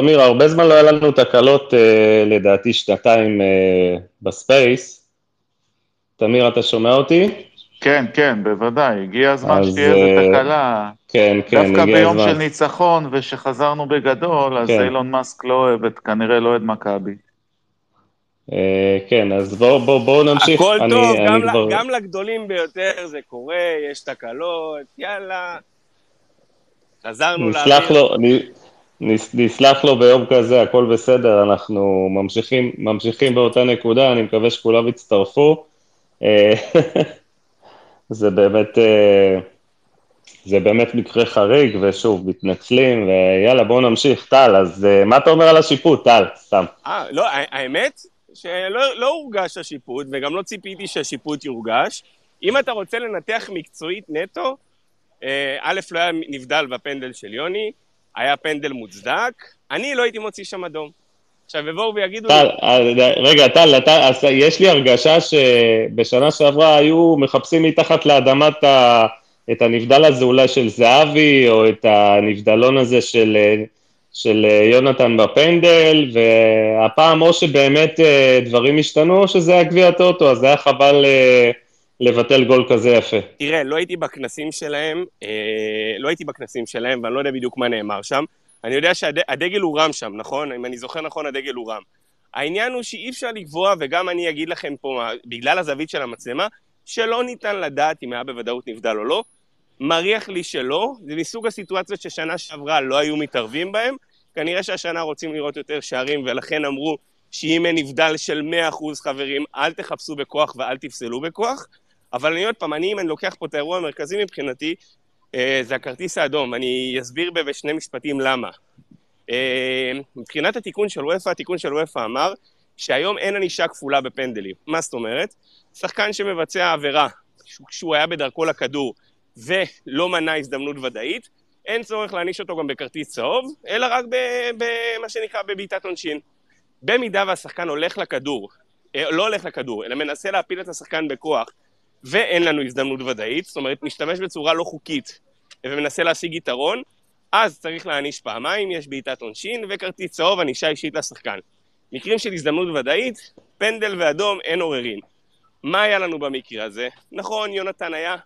אה, תמיר, הרבה זמן לא היה לנו תקלות, אה, לדעתי שנתיים אה, ב space. תמיר, אתה שומע אותי? כן, כן, בוודאי. הגיע הזמן שתהיה איזה תקלה. כן, כן, הגיע הזמן. דווקא ביום של ניצחון ושחזרנו בגדול, אז כן. אילון מאסק לא אוהב, כנראה לא אוהד מכבי. כן, אז בואו בוא, בוא נמשיך. הכל אני, טוב, אני גם, כבר... גם לגדולים ביותר זה קורה, יש תקלות, יאללה. חזרנו לאוויר. נסלח לו, ביום כזה, הכל בסדר, אנחנו ממשיכים, ממשיכים באותה נקודה, אני מקווה שכולם יצטרפו. אה, זה באמת, אה, זה באמת מקרה חריג, ושוב, מתנצלים, ויאללה, בואו נמשיך. טל, אז אה, מה אתה אומר על השיפוט, טל? סתם. אה, לא, האמת שלא לא הורגש השיפוט, וגם לא ציפיתי שהשיפוט יורגש. אם אתה רוצה לנתח מקצועית נטו, א', לא היה נבדל בפנדל של יוני, היה פנדל מוצדק, אני לא הייתי מוציא שם אדום. עכשיו יבואו ויגידו... טל, אה, רגע, טל, יש לי הרגשה שבשנה שעברה היו מחפשים מתחת לאדמת ה... את הנבדל הזה אולי של זהבי, או את הנבדלון הזה של, של יונתן בפנדל, והפעם או שבאמת אה, דברים השתנו, או שזה היה גביע הטוטו, אז היה חבל אה, לבטל גול כזה יפה. תראה, לא הייתי בכנסים שלהם, אה, לא הייתי בכנסים שלהם, ואני לא יודע בדיוק מה נאמר שם. אני יודע שהדגל הורם שם, נכון? אם אני זוכר נכון, הדגל הורם. העניין הוא שאי אפשר לקבוע, וגם אני אגיד לכם פה, בגלל הזווית של המצלמה, שלא ניתן לדעת אם היה בוודאות נבדל או לא. מריח לי שלא, זה מסוג הסיטואציות ששנה שעברה לא היו מתערבים בהם. כנראה שהשנה רוצים לראות יותר שערים, ולכן אמרו שאם אין נבדל של 100% חברים, אל תחפשו בכוח ואל תפסלו בכוח. אבל אני עוד פעם, אני, אם אני לוקח פה את האירוע המרכזי מבחינתי, אה, זה הכרטיס האדום. אני אסביר בשני משפטים למה. אה, מבחינת התיקון של וופא, התיקון של וופא אמר שהיום אין ענישה כפולה בפנדלים. מה זאת אומרת? שחקן שמבצע עבירה כשהוא היה בדרכו לכדור ולא מנע הזדמנות ודאית, אין צורך להעניש אותו גם בכרטיס צהוב, אלא רק במה שנקרא בבעיטת עונשין. במידה והשחקן הולך לכדור, אה, לא הולך לכדור, אלא מנסה להפיל את השחקן בכוח ואין לנו הזדמנות ודאית, זאת אומרת, משתמש בצורה לא חוקית ומנסה להשיג יתרון, אז צריך להעניש פעמיים, יש בעיטת עונשין וכרטיס צהוב, ענישה אישית לשחקן. מקרים של הזדמנות ודאית, פנדל ואדום, אין עוררין. מה היה לנו במקרה הזה? נכון, יונתן היה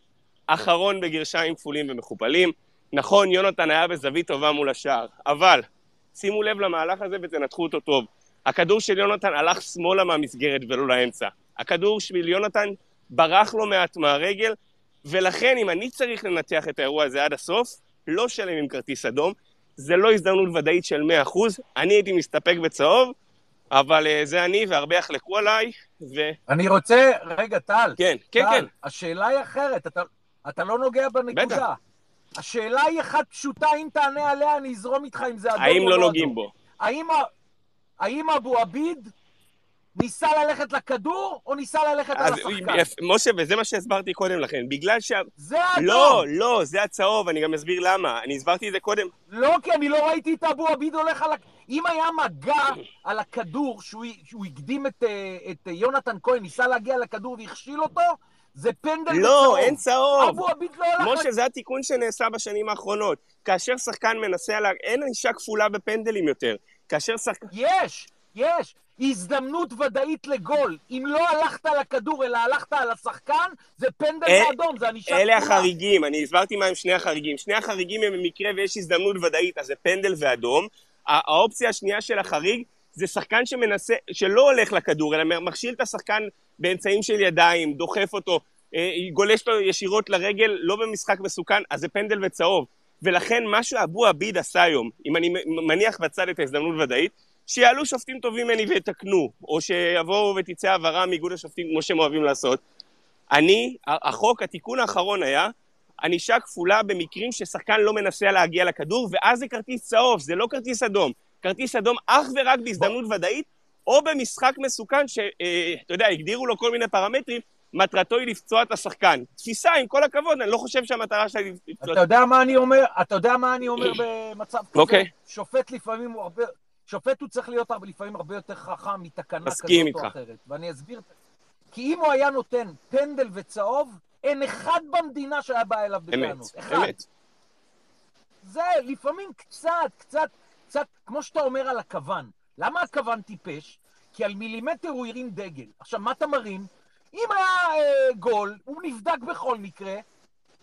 אחרון בגרשיים כפולים ומכופלים, נכון, יונתן היה בזווית טובה מול השער, אבל שימו לב למהלך הזה ותנתחו אותו טוב. הכדור של יונתן הלך שמאלה מהמסגרת ולא לאמצע. הכדור של יונתן ברח לו מעט מהרגל, ולכן אם אני צריך לנתח את האירוע הזה עד הסוף, לא שלם עם כרטיס אדום, זה לא הזדמנות ודאית של 100%, אני הייתי מסתפק בצהוב, אבל uh, זה אני והרבה יחלקו עליי, ו... אני רוצה, רגע, טל. כן, כן, טל, כן. השאלה היא אחרת, אתה, אתה לא נוגע בנקודה. בטח. השאלה היא אחת פשוטה, אם תענה עליה, אני אזרום איתך אם זה אדום או לא אדום. האם לא נוגעים בו? האם, האם אבו עביד ניסה ללכת לכדור, או ניסה ללכת על השחקן? משה, וזה מה שהסברתי קודם לכן, בגלל שה... זה האדום! לא, לא, זה הצהוב, אני גם אסביר למה. אני הסברתי את זה קודם. לא, כי אני לא ראיתי את אבו עביד הולך על ה... אם היה מגע על הכדור, שהוא, שהוא הקדים את, אה, את יונתן כהן, ניסה להגיע לכדור והכשיל אותו, זה פנדל לא, בצהוב. לא, אין צהוב. אבו עביד לא הלך... משה, זה התיקון שנעשה בשנים האחרונות. כאשר שחקן מנסה... לה... אין ענישה כפולה בפנדלים יותר. כאשר שחקן... יש, יש. הזדמנות ודאית לגול. אם לא הלכת על הכדור, אלא הלכת על השחקן, זה פנדל אל, אדום, זה ענישה אלה כולה. החריגים, אני הסברתי מה הם שני החריגים. שני החריגים הם במקרה ויש הזדמנות ודאית, אז זה פנדל ואדום. האופציה השנייה של החריג זה שחקן שמנסה, שלא הולך לכדור, אלא מכשיל את השחקן באמצעים של ידיים, דוחף אותו, אה, גולש לו ישירות לרגל, לא במשחק מסוכן, אז זה פנדל וצהוב. ולכן מה שאבו עביד עשה היום, אם אני מניח בצד את ההזדמנות ודאית, שיעלו שופטים טובים ממני ויתקנו, או שיבואו ותצא העברה מאיגוד השופטים כמו שהם אוהבים לעשות. אני, החוק, התיקון האחרון היה ענישה כפולה במקרים ששחקן לא מנסה להגיע לכדור, ואז זה כרטיס צהוב, זה לא כרטיס אדום. כרטיס אדום אך ורק בהזדמנות ודאית, או במשחק מסוכן שאתה אה, יודע, הגדירו לו כל מיני פרמטרים, מטרתו היא לפצוע את השחקן. תפיסה, עם כל הכבוד, אני לא חושב שהמטרה שלה היא לפצוע... אתה יודע מה אני אומר? אתה יודע מה אני אומר במצב כזה? אוקיי. שופט לפעמים הוא הרבה... שופט הוא צריך להיות לפעמים הרבה יותר חכם מתקנה כזאת איתך. או אחרת. ואני אסביר... כי אם הוא היה נותן פנדל וצהוב, אין אחד במדינה שהיה בא אליו בטענות. אמת, אמת. זה לפעמים קצת, קצת קצת, כמו שאתה אומר על הקוון. למה הקוון טיפש? כי על מילימטר הוא הרים דגל. עכשיו, מה אתה מרים? אם היה אה, גול, הוא נבדק בכל מקרה,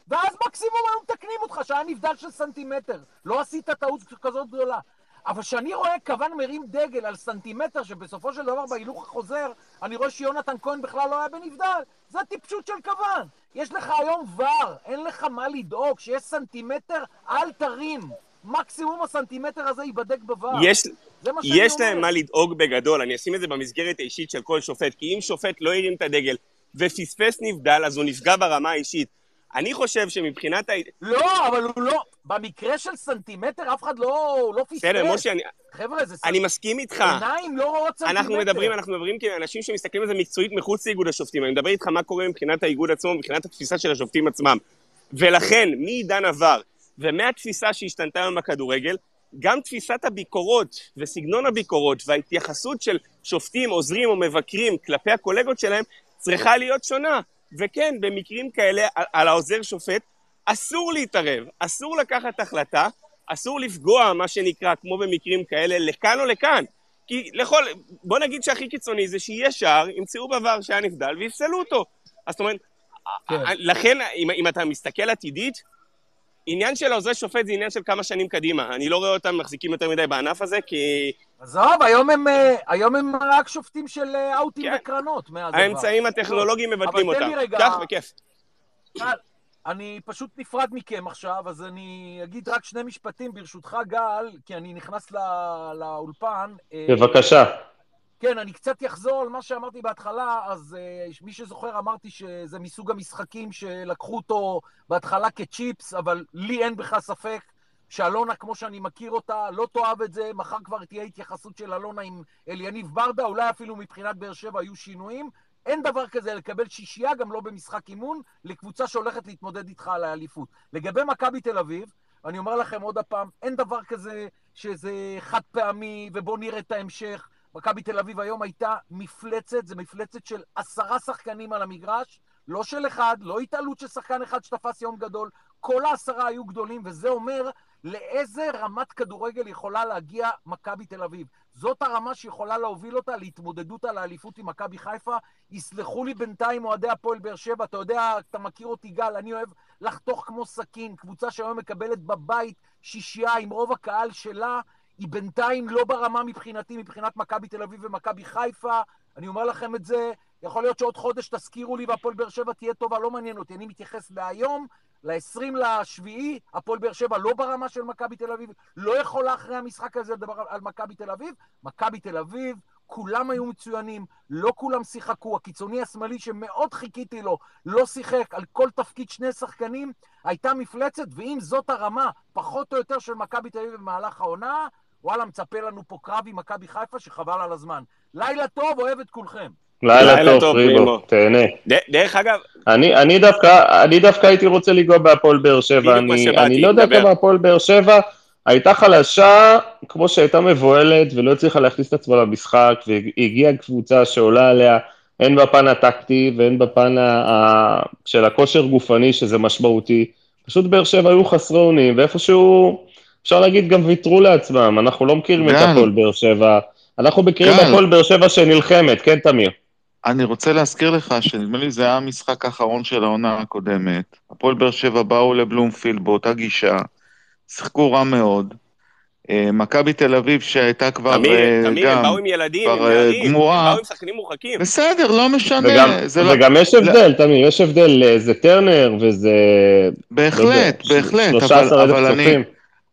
ואז מקסימום היו מתקנים אותך, שהיה נבדל של סנטימטר. לא עשית טעות כזאת גדולה. אבל כשאני רואה קוון מרים דגל על סנטימטר, שבסופו של דבר בהילוך החוזר, אני רואה שיונתן כהן בכלל לא היה בנבדל, זה טיפשות של קוון. יש לך היום VAR, אין לך מה לדאוג, כשיש סנטימטר, אל תרים. מקסימום הסנטימטר הזה ייבדק בבר. יש, יש להם מה לדאוג בגדול, אני אשים את זה במסגרת האישית של כל שופט, כי אם שופט לא הרים את הדגל ופספס נבדל, אז הוא נפגע ברמה האישית. אני חושב שמבחינת ה... לא, אבל הוא לא... במקרה של סנטימטר אף אחד לא, לא פספס. בסדר, משה, אני... חבר'ה, זה... אני מסכים איתך. עיניים לא רואות סנטימטר. אנחנו מדברים, אנחנו מדברים כאנשים שמסתכלים על זה מקצועית מחוץ לאיגוד השופטים. אני מדבר איתך מה קורה מבחינת האיגוד עצמו, מבחינת התפיסה של השופטים עצמם. ולכן, מעידן עבר, ומהתפיסה שהשתנתה היום בכדורגל, גם תפיסת הביקורות וסגנון הביקורות וההתייחסות של שופטים, עוזרים או מבקרים כלפי הקולגות שלהם צריכה להיות שונה. וכן, במקרים כאלה, על העוזר שופט, אסור להתערב, אסור לקחת החלטה, אסור לפגוע, מה שנקרא, כמו במקרים כאלה, לכאן או לכאן. כי לכל, בוא נגיד שהכי קיצוני זה שיהיה שער, ימצאו בעבר שהיה נבדל ויפסלו אותו. אז זאת אומרת, כן. לכן, אם, אם אתה מסתכל עתידית, עניין של עוזרי שופט זה עניין של כמה שנים קדימה. אני לא רואה אותם מחזיקים יותר מדי בענף הזה, כי... עזוב, היום הם, אה, היום הם רק שופטים של אה, אאוטים כן. וקרנות. האמצעים הטכנולוגיים מבטלים אותם. אבל תן לי רגע... קח בכיף. אני פשוט נפרד מכם עכשיו, אז אני אגיד רק שני משפטים, ברשותך, גל, כי אני נכנס לא, לאולפן. אה, בבקשה. כן, אני קצת אחזור על מה שאמרתי בהתחלה, אז uh, מי שזוכר אמרתי שזה מסוג המשחקים שלקחו אותו בהתחלה כצ'יפס, אבל לי אין בכלל ספק שאלונה, כמו שאני מכיר אותה, לא תאהב את זה, מחר כבר תהיה התייחסות של אלונה עם אליניב ברדה, אולי אפילו מבחינת באר שבע היו שינויים. אין דבר כזה לקבל שישייה, גם לא במשחק אימון, לקבוצה שהולכת להתמודד איתך על האליפות. לגבי מכבי תל אביב, אני אומר לכם עוד הפעם, אין דבר כזה שזה חד פעמי ובואו נראה את ההמשך. מכבי תל אביב היום הייתה מפלצת, זה מפלצת של עשרה שחקנים על המגרש, לא של אחד, לא התעלות של שחקן אחד שתפס יום גדול, כל העשרה היו גדולים, וזה אומר לאיזה רמת כדורגל יכולה להגיע מכבי תל אביב. זאת הרמה שיכולה להוביל אותה להתמודדות על האליפות עם מכבי חיפה. יסלחו לי בינתיים אוהדי הפועל באר שבע, אתה יודע, אתה מכיר אותי גל, אני אוהב לחתוך כמו סכין, קבוצה שהיום מקבלת בבית שישייה עם רוב הקהל שלה, היא בינתיים לא ברמה מבחינתי, מבחינת מכבי תל אביב ומכבי חיפה. אני אומר לכם את זה, יכול להיות שעוד חודש תזכירו לי והפועל באר שבע תהיה טובה, לא מעניין אותי. אני מתייחס להיום, ל-20 לשביעי, הפועל באר שבע לא ברמה של מכבי תל אביב, לא יכולה אחרי המשחק הזה לדבר על מכבי תל אביב. מכבי תל אביב, כולם היו מצוינים, לא כולם שיחקו. הקיצוני השמאלי שמאוד חיכיתי לו, לא שיחק על כל תפקיד שני שחקנים, הייתה מפלצת, ואם זאת הרמה, פחות או יותר של מכבי תל אביב במהלך העונה, וואלה, מצפה לנו פה קרב עם מכבי חיפה שחבל על הזמן. לילה טוב, אוהב את כולכם. לילה טוב, ריבו, תהנה. דרך אגב... אני דווקא, אני דווקא הייתי רוצה לנגוע בהפועל באר שבע. אני לא יודע כמה הפועל באר שבע הייתה חלשה, כמו שהייתה מבוהלת, ולא הצליחה להכניס את עצמה למשחק, והגיעה קבוצה שעולה עליה, הן בפן הטקטי והן בפן של הכושר גופני, שזה משמעותי. פשוט באר שבע היו חסרי אונים, ואיפשהו... אפשר להגיד גם ויתרו לעצמם, אנחנו לא מכירים את הפועל באר שבע, אנחנו מכירים את הפועל באר שבע שנלחמת, כן תמיר? אני רוצה להזכיר לך שנדמה לי זה היה המשחק האחרון של העונה הקודמת. הפועל באר שבע באו לבלומפילד באותה גישה, שיחקו רע מאוד. אה, מכבי תל אביב שהייתה כבר תמיר, אה, תמיר, גם, הם באו עם ילדים, עם אה, נערים, הם באו עם שחקנים מורחקים. בסדר, לא משנה. וגם, לא... וגם יש הבדל, לא... תמיר, יש הבדל, זה טרנר וזה... בהחלט, לא בהחלט, אבל, אבל אני...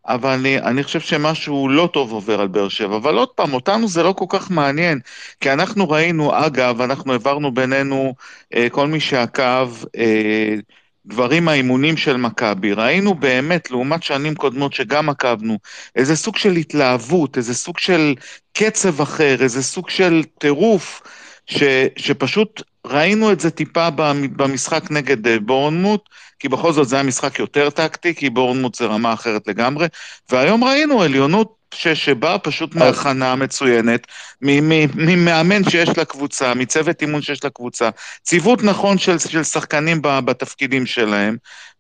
אבל אני, אני חושב שמשהו לא טוב עובר על באר שבע. אבל עוד פעם, אותנו זה לא כל כך מעניין, כי אנחנו ראינו, אגב, אנחנו העברנו בינינו, אה, כל מי שעקב, אה, דברים מהאימונים של מכבי. ראינו באמת, לעומת שנים קודמות שגם עקבנו, איזה סוג של התלהבות, איזה סוג של קצב אחר, איזה סוג של טירוף, ש, שפשוט ראינו את זה טיפה במשחק נגד אה, בורנמוט, כי בכל זאת זה היה משחק יותר טקטי, כי בורנמוט זה רמה אחרת לגמרי, והיום ראינו עליונות ש, שבאה פשוט מהכנה מצוינת, ממאמן שיש לקבוצה, מצוות אימון שיש לקבוצה, ציוות נכון של, של שחקנים בתפקידים שלהם,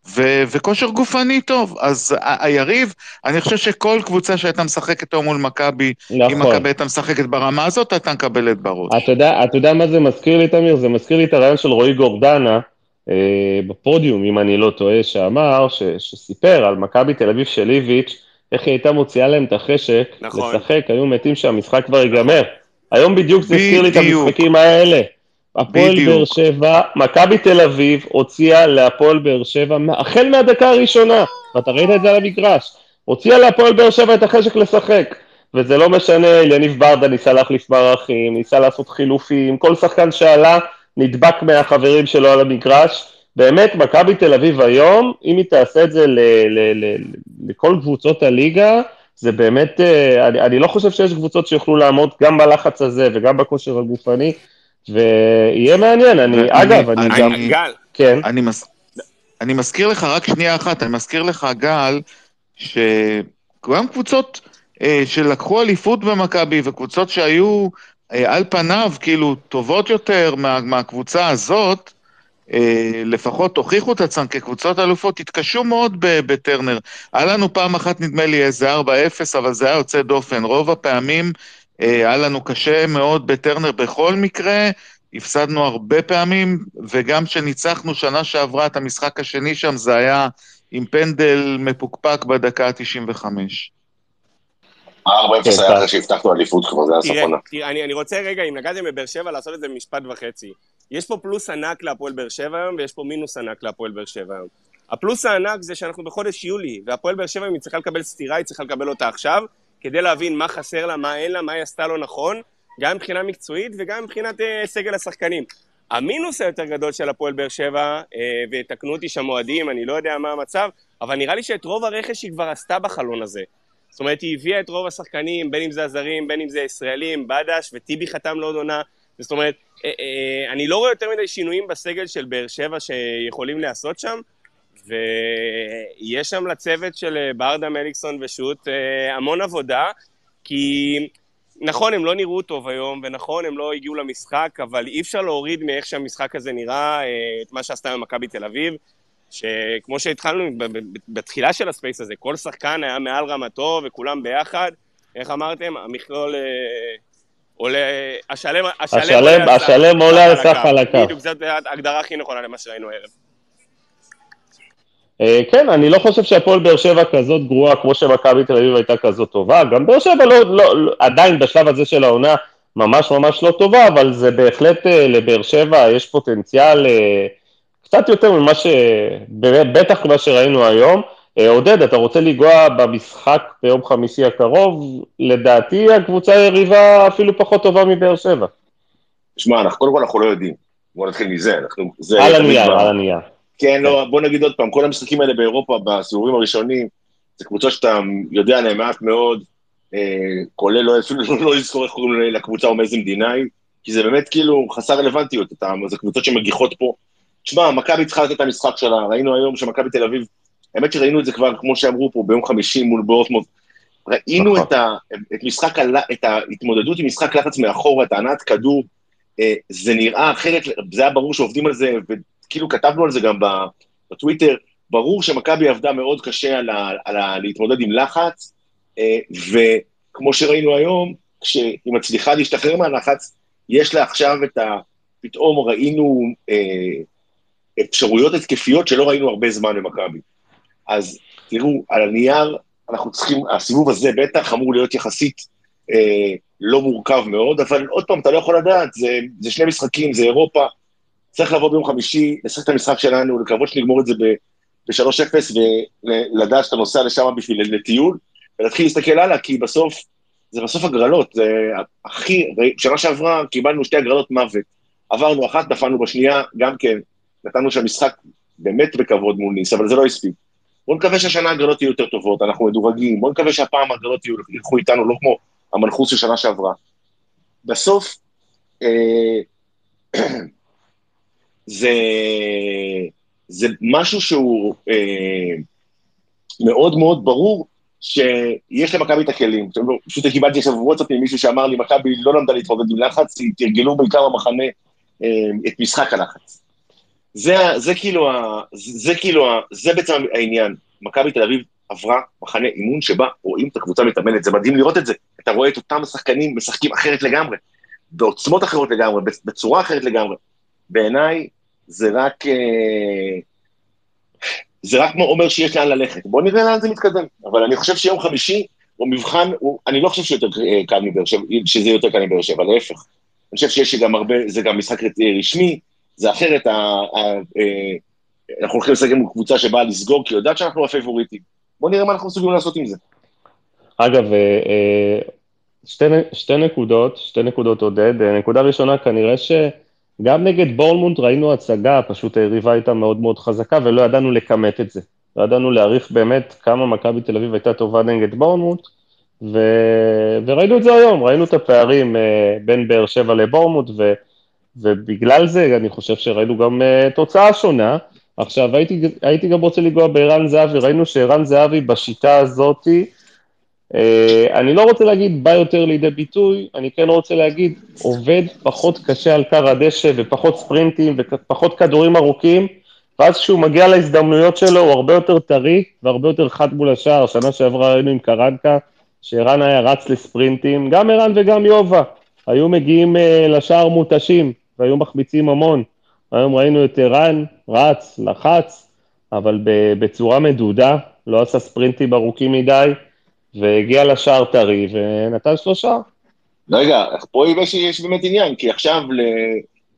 ו- וכושר גופני טוב. אז ה- היריב, אני חושב שכל קבוצה שהייתה משחקת היום מול מכבי, נכון. אם מכבי הייתה משחקת ברמה הזאת, הייתה מקבלת בראש. אתה יודע, אתה יודע מה זה מזכיר לי, תמיר? זה מזכיר לי את הרעיון של רועי גורדנה, אה, בפודיום, אם אני לא טועה, שאמר, ש- שסיפר על מכבי תל אביב של איביץ', איך היא הייתה מוציאה להם את החשק, נכון. לשחק, היו מתים שהמשחק כבר ייגמר. היום בדיוק זה הזכיר לי את המשחקים האלה. הפועל באר שבע, מכבי תל אביב הוציאה להפועל באר שבע, החל מהדקה הראשונה, ואתה ראית את זה על המגרש, הוציאה להפועל באר שבע את החשק לשחק, וזה לא משנה, יניב ברדה ניסה להחליף מערכים, ניסה לעשות חילופים, כל שחקן שעלה נדבק מהחברים שלו על המגרש, באמת, מכבי תל אביב היום, אם היא תעשה את זה ל- ל- ל- לכל קבוצות הליגה, זה באמת, אה, אני, אני לא חושב שיש קבוצות שיוכלו לעמוד גם בלחץ הזה וגם בכושר הגופני, ויהיה מעניין, אני, אני אגב, אני, אני גם... אני, גל. כן. אני, מס, אני מזכיר לך, רק שנייה אחת, אני מזכיר לך, גל, שגם קבוצות אה, שלקחו אליפות במכבי, וקבוצות שהיו על פניו, כאילו, טובות יותר מה, מהקבוצה הזאת, אה, לפחות הוכיחו את עצמם כקבוצות אלופות, התקשו מאוד בטרנר. היה לנו פעם אחת, נדמה לי, איזה 4-0, אבל זה היה יוצא דופן. רוב הפעמים אה, היה לנו קשה מאוד בטרנר בכל מקרה, הפסדנו הרבה פעמים, וגם כשניצחנו שנה שעברה את המשחק השני שם, זה היה עם פנדל מפוקפק בדקה ה-95. 4-0 היה אחרי שהבטחנו אליפות כבר, זה היה סוף עונה. תראה, אני רוצה רגע, אם נגעתם בבאר שבע, לעשות את זה במשפט וחצי. יש פה פלוס ענק להפועל באר שבע היום, ויש פה מינוס ענק להפועל באר שבע היום. הפלוס הענק זה שאנחנו בחודש יולי, והפועל באר שבע, אם היא צריכה לקבל סטירה, היא צריכה לקבל אותה עכשיו, כדי להבין מה חסר לה, מה אין לה, מה היא עשתה לא נכון, גם מבחינה מקצועית וגם מבחינת אה, סגל השחקנים. המינוס היותר גדול של הפועל באר שבע, אה, ויתקנו אותי שם אוהדים, אני לא יודע מה המצב, אבל נראה לי שאת רוב הרכש היא כבר עשתה בחלון הזה. זאת אומרת, היא הביאה את רוב השחקנים, בין אם זה הזרים, בין אם זה ישראלים, בדש וטיבי חתם לעוד עונה. זאת אומרת, אה, אה, אני לא רואה יותר מדי שינויים בסגל של באר שבע שיכולים להיעשות שם, ויש שם לצוות של אה, ברדה, מליקסון ושות' המון עבודה, כי נכון, הם לא נראו טוב היום, ונכון, הם לא הגיעו למשחק, אבל אי אפשר להוריד מאיך שהמשחק הזה נראה את מה שעשתה במכבי תל אביב, שכמו שהתחלנו בתחילה של הספייס הזה, כל שחקן היה מעל רמתו וכולם ביחד, איך אמרתם? המכלול... עולה, השלם, השלם, השלם עולה על סך חלקיו. בדיוק, זאת ההגדרה הכי נכונה למה שראינו הערב. אה, כן, אני לא חושב שהפועל באר שבע כזאת גרועה כמו שמכבי תל אביב הייתה כזאת טובה, גם באר שבע לא, לא, לא, עדיין בשלב הזה של העונה ממש ממש לא טובה, אבל זה בהחלט אה, לבאר שבע יש פוטנציאל אה, קצת יותר ממה ש... בטח ממה שראינו היום. אה, עודד, אתה רוצה לנגוע במשחק ביום חמישי הקרוב? לדעתי הקבוצה היריבה אפילו פחות טובה מבאר שבע. שמע, אנחנו קודם כל אנחנו לא יודעים. בוא נתחיל מזה. אנחנו, זה על הנייר, על הנייר. כן, לא, בוא נגיד עוד פעם, כל המשחקים האלה באירופה, בסיבובים הראשונים, זה קבוצה שאתה יודע עליהן מעט מאוד, אה, כולל לא, אפילו לא לזכור איך קוראים לקבוצה או מאיזה מדינה היא, כי זה באמת כאילו חסר רלוונטיות, זה קבוצות שמגיחות פה. תשמע, מכבי צריכה לתת את המשחק שלה, ראינו היום שמכבי תל אביב האמת שראינו את זה כבר, כמו שאמרו פה, ביום חמישי מול בורטמוט. ראינו נכון. את, ה, את משחק, את ההתמודדות עם משחק לחץ מאחורה, את הנעת כדור, אה, זה נראה אחרת, זה היה ברור שעובדים על זה, וכאילו כתבנו על זה גם בטוויטר, ברור שמכבי עבדה מאוד קשה על, ה, על ה, להתמודד עם לחץ, אה, וכמו שראינו היום, כשהיא מצליחה להשתחרר מהלחץ, יש לה עכשיו את ה... פתאום ראינו אה, אפשרויות התקפיות שלא ראינו הרבה זמן במכבי. אז תראו, על הנייר אנחנו צריכים, הסיבוב הזה בטח אמור להיות יחסית אה, לא מורכב מאוד, אבל עוד פעם, אתה לא יכול לדעת, זה, זה שני משחקים, זה אירופה, צריך לבוא ביום חמישי, לשחק את המשחק שלנו, לקוות שנגמור את זה ב-3-0 ולדעת שאתה נוסע לשם בשביל לטיול, ולהתחיל להסתכל הלאה, כי בסוף, זה בסוף הגרלות, זה הכי, שנה שעברה קיבלנו שתי הגרלות מוות, עברנו אחת, נפלנו בשנייה, גם כן, נתנו שם משחק באמת בכבוד מול ניס, אבל זה לא הספיק. בואו נקווה שהשנה הגרלות יהיו יותר טובות, אנחנו מדורגים, בואו נקווה שהפעם הגרלות ילכו איתנו, לא כמו המנחוס של שנה שעברה. בסוף, אה, זה, זה משהו שהוא אה, מאוד מאוד ברור, שיש למכבי את הכלים. פשוט קיבלתי עכשיו וואטסאפ עם מישהו שאמר לי, מכבי לא למדה להתמודד עם לחץ, תרגלו בעיקר במחנה אה, את משחק הלחץ. זה, זה כאילו, זה כאילו, זה בעצם העניין. מכבי תל אביב עברה מחנה אימון שבה רואים את הקבוצה מתאמנת, זה מדהים לראות את זה. אתה רואה את אותם השחקנים משחקים אחרת לגמרי, בעוצמות אחרות לגמרי, בצורה אחרת לגמרי. בעיניי זה רק... אה, זה רק אומר שיש לאן ללכת. בואו נראה לאן זה מתקדם. אבל אני חושב שיום חמישי הוא מבחן, הוא, אני לא חושב שיותר אה, קל מבאר שבע, שזה יותר קל מבאר שבע, להפך. אני חושב שיש גם הרבה, זה גם משחק רשמי, זה אחרת, ה, ה, ה, אה, אנחנו הולכים לשחק עם קבוצה שבאה לסגור, כי יודעת שאנחנו הפייבוריטים. בואו נראה מה אנחנו מסוגלים לעשות עם זה. אגב, שתי, שתי נקודות, שתי נקודות עודד. נקודה ראשונה, כנראה ש... גם נגד בורנמונט ראינו הצגה, פשוט היריבה הייתה מאוד מאוד חזקה ולא ידענו לכמת את זה. לא ידענו להעריך באמת כמה מכבי תל אביב הייתה טובה נגד בורנמונט, ו... וראינו את זה היום, ראינו את הפערים בין באר שבע לבורנמונט, ו... ובגלל זה אני חושב שראינו גם uh, תוצאה שונה. עכשיו, הייתי, הייתי גם רוצה לנגוע בערן זהבי, ראינו שערן זהבי בשיטה הזאתי, אה, אני לא רוצה להגיד בא יותר לידי ביטוי, אני כן רוצה להגיד עובד פחות קשה על קר הדשא ופחות ספרינטים ופחות כדורים ארוכים, ואז כשהוא מגיע להזדמנויות שלו הוא הרבה יותר טרי והרבה יותר חד מול השער. שנה שעברה ראינו עם קרנקה, שערן היה רץ לספרינטים, גם ערן וגם יובה, היו מגיעים uh, לשער מותשים והיו מחמיצים המון. היום ראינו את ערן רץ, לחץ, אבל בצורה מדודה, לא עשה ספרינטים ארוכים מדי. והגיע לשער טרי ונתן שלושה. רגע, פה יש, יש באמת עניין, כי עכשיו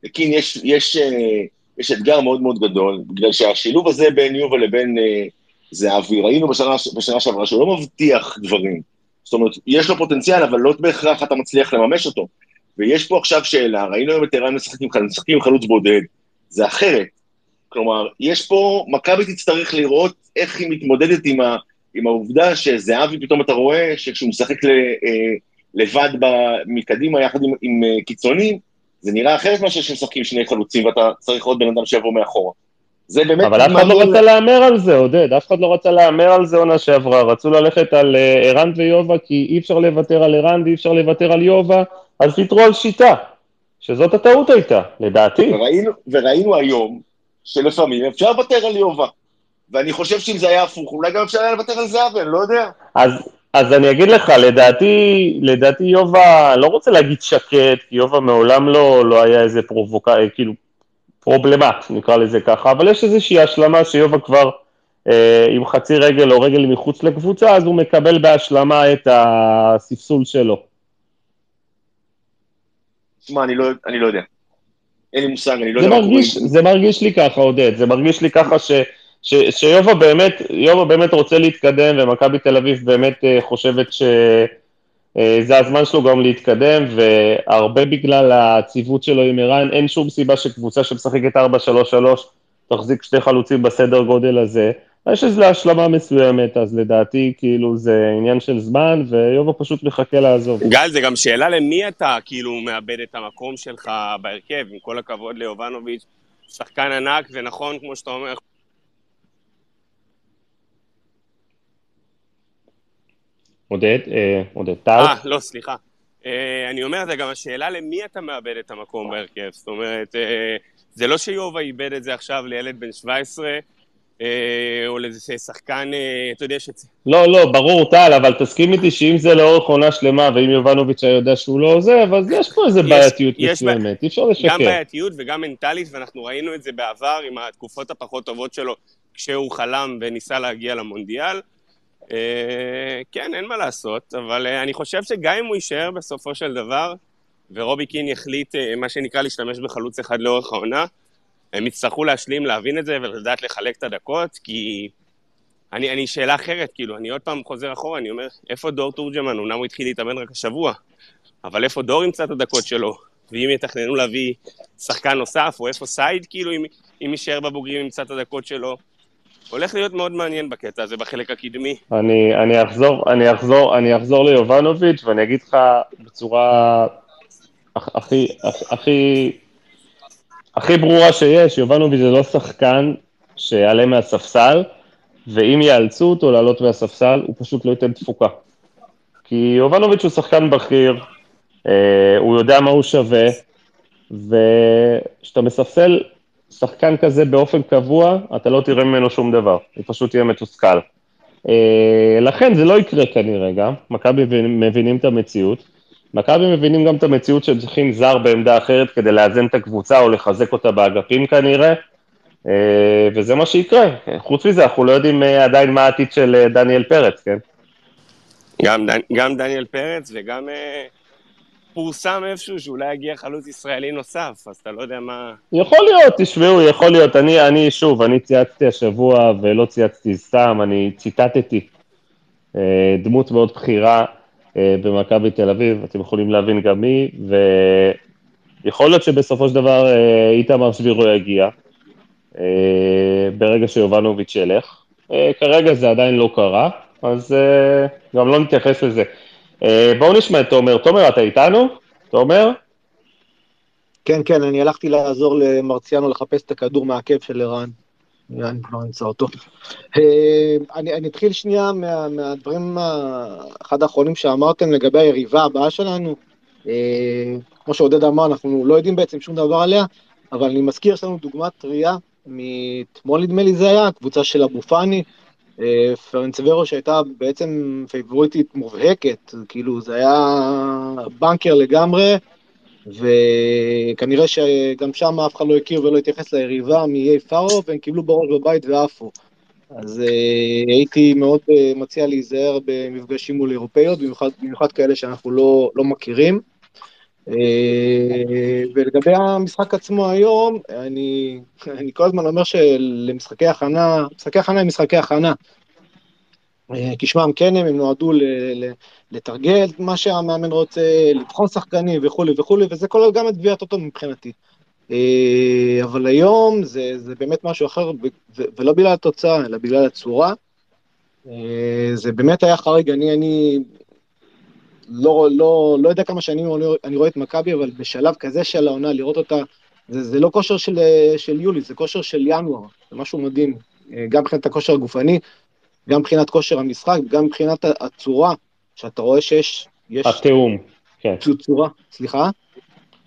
לקין יש, יש, אה, יש אתגר מאוד מאוד גדול, בגלל שהשילוב הזה בין יובה לבין אה, זהבי, ראינו בשנה, בשנה שעברה שהוא לא מבטיח דברים. זאת אומרת, יש לו פוטנציאל, אבל לא בהכרח אתה מצליח לממש אותו. ויש פה עכשיו שאלה, ראינו היום את ערן משחקים עם חלוץ בודד, זה אחרת. כלומר, יש פה, מכבי תצטרך לראות איך היא מתמודדת עם ה... עם העובדה שזהבי פתאום אתה רואה שכשהוא משחק ל, אה, לבד ב, מקדימה יחד עם, עם אה, קיצונים, זה נראה אחרת מאשר שמשחקים שני חלוצים ואתה צריך עוד בן אדם שיבוא מאחורה. זה באמת... אבל אף אחד לא רצה להמר על זה, עודד, אף אחד לא רצה להמר על זה עונה שעברה, רצו ללכת על אה, ערן ויובה, כי אי אפשר לוותר על ערן ואי אפשר לוותר על יובה, אז ויתרו על שיטה, שזאת הטעות הייתה, לדעתי. וראינו, וראינו היום שלפעמים אפשר לוותר על יובה. ואני חושב שאם זה היה הפוך, אולי גם אפשר היה לוותר על זהבי, אני לא יודע. אז, אז אני אגיד לך, לדעתי, לדעתי יובה, לא רוצה להגיד שקט, כי יובה מעולם לא, לא היה איזה פרובוקה, כאילו, פרובלמט, נקרא לזה ככה, אבל יש איזושהי השלמה שיובה כבר אה, עם חצי רגל או רגל מחוץ לקבוצה, אז הוא מקבל בהשלמה את הספסול שלו. תשמע, אני, לא, אני לא יודע. אין לי מושג, אני לא יודע מה קורה. זה מרגיש לי ככה, עודד, זה מרגיש לי ככה ש... ש, שיובה באמת, יובה באמת רוצה להתקדם, ומכבי תל אביב באמת uh, חושבת שזה uh, הזמן שלו גם להתקדם, והרבה בגלל הציוות שלו עם ערן, אין שום סיבה שקבוצה שמשחקת 4-3-3 תחזיק שתי חלוצים בסדר גודל הזה. יש איזו השלמה מסוימת, אז לדעתי כאילו זה עניין של זמן, ויובה פשוט מחכה לעזוב. גל, זה גם שאלה למי אתה כאילו מאבד את המקום שלך בהרכב, עם כל הכבוד ליובנוביץ', שחקן ענק, ונכון, כמו שאתה אומר, עודד, אה, עודד טל. אה, לא, סליחה. אה, אני אומר, זה גם השאלה למי אתה מאבד את המקום בהרכב. זאת אומרת, אה, זה לא שיובה איבד את זה עכשיו לילד בן 17, או לאיזה שחקן, אתה יודע ש... לא, לא, ברור, טל, אבל תסכים איתי שאם זה לאורך עונה שלמה, ואם יובנוביץ' היה יודע שהוא לא עוזב, אז יש פה איזה בעייתיות מסוימת, אי אפשר לשקר. גם בעייתיות וגם מנטלית, ואנחנו ראינו את זה בעבר עם התקופות הפחות טובות שלו, כשהוא חלם וניסה להגיע למונדיאל. אה, כן, אין מה לעשות, אבל אה, אני חושב שגם אם הוא יישאר בסופו של דבר, ורובי קין יחליט, אה, מה שנקרא, להשתמש בחלוץ אחד לאורך העונה, הם יצטרכו להשלים, להבין את זה ולדעת לחלק את הדקות, כי... אני, אני שאלה אחרת, כאילו, אני עוד פעם חוזר אחורה, אני אומר, איפה דור תורג'מן? אמנם הוא התחיל להתאמן רק השבוע, אבל איפה דור ימצא את הדקות שלו? ואם יתכננו להביא שחקן נוסף, או איפה סייד, כאילו, אם, אם יישאר בבוגרים ימצא את הדקות שלו, הולך להיות מאוד מעניין בקטע הזה, בחלק הקדמי. אני, אני, אחזור, אני, אחזור, אני אחזור ליובנוביץ' ואני אגיד לך בצורה הכי, הכי, הכי ברורה שיש, יובנוביץ' זה לא שחקן שיעלה מהספסל, ואם יאלצו אותו לעלות מהספסל, הוא פשוט לא ייתן תפוקה. כי יובנוביץ' הוא שחקן בכיר, אה, הוא יודע מה הוא שווה, וכשאתה מספסל שחקן כזה באופן קבוע, אתה לא תראה ממנו שום דבר, הוא פשוט יהיה מתוסכל. לכן זה לא יקרה כנראה גם, מכבי מבינים את המציאות. מכבי מבינים גם את המציאות שהם צריכים זר בעמדה אחרת כדי לאזן את הקבוצה או לחזק אותה באגפים כנראה, וזה מה שיקרה. חוץ מזה, אנחנו לא יודעים עדיין מה העתיד של דניאל פרץ, כן? גם, גם דניאל פרץ וגם אה, פורסם איפשהו שאולי יגיע חלוץ ישראלי נוסף, אז אתה לא יודע מה... יכול להיות, תשמעו, יכול להיות. אני, אני שוב, אני צייצתי השבוע ולא צייצתי סתם, אני ציטטתי אה, דמות מאוד בכירה אה, במכבי תל אביב, אתם יכולים להבין גם מי, ויכול להיות שבסופו של דבר אה, איתמר שבירו יגיע, אה, ברגע שיובנוביץ' ילך. כרגע זה עדיין לא קרה. אז גם לא נתייחס לזה. Uh, בואו נשמע את תומר. תומר, אתה איתנו? תומר? כן, כן, אני הלכתי לעזור למרציאנו לחפש את הכדור מהעקב של ערן. אני כבר אמצא אותו. Uh, אני, אני אתחיל שנייה מה, מהדברים, אחד האחרונים שאמרתם לגבי היריבה הבאה שלנו. Uh, כמו שעודד אמר, אנחנו לא יודעים בעצם שום דבר עליה, אבל אני מזכיר, יש לנו דוגמה טריה, מאתמול נדמה לי זה היה, הקבוצה של אבו פאני, אה, פרנצוורו שהייתה בעצם פייבוריטית מובהקת, כאילו זה היה בנקר לגמרי, וכנראה שגם שם אף אחד לא הכיר ולא התייחס ליריבה מאיי פארו, והם קיבלו בראש בבית ועפו. אז uh, הייתי מאוד uh, מציע להיזהר במפגשים מול אירופאיות, במיוחד, במיוחד כאלה שאנחנו לא, לא מכירים. Uh, ולגבי המשחק עצמו היום, אני, אני כל הזמן אומר שלמשחקי הכנה, משחקי הכנה הם משחקי הכנה. Uh, כשמם כן הם, הם נועדו לתרגל מה שהמאמן רוצה, לבחון שחקנים וכולי וכולי, וזה כולל גם את גביעת אותו מבחינתי. Uh, אבל היום זה, זה באמת משהו אחר, ולא בגלל התוצאה, אלא בגלל הצורה. זה באמת היה חריג, אני, אני לא, לא, לא יודע כמה שנים אני רואה את מכבי, אבל בשלב כזה של העונה, לראות אותה, זה, זה לא כושר של, של יולי, זה כושר של ינואר, זה משהו מדהים, גם מבחינת הכושר הגופני, גם מבחינת כושר המשחק, גם מבחינת הצורה, שאתה רואה שיש... יש התיאום, כן. צורה, סליחה?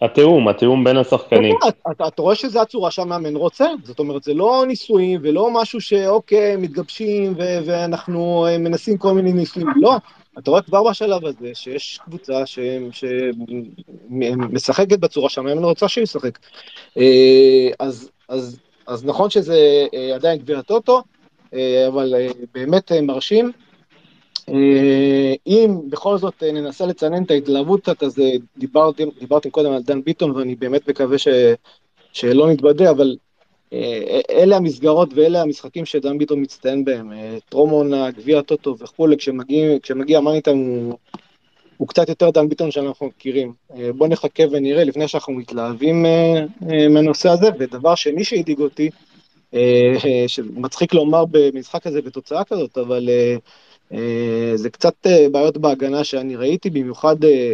התיאום, התיאום בין השחקנים. אתה, אתה, אתה רואה שזו הצורה שהמאמן רוצה, זאת אומרת, זה לא ניסויים ולא משהו שאוקיי, מתגבשים ו- ואנחנו מנסים כל מיני ניסויים, לא, אתה רואה כבר בשלב הזה שיש קבוצה שמשחקת בצורה שהמאמן רוצה שהיא ישחק. אה, אז, אז, אז נכון שזה אה, עדיין גביע הטוטו, אה, אבל באמת מרשים. אם בכל זאת ננסה לצנן את ההתלהבות קצת, אז דיברתם, דיברתם קודם על דן ביטון, ואני באמת מקווה ש, שלא נתבדה, אבל אלה המסגרות ואלה המשחקים שדן ביטון מצטיין בהם, אה, טרומון, גביע הטוטו וכולי, כשמגיע מאניטיים הוא, הוא קצת יותר דן ביטון שאנחנו מכירים. אה, בואו נחכה ונראה לפני שאנחנו מתלהבים מהנושא הזה, ודבר שני שהדאיג אותי, שמצחיק לומר במשחק הזה בתוצאה כזאת, אבל אה, זה קצת אה, בעיות בהגנה שאני ראיתי, במיוחד אה,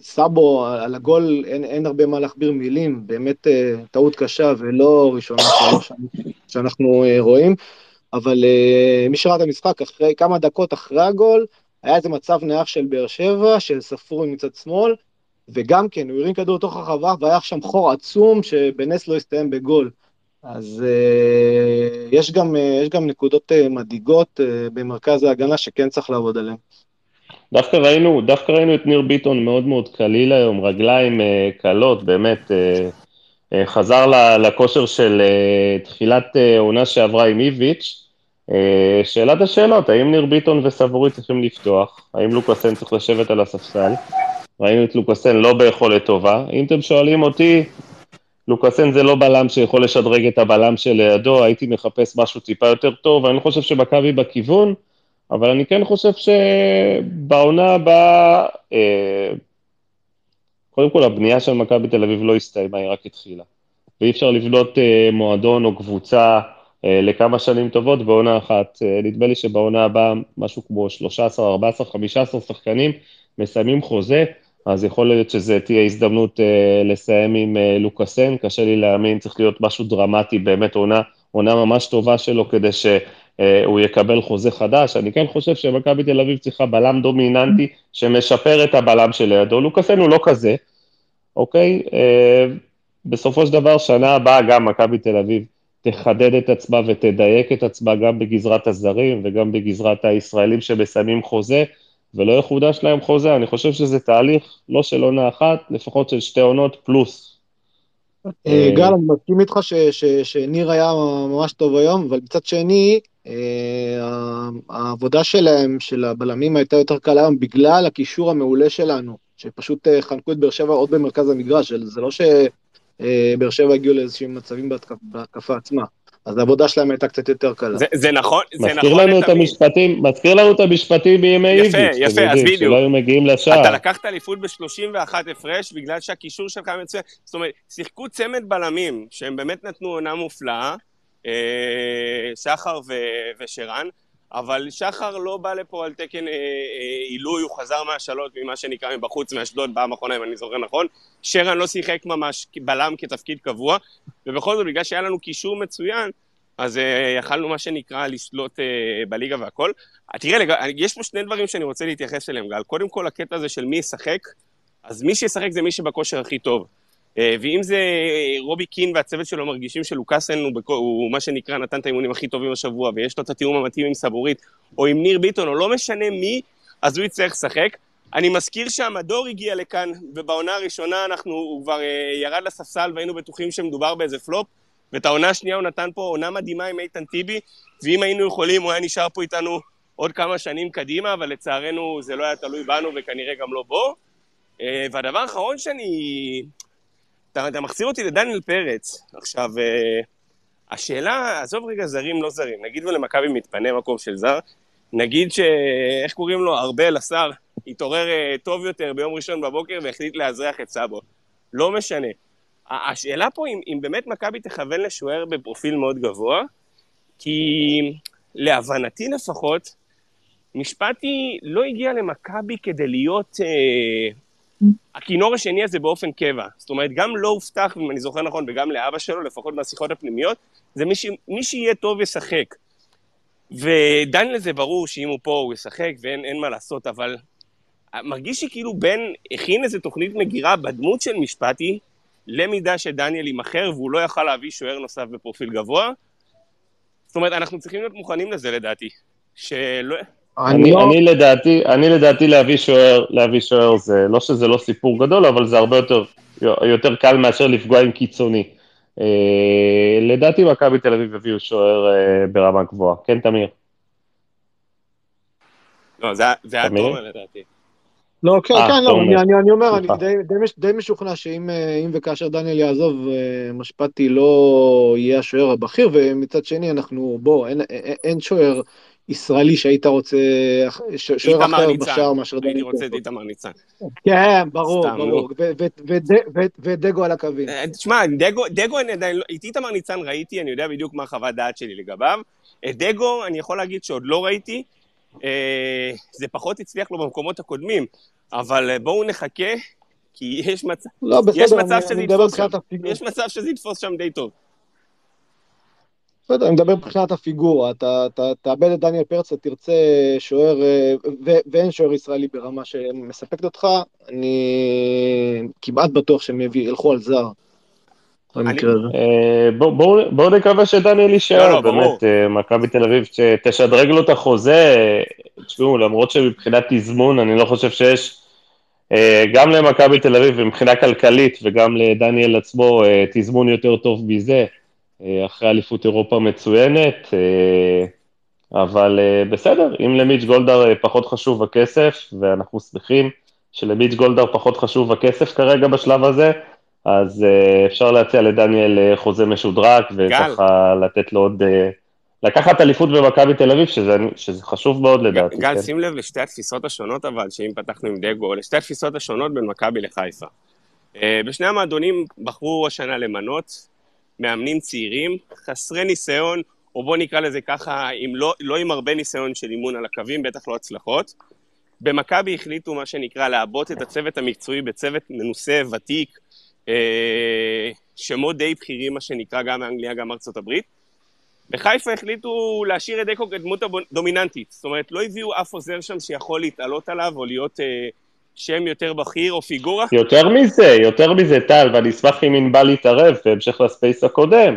סאבו על הגול, אין, אין הרבה מה להכביר מילים, באמת טעות קשה ולא ראשונה שאנחנו רואים, אבל מי שראה את המשחק, אחרי כמה דקות אחרי הגול, היה איזה מצב נייח של באר שבע, של ספורי מצד שמאל, וגם כן, הוא הרים כדור לתוך הרחבה והיה שם חור עצום שבנס לא הסתיים בגול. אז uh, יש, גם, uh, יש גם נקודות uh, מדאיגות uh, במרכז ההגנה שכן צריך לעבוד עליהן. דווקא ראינו, דווקא ראינו את ניר ביטון מאוד מאוד קליל היום, רגליים uh, קלות, באמת, uh, uh, חזר לכושר של uh, תחילת עונה שעברה עם איביץ'. Uh, שאלת השאלות, האם ניר ביטון וסבורי צריכים לפתוח? האם לוקאסן צריך לשבת על הספסל? ראינו את לוקאסן לא ביכולת טובה. אם אתם שואלים אותי, לוקאסן זה לא בלם שיכול לשדרג את הבלם שלידו, הייתי מחפש משהו טיפה יותר טוב, אני לא חושב שמכבי בכיוון, אבל אני כן חושב שבעונה הבאה, אה, קודם כל הבנייה של מכבי תל אביב לא הסתיימה, היא רק התחילה. ואי אפשר לבנות אה, מועדון או קבוצה אה, לכמה שנים טובות בעונה אחת. נדמה לי שבעונה הבאה משהו כמו 13, 14, 15 שחקנים מסיימים חוזה. אז יכול להיות שזה תהיה הזדמנות אה, לסיים עם אה, לוקאסן, קשה לי להאמין, צריך להיות משהו דרמטי, באמת עונה, עונה ממש טובה שלו כדי שהוא אה, יקבל חוזה חדש. אני כן חושב שמכבי תל אביב צריכה בלם דומיננטי שמשפר את הבלם שלידו, לוקאסן הוא לא כזה, אוקיי? אה, בסופו של דבר, שנה הבאה גם מכבי תל אביב תחדד את עצמה ותדייק את עצמה גם בגזרת הזרים וגם בגזרת הישראלים שמסיימים חוזה, ולא יחודש להם חוזה. אני חושב שזה תהליך לא של עונה אחת, לפחות של שתי עונות פלוס. אה, גל, אני מסכים איתך שניר היה ממש טוב היום, אבל מצד שני, אה, העבודה שלהם, של הבלמים, הייתה יותר קלה היום בגלל הקישור המעולה שלנו, שפשוט אה, חנקו את באר שבע עוד במרכז המגרש, זה לא שבאר שבע הגיעו לאיזשהם מצבים בהתקפה עצמה. אז העבודה שלהם הייתה קצת יותר קלה. זה, זה נכון, זה מזכיר נכון לנו את המשפטים, מזכיר לנו את המשפטים בימי איביץ'. יפה, יפה, אז בדיוק. שלא היו מגיעים לשער. אתה לקחת אליפות ב-31 הפרש בגלל שהקישור שלך מצוין. זאת אומרת, שיחקו צמד בלמים, שהם באמת נתנו עונה מופלאה, אה, שחר ושרן, אבל שחר לא בא לפה על תקן אה, אה, עילוי, הוא חזר מהשאלות ממה שנקרא מבחוץ, מאשדוד, פעם אחרונה, אם אני זוכר נכון. שרן לא שיחק ממש בלם כתפקיד קבוע, ובכל זאת, בגלל שהיה לנו קישור מצוין, אז uh, יכלנו מה שנקרא לשלוט uh, בליגה והכל. תראה. יש פה שני דברים שאני רוצה להתייחס אליהם, גל. קודם כל, הקטע הזה של מי ישחק, אז מי שישחק זה מי שבכושר הכי טוב. אה, ואם זה אה, רובי קין והצוות שלו מרגישים שלוקאסן הוא, בכ... הוא מה שנקרא נתן את האימונים הכי טובים השבוע ויש לו את התיאום המתאים עם סבורית או עם ניר ביטון או לא משנה מי, אז הוא יצטרך לשחק. אני מזכיר שהמדור הגיע לכאן ובעונה הראשונה אנחנו, הוא כבר אה, ירד לספסל והיינו בטוחים שמדובר באיזה פלופ ואת העונה השנייה הוא נתן פה עונה מדהימה עם איתן טיבי ואם היינו יכולים הוא היה נשאר פה איתנו עוד כמה שנים קדימה אבל לצערנו זה לא היה תלוי בנו וכנראה גם לא בו. והדבר האחרון שאני אתה, אתה מחזיר אותי לדניאל פרץ. עכשיו, uh, השאלה, עזוב רגע זרים, לא זרים, נגיד ולמכבי מתפנה מקום של זר, נגיד ש... איך קוראים לו? ארבל, השר, התעורר uh, טוב יותר ביום ראשון בבוקר והחליט לאזרח את סאבו. לא משנה. השאלה פה אם, אם באמת מכבי תכוון לשוער בפרופיל מאוד גבוה, כי להבנתי לפחות, משפטי לא הגיע למכבי כדי להיות אה, הכינור השני הזה באופן קבע. זאת אומרת, גם לא הובטח, אם אני זוכר נכון, וגם לאבא שלו, לפחות מהשיחות הפנימיות, זה מי, ש... מי שיהיה טוב ישחק. ודניאל זה ברור שאם הוא פה הוא ישחק ואין מה לעשות, אבל מרגיש שכאילו בן הכין איזה תוכנית מגירה בדמות של משפטי, למידה שדניאל יימכר והוא לא יכל להביא שוער נוסף בפרופיל גבוה. זאת אומרת, אנחנו צריכים להיות מוכנים לזה לדעתי. שלא... אני, לא... אני, לדעתי, אני לדעתי להביא שוער, להביא שוער זה, לא שזה לא סיפור גדול, אבל זה הרבה יותר, יותר קל מאשר לפגוע עם קיצוני. אה, לדעתי מכבי תל אביב הביאו שוער אה, ברמה גבוהה. כן, תמיר? לא, זה, זה היה תומר לדעתי. לא, כן, 아, כן, לא, אני, אני, אני אומר, אני די, די, די משוכנע שאם אה, וכאשר דניאל יעזוב, אה, משפטי לא יהיה השוער הבכיר, ומצד שני אנחנו, בוא, אין, אין, אין שוער ישראלי שהיית רוצה, שוער אחר בשער מאשר דני הייתי רוצה את איתמר ניצן. כן, ברור, ברור, ודגו על הקווים. אה, תשמע, דגו לא- את איתמר ניצן ראיתי, אני יודע בדיוק מה החוות דעת שלי לגביו. את דגו אני יכול להגיד שעוד לא ראיתי, אה, זה פחות הצליח לו במקומות הקודמים, אבל בואו נחכה, כי לא, יש מצב שזה יתפוס שם די טוב. בסדר, אני מדבר מבחינת הפיגורה, אתה תאבד את דניאל פרץ, אתה תרצה שוער, אה, ואין שוער ישראלי ברמה שמספקת אותך, אני כמעט בטוח שהם ילכו על זר. אה, בואו נקווה שדניאל יישאר, לא, לא, באמת, אה, מכבי תל אביב, שתשדרג לו את החוזה, תשמעו, למרות שמבחינת תזמון, אני לא חושב שיש, גם למכבי תל אביב, מבחינה כלכלית, וגם לדניאל עצמו, תזמון יותר טוב מזה. אה, אחרי אליפות אירופה מצוינת, אה, אבל אה, בסדר, אם למיץ' גולדהר פחות חשוב הכסף, ואנחנו שמחים שלמיץ' גולדהר פחות חשוב הכסף כרגע בשלב הזה, אז אפשר להציע לדניאל חוזה משודרג, וככה לתת לו עוד... לקחת אליפות במכבי תל אביב, שזה, שזה חשוב מאוד לדעתי. גל, כן. שים לב לשתי התפיסות השונות אבל, שאם פתחנו עם דגו, לשתי התפיסות השונות בין מכבי לחיפה. בשני המועדונים בחרו השנה למנות מאמנים צעירים, חסרי ניסיון, או בוא נקרא לזה ככה, עם לא, לא עם הרבה ניסיון של אימון על הקווים, בטח לא הצלחות. במכבי החליטו מה שנקרא לעבות את הצוות המקצועי בצוות מנוסה, ותיק, אה, שמות די בכירים מה שנקרא, גם מאנגליה, גם ארצות הברית. בחיפה החליטו להשאיר את דקו כדמות הדומיננטית, זאת אומרת לא הביאו אף עוזר שם שיכול להתעלות עליו או להיות אה, שם יותר בכיר או פיגורה? יותר מזה, יותר מזה, טל, ואני אשמח אם ענבל יתערב בהמשך לספייס הקודם.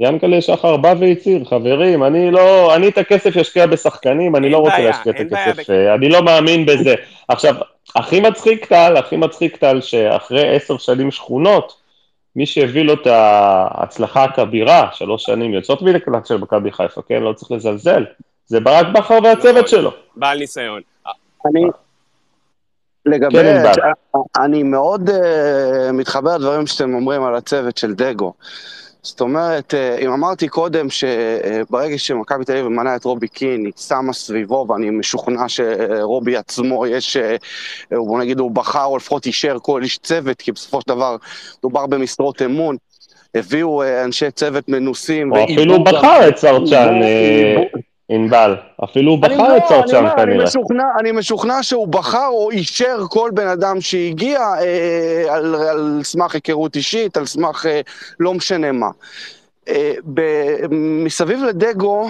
ינקלה שחר בא והצהיר, חברים, אני לא, אני את הכסף אשקיע בשחקנים, אני לא רוצה להשקיע את הכסף, אני לא מאמין בזה. עכשיו, הכי מצחיק טל, הכי מצחיק טל, שאחרי עשר שנים שכונות, מי שהביא לו את ההצלחה הכבירה, שלוש שנים יוצאות מלקלט של מכבי חיפה, כן? לא צריך לזלזל, זה ברק בכר והצוות נכון, שלו. בעל ניסיון. לגבי... כן, אני מאוד uh, מתחבר לדברים שאתם אומרים על הצוות של דגו. זאת אומרת, אה, אם אמרתי קודם שברגע שמכבי תל אביב מנה את רובי קין, היא שמה סביבו, ואני משוכנע שרובי עצמו יש, אה, בוא נגיד, הוא בחר או לפחות אישר כל איש צוות, כי בסופו של דבר דובר במשרות אמון. הביאו אה, אנשי צוות מנוסים. או אפילו בחר את סרצ'אן. ענבל, אפילו הוא בחר את סורצ'אן כנראה. אני משוכנע, אני משוכנע שהוא בחר או אישר כל בן אדם שהגיע אה, על, על סמך היכרות אישית, על סמך אה, לא משנה מה. אה, ב, מסביב לדגו,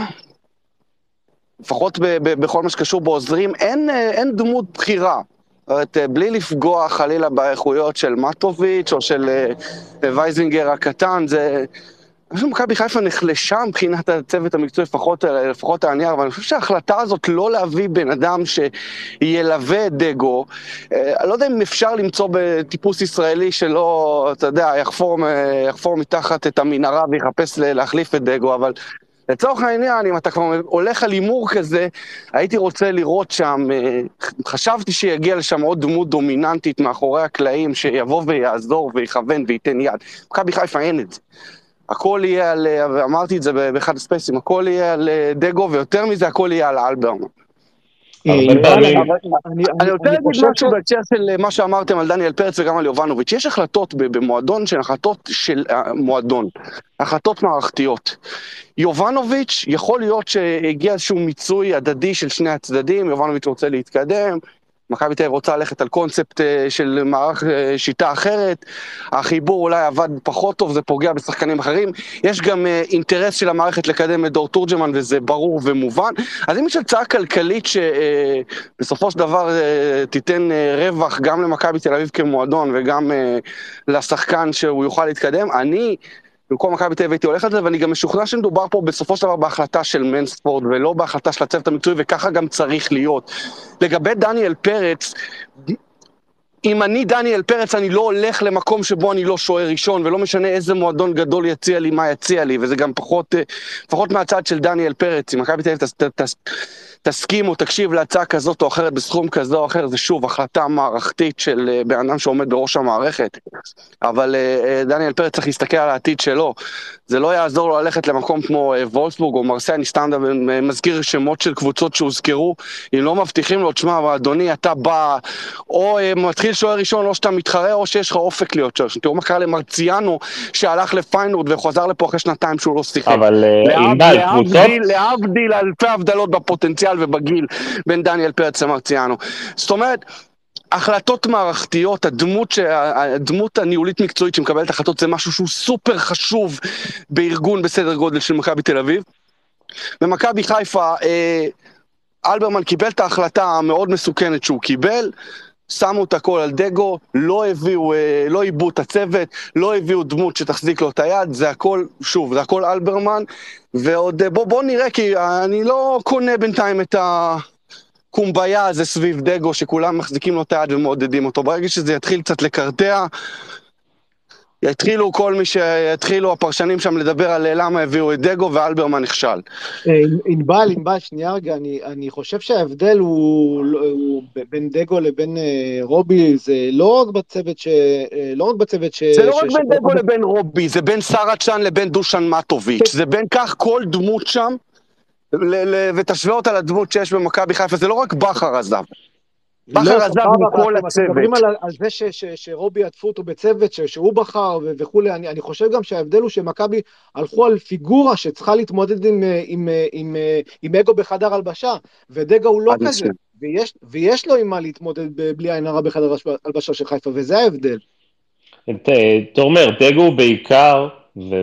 לפחות ב, ב, בכל מה שקשור בעוזרים, אין, אה, אין דמות בחירה. אומרת, אה, בלי לפגוע חלילה באיכויות של מטוביץ' או של אה, וייזינגר הקטן, זה... אני חושב שמכבי חיפה נחלשה מבחינת הצוות המקצועי, לפחות, לפחות הענייר, אבל אני חושב שההחלטה הזאת לא להביא בן אדם שילווה את דגו, אה, אני לא יודע אם אפשר למצוא בטיפוס ישראלי שלא, אתה יודע, יחפור, יחפור מתחת את המנהרה ויחפש להחליף את דגו, אבל לצורך העניין, אם אתה כבר הולך על הימור כזה, הייתי רוצה לראות שם, אה, חשבתי שיגיע לשם עוד דמות דומיננטית מאחורי הקלעים, שיבוא ויעזור ויכוון וייתן יד. מכבי חיפה אין את זה. הכל יהיה על, ואמרתי את זה באחד הספייסים, הכל יהיה על אה, דגו, ויותר מזה, הכל יהיה על אלברמן. אה, אני רוצה להגיד משהו בהקשר של מה שאמרתם על דניאל פרץ וגם על יובנוביץ'. יש החלטות במועדון שהן החלטות של מועדון, החלטות מערכתיות. יובנוביץ', יכול להיות שהגיע איזשהו מיצוי הדדי של שני הצדדים, יובנוביץ' רוצה להתקדם, מכבי תל אביב רוצה ללכת על קונספט אה, של מערך אה, שיטה אחרת, החיבור אולי עבד פחות טוב, זה פוגע בשחקנים אחרים. יש גם אה, אינטרס של המערכת לקדם את דור תורג'מן, וזה ברור ומובן. אז אם יש הצעה כלכלית שבסופו של דבר תיתן רווח גם למכבי תל אביב כמועדון וגם לשחקן שהוא יוכל להתקדם, אני... במקום מכבי תל אביב הייתי הולך על זה, ואני גם משוכנע שמדובר פה בסופו של דבר בהחלטה של מנספורד, ולא בהחלטה של הצוות המקצועי, וככה גם צריך להיות. לגבי דניאל פרץ, אם אני דניאל פרץ, אני לא הולך למקום שבו אני לא שוער ראשון, ולא משנה איזה מועדון גדול יציע לי, מה יציע לי, וזה גם פחות, אה, פחות מהצד של דניאל פרץ. אם מכבי תל אביב תסכים או תקשיב להצעה כזאת או אחרת בסכום כזה או אחר, זה שוב החלטה מערכתית של אה, בן אדם שעומד בראש המערכת. אבל אה, אה, דניאל פרץ צריך להסתכל על העתיד שלו. זה לא יעזור לו ללכת למקום כמו וולסבורג או מרסיי, אני סתם מזכיר שמות של קבוצות שהוזכרו, אם לא מבטיחים לו, תשמע, אדוני, אתה בא, או מתחיל שוער ראשון, או שאתה מתחרה, או שיש לך אופק להיות שוער. תראו מה קרה למרציאנו, שהלך לפיינורד וחזר לפה אחרי שנתיים שהוא לא שיחק. אבל להבדיל אלפי הבדלות בפוטנציאל ובגיל בין דניאל פרץ למרציאנו. זאת אומרת, החלטות מערכתיות, הדמות, ש... הדמות הניהולית מקצועית שמקבלת החלטות זה משהו שהוא סופר חשוב בארגון בסדר גודל של מכבי תל אביב. במכבי חיפה, אה, אלברמן קיבל את ההחלטה המאוד מסוכנת שהוא קיבל, שמו את הכל על דגו, לא הביאו, אה, לא עיבו את הצוות, לא הביאו דמות שתחזיק לו את היד, זה הכל, שוב, זה הכל אלברמן, ועוד אה, בוא, בוא נראה, כי אני לא קונה בינתיים את הקומביה הזה סביב דגו, שכולם מחזיקים לו את היד ומעודדים אותו. ברגע שזה יתחיל קצת לקרטע, יתחילו כל מי שיתחילו הפרשנים שם לדבר על למה הביאו את דגו ואלברמן נכשל. אה, ענבל, ענבל, שנייה רגע, אני, אני חושב שההבדל הוא, הוא בין דגו לבין אה, רובי, זה לא רק בצוות ש... אה, לא רק בצוות ש... זה לא רק בין דגו לבין רובי, זה בין סראצ'אן לבין דושן מטוביץ', זה בין כך כל דמות שם, ותשווה אותה לדמות שיש במכבי חיפה, זה לא רק בכר עזב. בכר לא, עזב מכל הצוות. מדברים על, על זה ש, ש, שרובי עטפו אותו בצוות, ש, שהוא בחר וכולי, אני, אני חושב גם שההבדל הוא שמכבי הלכו על פיגורה שצריכה להתמודד עם, עם, עם, עם, עם אגו בחדר הלבשה, ודגה הוא לא כזה, ויש, ויש לו עם מה להתמודד בלי עין הרע בחדר הלבשה של חיפה, וזה ההבדל. אתה אומר, דגו בעיקר,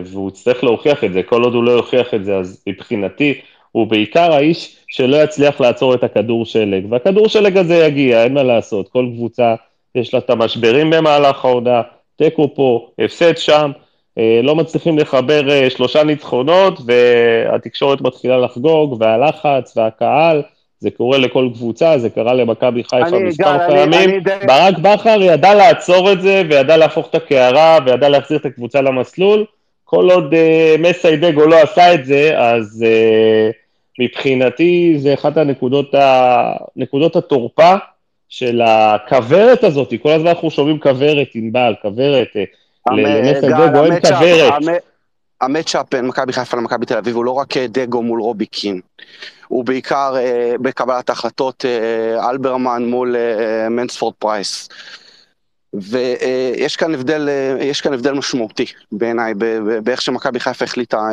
והוא יצטרך להוכיח את זה, כל עוד הוא לא יוכיח את זה, אז מבחינתי, הוא בעיקר האיש שלא יצליח לעצור את הכדור שלג, והכדור שלג הזה יגיע, אין מה לעשות, כל קבוצה יש לה את המשברים במהלך העונה, תיקו פה, הפסד שם, אה, לא מצליחים לחבר אה, שלושה ניצחונות, והתקשורת מתחילה לחגוג, והלחץ, והקהל, זה קורה לכל קבוצה, זה קרה למכבי חיפה מספר פעמים. ברק בכר ידע לעצור את זה, וידע להפוך את הקערה, וידע להחזיר את הקבוצה למסלול. כל עוד אה, מסאי דגו לא עשה את זה, אז אה, מבחינתי זה אחת הנקודות ה... נקודות התורפה של הכוורת הזאת, כל הזמן אנחנו שומעים כוורת, ענבל, כוורת, למסאי דגו אין כוורת. ה matchup בין מכבי חיפה למכבי תל אביב הוא לא רק דגו מול רובי קין. הוא בעיקר אה, בקבלת ההחלטות אה, אלברמן מול אה, מנספורד פרייס. ויש כאן הבדל, יש כאן הבדל משמעותי בעיניי באיך שמכבי חיפה החליטה,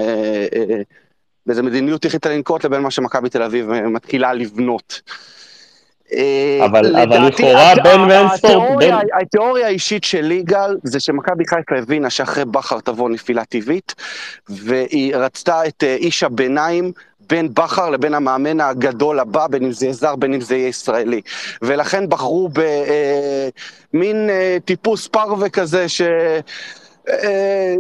באיזה מדיניות החליטה לנקוט לבין מה שמכבי תל אביב מתחילה לבנות. אבל, אבל לכאורה בין מנספורד... בין... התיאוריה האישית של יגאל זה שמכבי חיפה הבינה שאחרי בכר תבוא נפילה טבעית, והיא רצתה את איש הביניים בין בכר לבין המאמן הגדול הבא, בין אם זה יהיה זר, בין אם זה יהיה ישראלי. ולכן בחרו במין אה, אה, טיפוס פרווה כזה, ש... אה,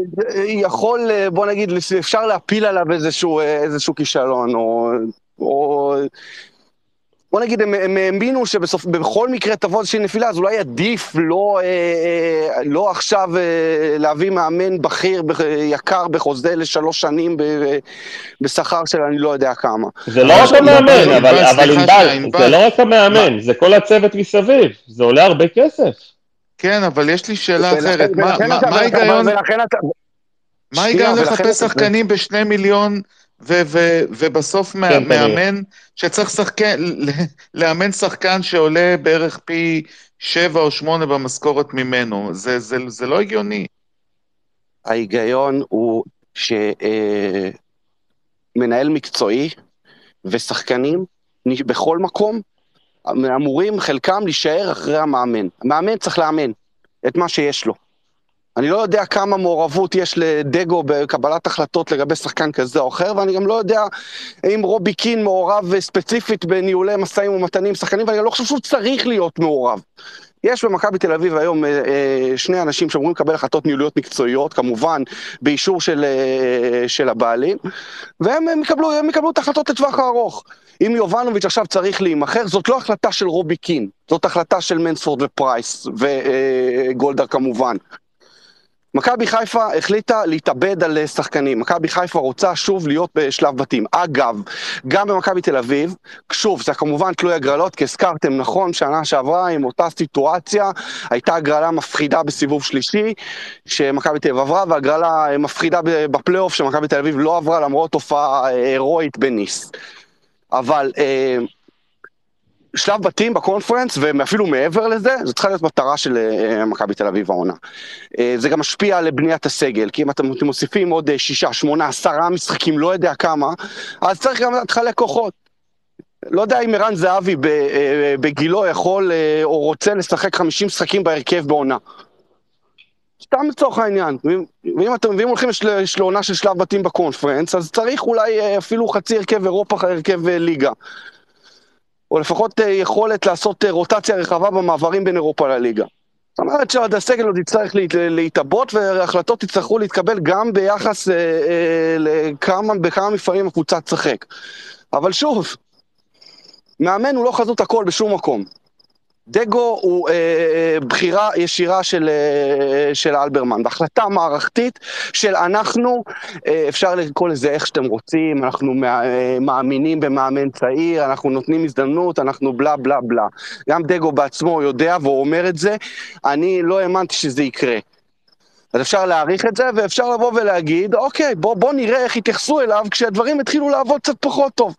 יכול, בוא נגיד, אפשר להפיל עליו איזשהו, איזשהו כישלון, או, או בוא נגיד, הם, הם האמינו שבכל מקרה תבוא איזושהי נפילה, אז אולי עדיף לא, אה, אה, לא עכשיו אה, להביא מאמן בכיר, יקר, בחוזה לשלוש שנים בשכר של אני לא יודע כמה. זה לא רק המאמן, אבל, אבל ענבל, זה לא רק המאמן, זה כל הצוות מסביב, זה עולה הרבה כסף. כן, אבל יש לי שאלה אחרת, מה ההיגיון... מה ההיגיון לחפש שחקנים בשני מיליון... ו- ו- ובסוף כן, מאמן שצריך שחקן, לאמן שחקן שעולה בערך פי שבע או שמונה במשכורת ממנו. זה, זה, זה לא הגיוני. ההיגיון הוא שמנהל אה, מקצועי ושחקנים בכל מקום אמורים חלקם להישאר אחרי המאמן. המאמן צריך לאמן את מה שיש לו. אני לא יודע כמה מעורבות יש לדגו בקבלת החלטות לגבי שחקן כזה או אחר, ואני גם לא יודע אם רובי קין מעורב ספציפית בניהולי משאים ומתנים שחקנים, ואני לא חושב שהוא צריך להיות מעורב. יש במכבי תל אביב היום אה, אה, שני אנשים שאמורים לקבל החלטות ניהוליות מקצועיות, כמובן באישור של, אה, של הבעלים, והם יקבלו, הם יקבלו את ההחלטות לטווח הארוך. אם יובנוביץ' עכשיו צריך להימכר, זאת לא החלטה של רובי קין, זאת החלטה של מנספורד ופרייס, וגולדהר כמובן. מכבי חיפה החליטה להתאבד על שחקנים. מכבי חיפה רוצה שוב להיות בשלב בתים. אגב, גם במכבי תל אביב, שוב, זה כמובן תלוי הגרלות, כי הזכרתם נכון, שנה שעברה עם אותה סיטואציה, הייתה הגרלה מפחידה בסיבוב שלישי, שמכבי תל אביב עברה, והגרלה מפחידה בפלייאוף שמכבי תל אביב לא עברה למרות הופעה הירואית בניס. אבל... אה, שלב בתים בקונפרנס, ואפילו מעבר לזה, זו צריכה להיות מטרה של uh, מכבי תל אביב העונה. Uh, זה גם משפיע על בניית הסגל, כי אם אתם מוסיפים עוד uh, שישה, שמונה, עשרה משחקים, לא יודע כמה, אז צריך גם להתחלק כוחות. לא יודע אם ערן זהבי בגילו יכול או רוצה לשחק 50 משחקים בהרכב בעונה. סתם לצורך העניין. ואם אתם ואם הולכים לעונה של שלב בתים בקונפרנס, אז צריך אולי אפילו חצי הרכב אירופה, הרכב ליגה. או לפחות אה, יכולת לעשות אה, רוטציה רחבה במעברים בין אירופה לליגה. זאת אומרת שעוד הסגל עוד יצטרך להתעבות והחלטות יצטרכו להתקבל גם ביחס אה, אה, לכמה, בכמה מפעלים הקבוצה תשחק. אבל שוב, מאמן הוא לא חזות הכל בשום מקום. דגו הוא אה, אה, בחירה ישירה של, אה, של אלברמן, בהחלטה מערכתית של אנחנו, אה, אפשר לקרוא לזה איך שאתם רוצים, אנחנו אה, מאמינים במאמן צעיר, אנחנו נותנים הזדמנות, אנחנו בלה בלה בלה. גם דגו בעצמו יודע והוא אומר את זה, אני לא האמנתי שזה יקרה. אז אפשר להעריך את זה, ואפשר לבוא ולהגיד, אוקיי, בוא, בוא נראה איך יתייחסו אליו כשהדברים התחילו לעבוד קצת פחות טוב.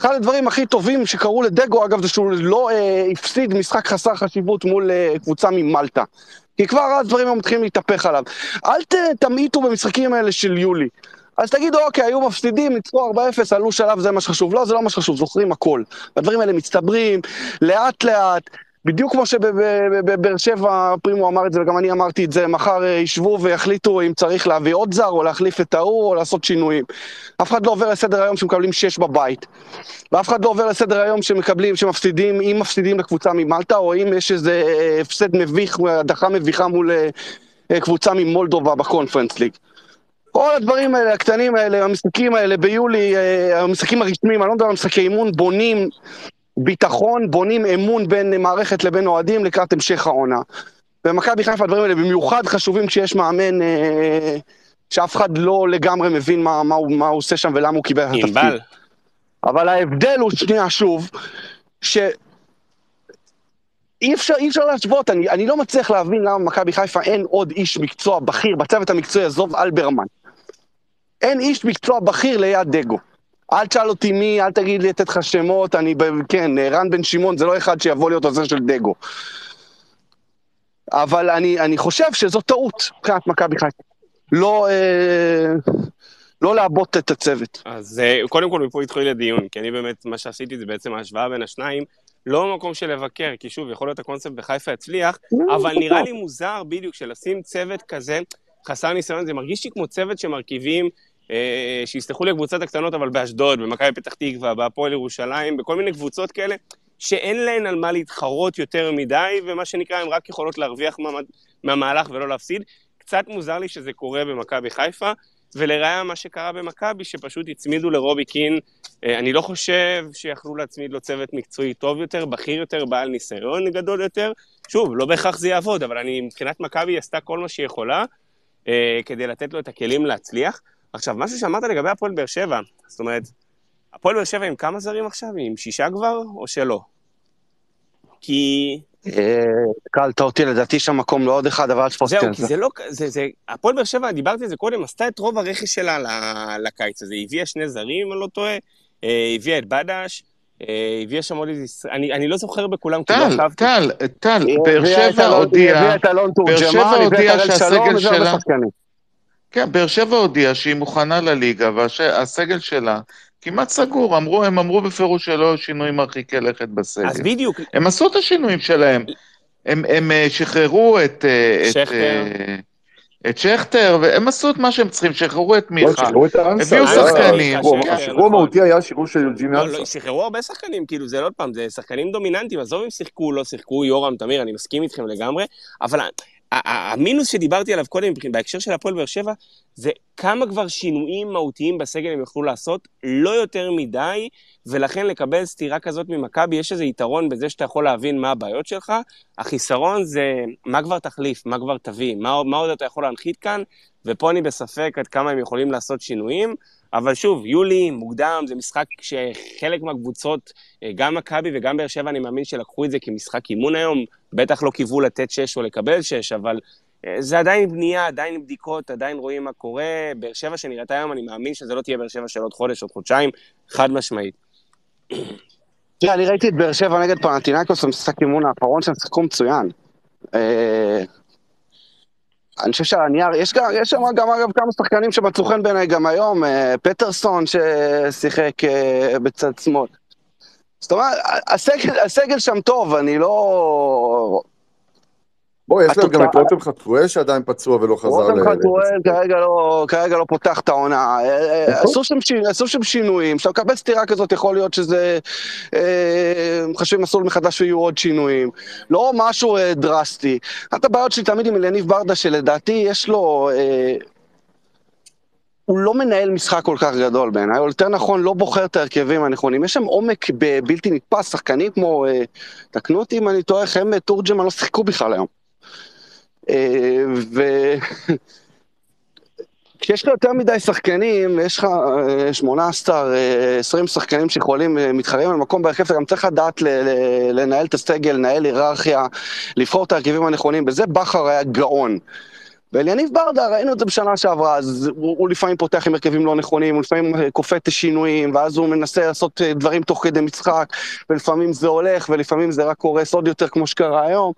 אחד הדברים הכי טובים שקרו לדגו, אגב, זה שהוא לא אה, הפסיד משחק חסר חשיבות מול אה, קבוצה ממלטה. כי כבר אז דברים מתחילים להתהפך עליו. אל תמעיטו במשחקים האלה של יולי. אז תגידו, אוקיי, היו מפסידים, ניצחו 4-0, עלו שלב, זה מה שחשוב. לא, זה לא מה שחשוב, זוכרים הכל. הדברים האלה מצטברים, לאט-לאט. בדיוק כמו שבבאר שבע פרימו אמר את זה, וגם אני אמרתי את זה, מחר אה, ישבו ויחליטו אם צריך להביא עוד זר, או להחליף את ההוא, או לעשות שינויים. אף אחד לא עובר לסדר היום שמקבלים שש בבית. ואף אחד לא עובר לסדר היום שמקבלים, שמפסידים, אם מפסידים לקבוצה ממלטה, או אם יש איזה אה, הפסד מביך, הדחה מביכה מול אה, קבוצה ממולדובה בקונפרנס ליג. כל הדברים האלה, הקטנים האלה, המשחקים האלה ביולי, המשחקים הרשמיים, אני לא מדבר על משחקי אימון, בונים ביטחון, בונים אמון בין מערכת לבין אוהדים לקראת המשך העונה. במכבי חיפה הדברים האלה במיוחד חשובים כשיש מאמן אה, שאף אחד לא לגמרי מבין מה, מה, מה הוא עושה שם ולמה הוא קיבל את התפקיד. אבל ההבדל הוא, שנייה שוב, ש... אי אפשר, אי אפשר להשוות, אני, אני לא מצליח להבין למה במכבי חיפה אין עוד איש מקצוע בכיר בצוות המקצועי, עזוב אלברמן. אין איש מקצוע בכיר ליד דגו. אל תשאל אותי מי, אל תגיד לי לתת לך שמות, אני, כן, רן בן שמעון זה לא אחד שיבוא להיות עוזר של דגו. אבל אני, אני חושב שזו טעות מבחינת מכבי חיפה. לא, אה, לא לעבות את הצוות. אז אה, קודם כל מפה התחיל לדיון, כי אני באמת, מה שעשיתי זה בעצם ההשוואה בין השניים, לא במקום של לבקר, כי שוב, יכול להיות הקונספט בחיפה יצליח, לא, אבל נראה לי מוזר בדיוק שלשים צוות כזה, חסר ניסיון, זה מרגיש לי כמו צוות שמרכיבים שיסלחו לי הקבוצות הקטנות, אבל באשדוד, במכבי פתח תקווה, בהפועל ירושלים, בכל מיני קבוצות כאלה, שאין להן על מה להתחרות יותר מדי, ומה שנקרא, הן רק יכולות להרוויח מהמהלך ולא להפסיד. קצת מוזר לי שזה קורה במכבי חיפה, ולראיה מה שקרה במכבי, שפשוט הצמידו לרובי קין, אה, אני לא חושב שיכלו להצמיד לו צוות מקצועי טוב יותר, בכיר יותר, בעל ניסיון גדול יותר. שוב, לא בהכרח זה יעבוד, אבל אני, מבחינת מכבי היא עשתה כל מה שהיא יכולה אה, כדי לתת לו את הכלים להצליח. עכשיו, משהו שאמרת לגבי הפועל באר שבע, זאת אומרת, הפועל באר שבע עם כמה זרים עכשיו? עם שישה כבר, או שלא? כי... קלת אותי, לדעתי שם מקום לעוד אחד, אבל אל תפוס זהו, כי זה לא... זה, זה, הפועל באר שבע, דיברתי על זה קודם, עשתה את רוב הרכש שלה לקיץ הזה. הביאה שני זרים, אם אני לא טועה, אה, הביאה את בדש, אה, הביאה שם עוד איזה... אני, אני לא זוכר בכולם, כי לא חשבתי. טל, טל, טל, באר שבע הודיעה... באר שבע הודיעה שהסגל שלה... כן, באר שבע הודיעה שהיא מוכנה לליגה, והסגל שלה כמעט סגור. אמרו, הם אמרו בפירוש שלא שינויים מרחיקי לכת בסגל. אז בדיוק. הם עשו את השינויים שלהם. הם, הם אה, שחררו את... אה, שכטר. את, אה, את שכטר, והם עשו את מה שהם צריכים, שחררו את מיכה. שחררו את האנסה. הביאו שחקנים. השחרור המהותי היה שחרור של אנסה. לא, לא, שחררו הרבה שחקנים, כאילו, זה לא עוד פעם, זה שחקנים דומיננטיים, עזוב אם שיחקו, לא שיחקו, יורם, תמיר, אני מסכים איתכם לגמרי, אבל המינוס שדיברתי עליו קודם, בהקשר של הפועל באר שבע, זה כמה כבר שינויים מהותיים בסגל הם יוכלו לעשות, לא יותר מדי, ולכן לקבל סטירה כזאת ממכבי, יש איזה יתרון בזה שאתה יכול להבין מה הבעיות שלך. החיסרון זה מה כבר תחליף, מה כבר תביא, מה, מה עוד אתה יכול להנחית כאן, ופה אני בספק עד כמה הם יכולים לעשות שינויים. אבל שוב, יולי, מוקדם, זה משחק שחלק מהקבוצות, אה, גם מכבי וגם באר שבע, אני מאמין שלקחו את זה כמשחק אימון היום, בטח לא קיוו לתת שש או לקבל שש, אבל אה, זה עדיין בנייה, עדיין בדיקות, עדיין רואים מה קורה. באר שבע שנראית היום, אני מאמין שזה לא תהיה באר שבע של עוד חודש, עוד חודשיים, חד משמעית. תראה, אני ראיתי את באר שבע נגד פנטינקוס במשחק אימון האחרון שהם שיחקו מצוין. אני חושב שהנייר, יש, יש שם גם אגב כמה שחקנים שמצאו חן בעיניי גם היום, אה, פטרסון ששיחק אה, בצד שמאל. זאת אומרת, הסגל, הסגל שם טוב, אני לא... בוא, יש להם גם את רותם חתואל שעדיין פצוע ולא חזר ל... רותם חתואל לא- כרגע לא פותח את העונה. אה, נכון. עשו שם שינויים, כשאתה מקבל סטירה כזאת יכול להיות שזה... אה, חושבים מסלול מחדש ויהיו עוד שינויים. לא משהו אה, דרסטי. אחת הבעיות שלי תמיד עם אליניב ברדה, שלדעתי יש לו... הוא לא מנהל משחק כל כך גדול בעיניי, או יותר נכון, לא בוחר את ההרכבים הנכונים. יש שם עומק בלתי נתפס, שחקנים כמו, תקנו אותי אם אני טועה, חמד תורג'מן לא שיחקו בכלל היום. ו... כשיש לך יותר מדי שחקנים, יש לך 18, אה, 20 אה, שחקנים שיכולים, אה, מתחרים על מקום בהרכב, אתה גם צריך לדעת לנהל את הסגל, לנהל היררכיה, לבחור את ההרכבים הנכונים, בזה בכר היה גאון. ואליניב ברדה, ראינו את זה בשנה שעברה, אז הוא, הוא לפעמים פותח עם הרכבים לא נכונים, הוא לפעמים כופה את השינויים, ואז הוא מנסה לעשות דברים תוך כדי משחק, ולפעמים זה הולך, ולפעמים זה רק קורס עוד יותר כמו שקרה היום.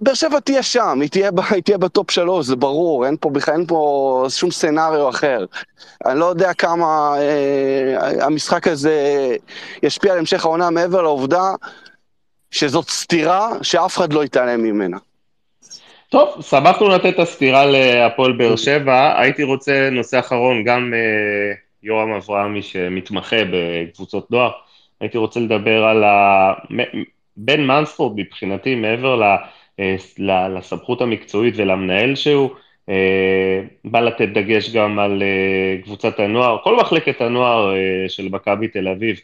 באר שבע תהיה שם, היא תהיה, היא תהיה בטופ שלוש, זה ברור, אין פה בכלל, אין פה שום סצנריו אחר. אני לא יודע כמה אה, המשחק הזה ישפיע על המשך העונה מעבר לעובדה שזאת סתירה שאף אחד לא יתעלם ממנה. טוב, שמחנו לתת את הסתירה להפועל באר שבע. הייתי רוצה, נושא אחרון, גם uh, יורם אברהמי שמתמחה בקבוצות נוער, הייתי רוצה לדבר על ה... בן מנספורד מבחינתי, מעבר. אה, לסמכות המקצועית ולמנהל שהוא, אה, בא לתת דגש גם על אה, קבוצת הנוער, כל מחלקת הנוער של מכבי תל אביב.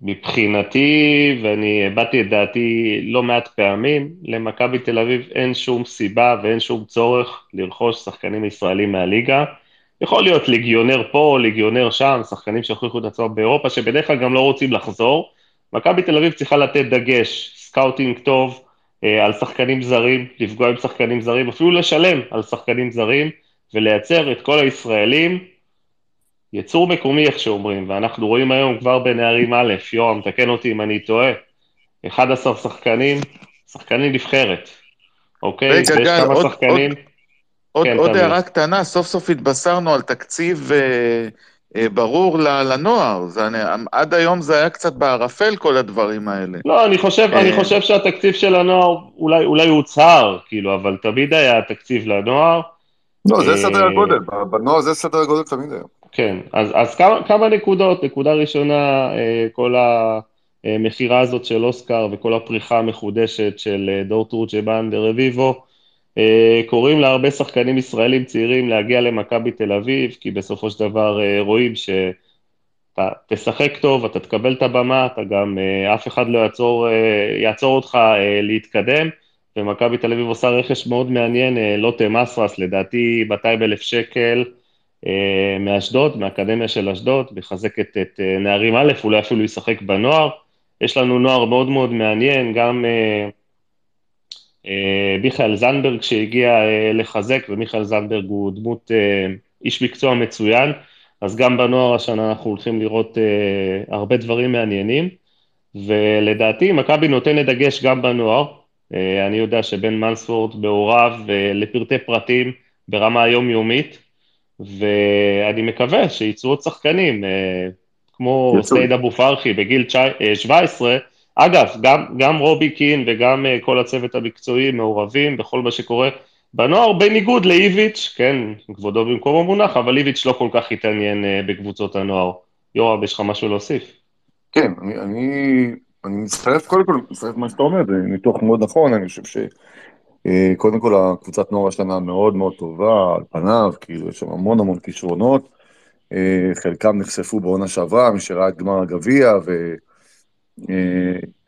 מבחינתי, ואני הבעתי את דעתי לא מעט פעמים, למכבי תל אביב אין שום סיבה ואין שום צורך לרכוש שחקנים ישראלים מהליגה. יכול להיות ליגיונר פה, ליגיונר שם, שחקנים שהוכיחו את עצמם באירופה, שבדרך כלל גם לא רוצים לחזור. מכבי תל אביב צריכה לתת דגש, scouting טוב אה, על שחקנים זרים, לפגוע עם שחקנים זרים, אפילו לשלם על שחקנים זרים, ולייצר את כל הישראלים, יצור מקומי, איך שאומרים, ואנחנו רואים היום כבר בנערים א', יורם, תקן אותי אם אני טועה, 11 שחקנים, שחקנים נבחרת, אוקיי? ויש כמה שחקנים... עוד... עוד, כן, עוד הערה קטנה, סוף סוף התבשרנו על תקציב אה, ברור לנוער. זה, אני, עד היום זה היה קצת בערפל כל הדברים האלה. לא, אני חושב, אה... אני חושב שהתקציב של הנוער אולי, אולי הוצהר, כאילו, אבל תמיד היה תקציב לנוער. לא, זה אה... סדר הגודל, בנוער זה סדר הגודל תמיד היה. כן, אז, אז כמה, כמה נקודות, נקודה ראשונה, אה, כל המכירה הזאת של אוסקר וכל הפריחה המחודשת של אה, דור תורג'בן ורביבו, אה, קוראים להרבה שחקנים ישראלים צעירים להגיע למכבי תל אביב, כי בסופו של דבר אה, רואים שאתה תשחק טוב, אתה תקבל את הבמה, אתה גם, אה, אף אחד לא יעצור, יעצור אותך להתקדם, ומכבי תל אביב עושה רכש מאוד מעניין, לוטה מסרס, לדעתי 200 אלף שקל מאשדוד, מהאקדמיה של אשדוד, מחזקת את נערים א', אולי אפילו ישחק בנוער. יש לנו נוער מאוד מאוד מעניין, גם... אה, מיכאל זנדברג שהגיע אה, לחזק, ומיכאל זנדברג הוא דמות, אה, איש מקצוע מצוין, אז גם בנוער השנה אנחנו הולכים לראות הרבה דברים מעניינים, ולדעתי מכבי נותנת דגש גם בנוער, אני יודע שבן מנספורד מעורב לפרטי פרטים ברמה היומיומית, ואני מקווה שייצאו עוד שחקנים, כמו סייד אבו פרחי בגיל 17, אגב, גם, גם רובי קין וגם uh, כל הצוות המקצועי מעורבים בכל מה שקורה בנוער, בניגוד לאיביץ', כן, כבודו במקום המונח, אבל איביץ' לא כל כך התעניין uh, בקבוצות הנוער. יורב, יש לך משהו להוסיף? כן, אני, אני, אני מצטרף, קודם כל, מצטרף למה שאתה אומר, זה ניתוח מאוד נכון, אני חושב שקודם אה, כל הקבוצת נוער השנה מאוד מאוד טובה, על פניו, כאילו יש שם המון המון כישרונות, חלקם נחשפו בעונה שעברה, מי שראה את גמר הגביע, ו...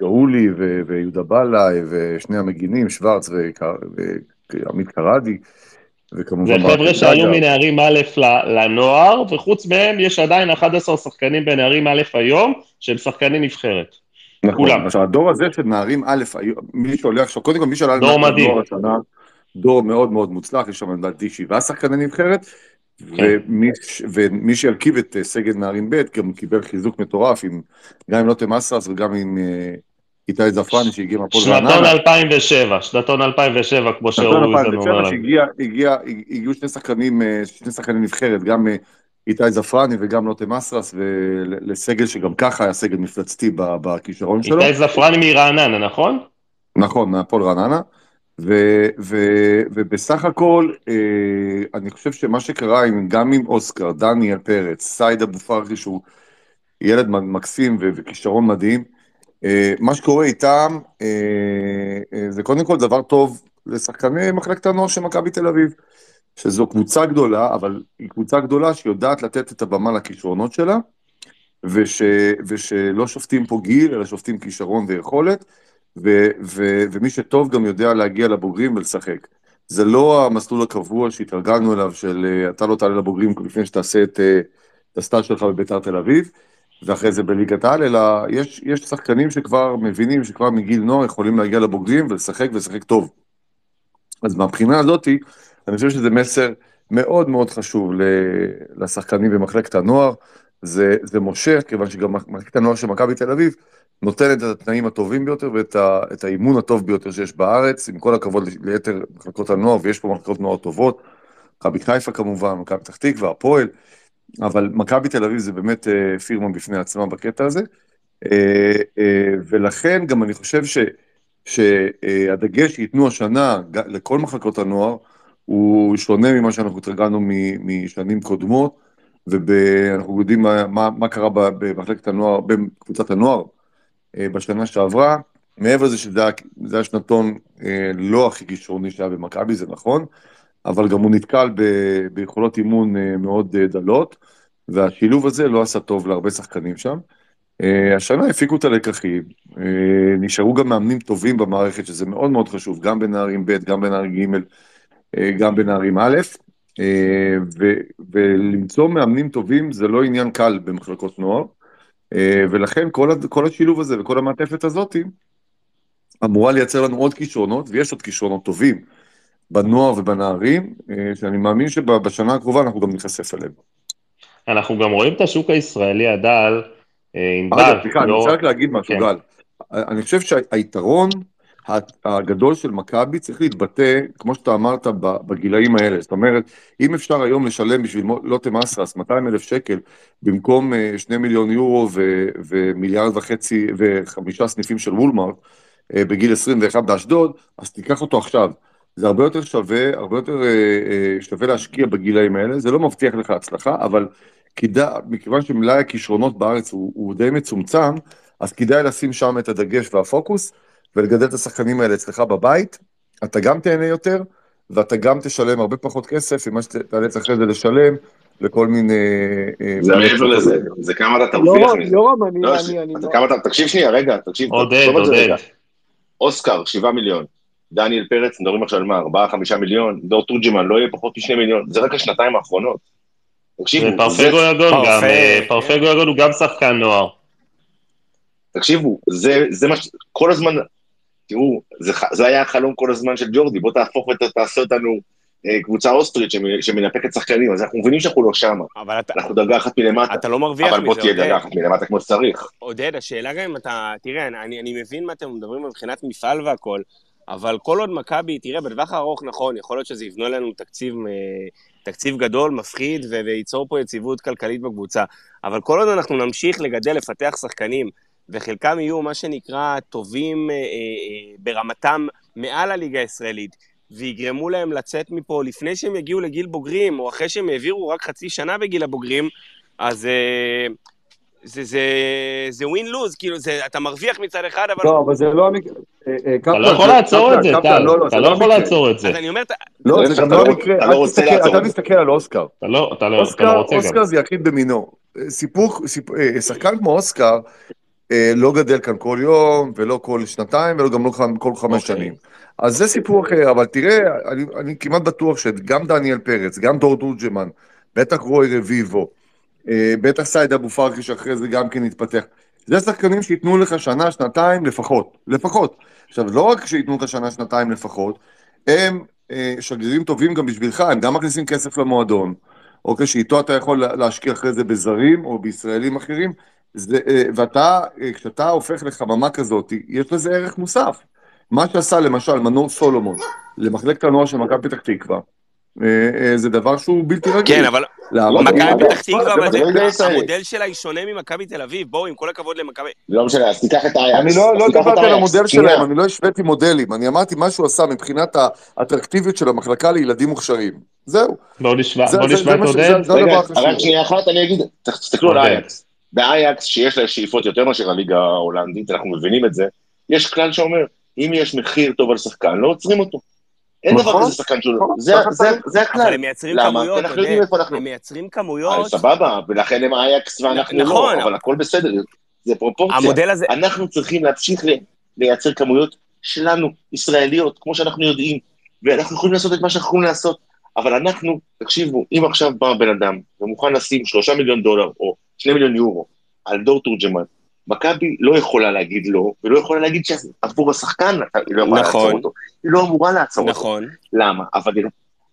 גאולי ויהודה בלעי ושני המגינים, שוורץ ועמית קרדי. וכמובן... זה חבר'ה שהיו מנערים א' לנוער, וחוץ מהם יש עדיין 11 שחקנים בנערים א' היום, שהם שחקנים נבחרת. נכון, כולם. עכשיו הדור הזה של נערים א', מי שעולה עכשיו, קודם כל מי דור מדהים. השנה, דור מאוד מאוד מוצלח, יש שם לדעתי שבעה שחקני נבחרת. ומי, ומי שירכיב את אה, סגל נערים ב' גם קיבל חיזוק מטורף, עם, גם עם לוטם אסרס וגם עם אה, איתי זפרני שהגיע מהפועל רעננה. שנתון 2007, שנתון 2007, כמו שאורי זן אומר לנו. הגיע, הגיעו שני שחקנים, אה, שני שחקנים נבחרת, גם איתי זפרני וגם לוטם אסרס, ולסגל שגם ככה היה סגל מפלצתי בכישרון שלו. איתי זפרני מרעננה, נכון? נכון, מהפועל רעננה. ו, ו, ובסך הכל, אה, אני חושב שמה שקרה עם, גם עם אוסקר, דניאל פרץ, סייד אבו פרחי, שהוא ילד מקסים ו, וכישרון מדהים, אה, מה שקורה איתם, אה, אה, זה קודם כל דבר טוב לשחקני מחלקת הנוער של מכבי תל אביב, שזו קבוצה גדולה, אבל היא קבוצה גדולה שיודעת לתת את הבמה לכישרונות שלה, וש, ושלא שופטים פה גיל, אלא שופטים כישרון ויכולת. ו- ו- ומי שטוב גם יודע להגיע לבוגרים ולשחק. זה לא המסלול הקבוע שהתרגלנו אליו של אה, אתה לא תעלה לבוגרים לפני שתעשה את, אה, את הסטאז' שלך בביתר תל אביב, ואחרי זה בליגת העל, אלא יש, יש שחקנים שכבר מבינים שכבר מגיל נוער יכולים להגיע לבוגרים ולשחק ולשחק טוב. אז מהבחינה הזאתי, אני חושב שזה מסר מאוד מאוד חשוב לשחקנים במחלקת הנוער. זה, זה מושך, כיוון שגם מחלקת הנוער של מכבי תל אביב נותנת את התנאים הטובים ביותר ואת האימון הטוב ביותר שיש בארץ, עם כל הכבוד ליתר מחלקות הנוער, ויש פה מחלקות נוער טובות, מכבי חיפה כמובן, מכבי פתח תקווה, הפועל, אבל מכבי תל אביב זה באמת אה, פירמה בפני עצמה בקטע הזה, ולכן גם אני חושב ש, שהדגש שייתנו השנה לכל מחלקות הנוער, הוא שונה ממה שאנחנו התרגלנו משנים קודמות, ואנחנו יודעים מה, מה, מה קרה במחלקת הנוער, בקבוצת הנוער בשנה שעברה, מעבר לזה שזה היה שנתון לא הכי כישרוני שהיה במכבי, זה נכון, אבל גם הוא נתקל ב, ביכולות אימון מאוד דלות, והשילוב הזה לא עשה טוב להרבה שחקנים שם. השנה הפיקו את הלקחים, נשארו גם מאמנים טובים במערכת, שזה מאוד מאוד חשוב, גם בנערים ב', גם בנערים ג', גם בנערים א', ולמצוא מאמנים טובים זה לא עניין קל במחלקות נוער, ולכן כל, כל השילוב הזה וכל המעטפת הזאת אמורה לייצר לנו עוד כישרונות, ויש עוד כישרונות טובים בנוער ובנערים, שאני מאמין שבשנה הקרובה אנחנו גם נחשף אליהם. אנחנו גם רואים את השוק הישראלי הדל, ענבל. רגע, סליחה, אני רוצה רק להגיד משהו, כן. גל. אני חושב שהיתרון הגדול של מכבי צריך להתבטא, כמו שאתה אמרת, בגילאים האלה. זאת אומרת, אם אפשר היום לשלם בשביל לוטה מסרס 200 אלף שקל, במקום 2 מיליון יורו ומיליארד וחצי וחמישה סניפים של וולמארט, בגיל 21 באשדוד, אז תיקח אותו עכשיו. זה הרבה יותר שווה, הרבה יותר שווה להשקיע בגילאים האלה, זה לא מבטיח לך הצלחה, אבל כדאי, מכיוון שמלאי הכישרונות בארץ הוא, הוא די מצומצם, אז כדאי לשים שם את הדגש והפוקוס, ולגדל את השחקנים האלה אצלך בבית, אתה גם תהנה יותר, ואתה גם תשלם הרבה פחות כסף ממה שתאלץ אחרי זה לשלם לכל מיני... זה מעבר לזה, זה כמה אתה תרוויח מזה. יורם, אני... תקשיב שנייה, רגע, תקשיב. עודד, עודד. אוסקר, שבעה מיליון. דניאל פרץ, מדברים עכשיו על מה, ארבעה, חמישה מיליון, דור תורג'מן, לא יהיה פחות משני מיליון, זה רק השנתיים האחרונות. תקשיבו, פרפגו יגון גם, פרפגו יגון הוא גם שחקן נוער. תקשיבו, זה מה ש... כל הזמן, תראו, זה היה החלום כל הזמן של ג'ורדי, בוא תהפוך ותעשה אותנו קבוצה אוסטרית שמנפקת שחקנים, אז אנחנו מבינים שאנחנו לא שם, אנחנו דרגה אחת מלמטה. אתה לא מרוויח מזה, אבל בוא תהיה דרגה אחת מלמטה כמו שצריך. עודד, השאלה גם אם אתה, תראה, אני מבין מה אתם מדברים מבחינת מפעל והכל, אבל כל עוד מכבי, תראה, בטווח הארוך נכון, יכול להיות שזה יבנו עלינו תקציב, תקציב גדול, מפחיד, וייצור פה יציבות כלכלית בקבוצה. אבל כל עוד אנחנו נמשיך לגדל, לפתח שחקנים, וחלקם יהיו מה שנקרא טובים אה, אה, ברמתם מעל הליגה הישראלית, ויגרמו להם לצאת מפה לפני שהם יגיעו לגיל בוגרים, או אחרי שהם העבירו רק חצי שנה בגיל הבוגרים, אז... אה, זה, זה, זה ווין לוז, כאילו, זה, אתה מרוויח מצד אחד, אבל... לא, אבל זה לא המקרה... אתה לא יכול לעצור את זה, טל, אתה לא יכול לעצור את זה. אז אני אומר... לא, זה גם לא המקרה, אתה מסתכל על אוסקר. אתה לא רוצה גם. אוסקר זה יחיד במינו. סיפור, שחקן כמו אוסקר לא גדל כאן כל יום, ולא כל שנתיים, ולא גם לא כל חמש שנים. אז זה סיפור אחר, אבל תראה, אני כמעט בטוח שגם דניאל פרץ, גם דור דורג'מן, בטח רוי רביבו, בטח סייד אבו פרחי שאחרי זה גם כן יתפתח. זה שחקנים שייתנו לך שנה, שנתיים לפחות, לפחות. עכשיו, לא רק שייתנו לך שנה, שנתיים לפחות, הם אה, שגרירים טובים גם בשבילך, הם גם מכניסים כסף למועדון, אוקיי, שאיתו אתה יכול להשקיע אחרי זה בזרים או בישראלים אחרים, זה, אה, ואתה, אה, כשאתה הופך לחממה כזאת, יש לזה ערך מוסף. מה שעשה למשל מנור סולומון למחלקת הנוער של מכבי פתח תקווה, זה דבר שהוא בלתי רגיל. כן, אבל מכבי פתח תקווה, המודל שלה היא שונה ממכבי תל אביב, בואו, עם כל הכבוד למכבי... לא משנה, אז תיקח את האייקס. אני לא דיברתי על המודל שלהם, אני לא השוויתי מודלים, אני אמרתי מה שהוא עשה מבחינת האטרקטיביות של המחלקה לילדים מוכשרים. זהו. בואו נשמע את עודד. רגע, רק שנייה אחת, אני אגיד, תסתכלו על האייקס. באייקס, שיש לה שאיפות יותר מאשר הליגה ההולנדית, אנחנו מבינים את זה, יש כלל שאומר, אם יש מחיר טוב על שחקן, לא עוצרים אותו. אין דבר כזה שחקן שהוא... זה הכלל. אבל הם מייצרים כמויות, הם מייצרים כמויות. סבבה, ולכן הם אייקס ואנחנו לא, אבל הכל בסדר, זה פרופורציה. המודל הזה... אנחנו צריכים להמשיך לייצר כמויות שלנו, ישראליות, כמו שאנחנו יודעים, ואנחנו יכולים לעשות את מה שאנחנו יכולים לעשות, אבל אנחנו, תקשיבו, אם עכשיו בא בן אדם ומוכן לשים שלושה מיליון דולר או שני מיליון יורו על דור תורג'מן, מכבי לא יכולה להגיד לא, ולא יכולה להגיד שעבור השחקן היא לא יכולה נכון. לעצור אותו. היא לא אמורה לעצור נכון. אותו. למה? אבל...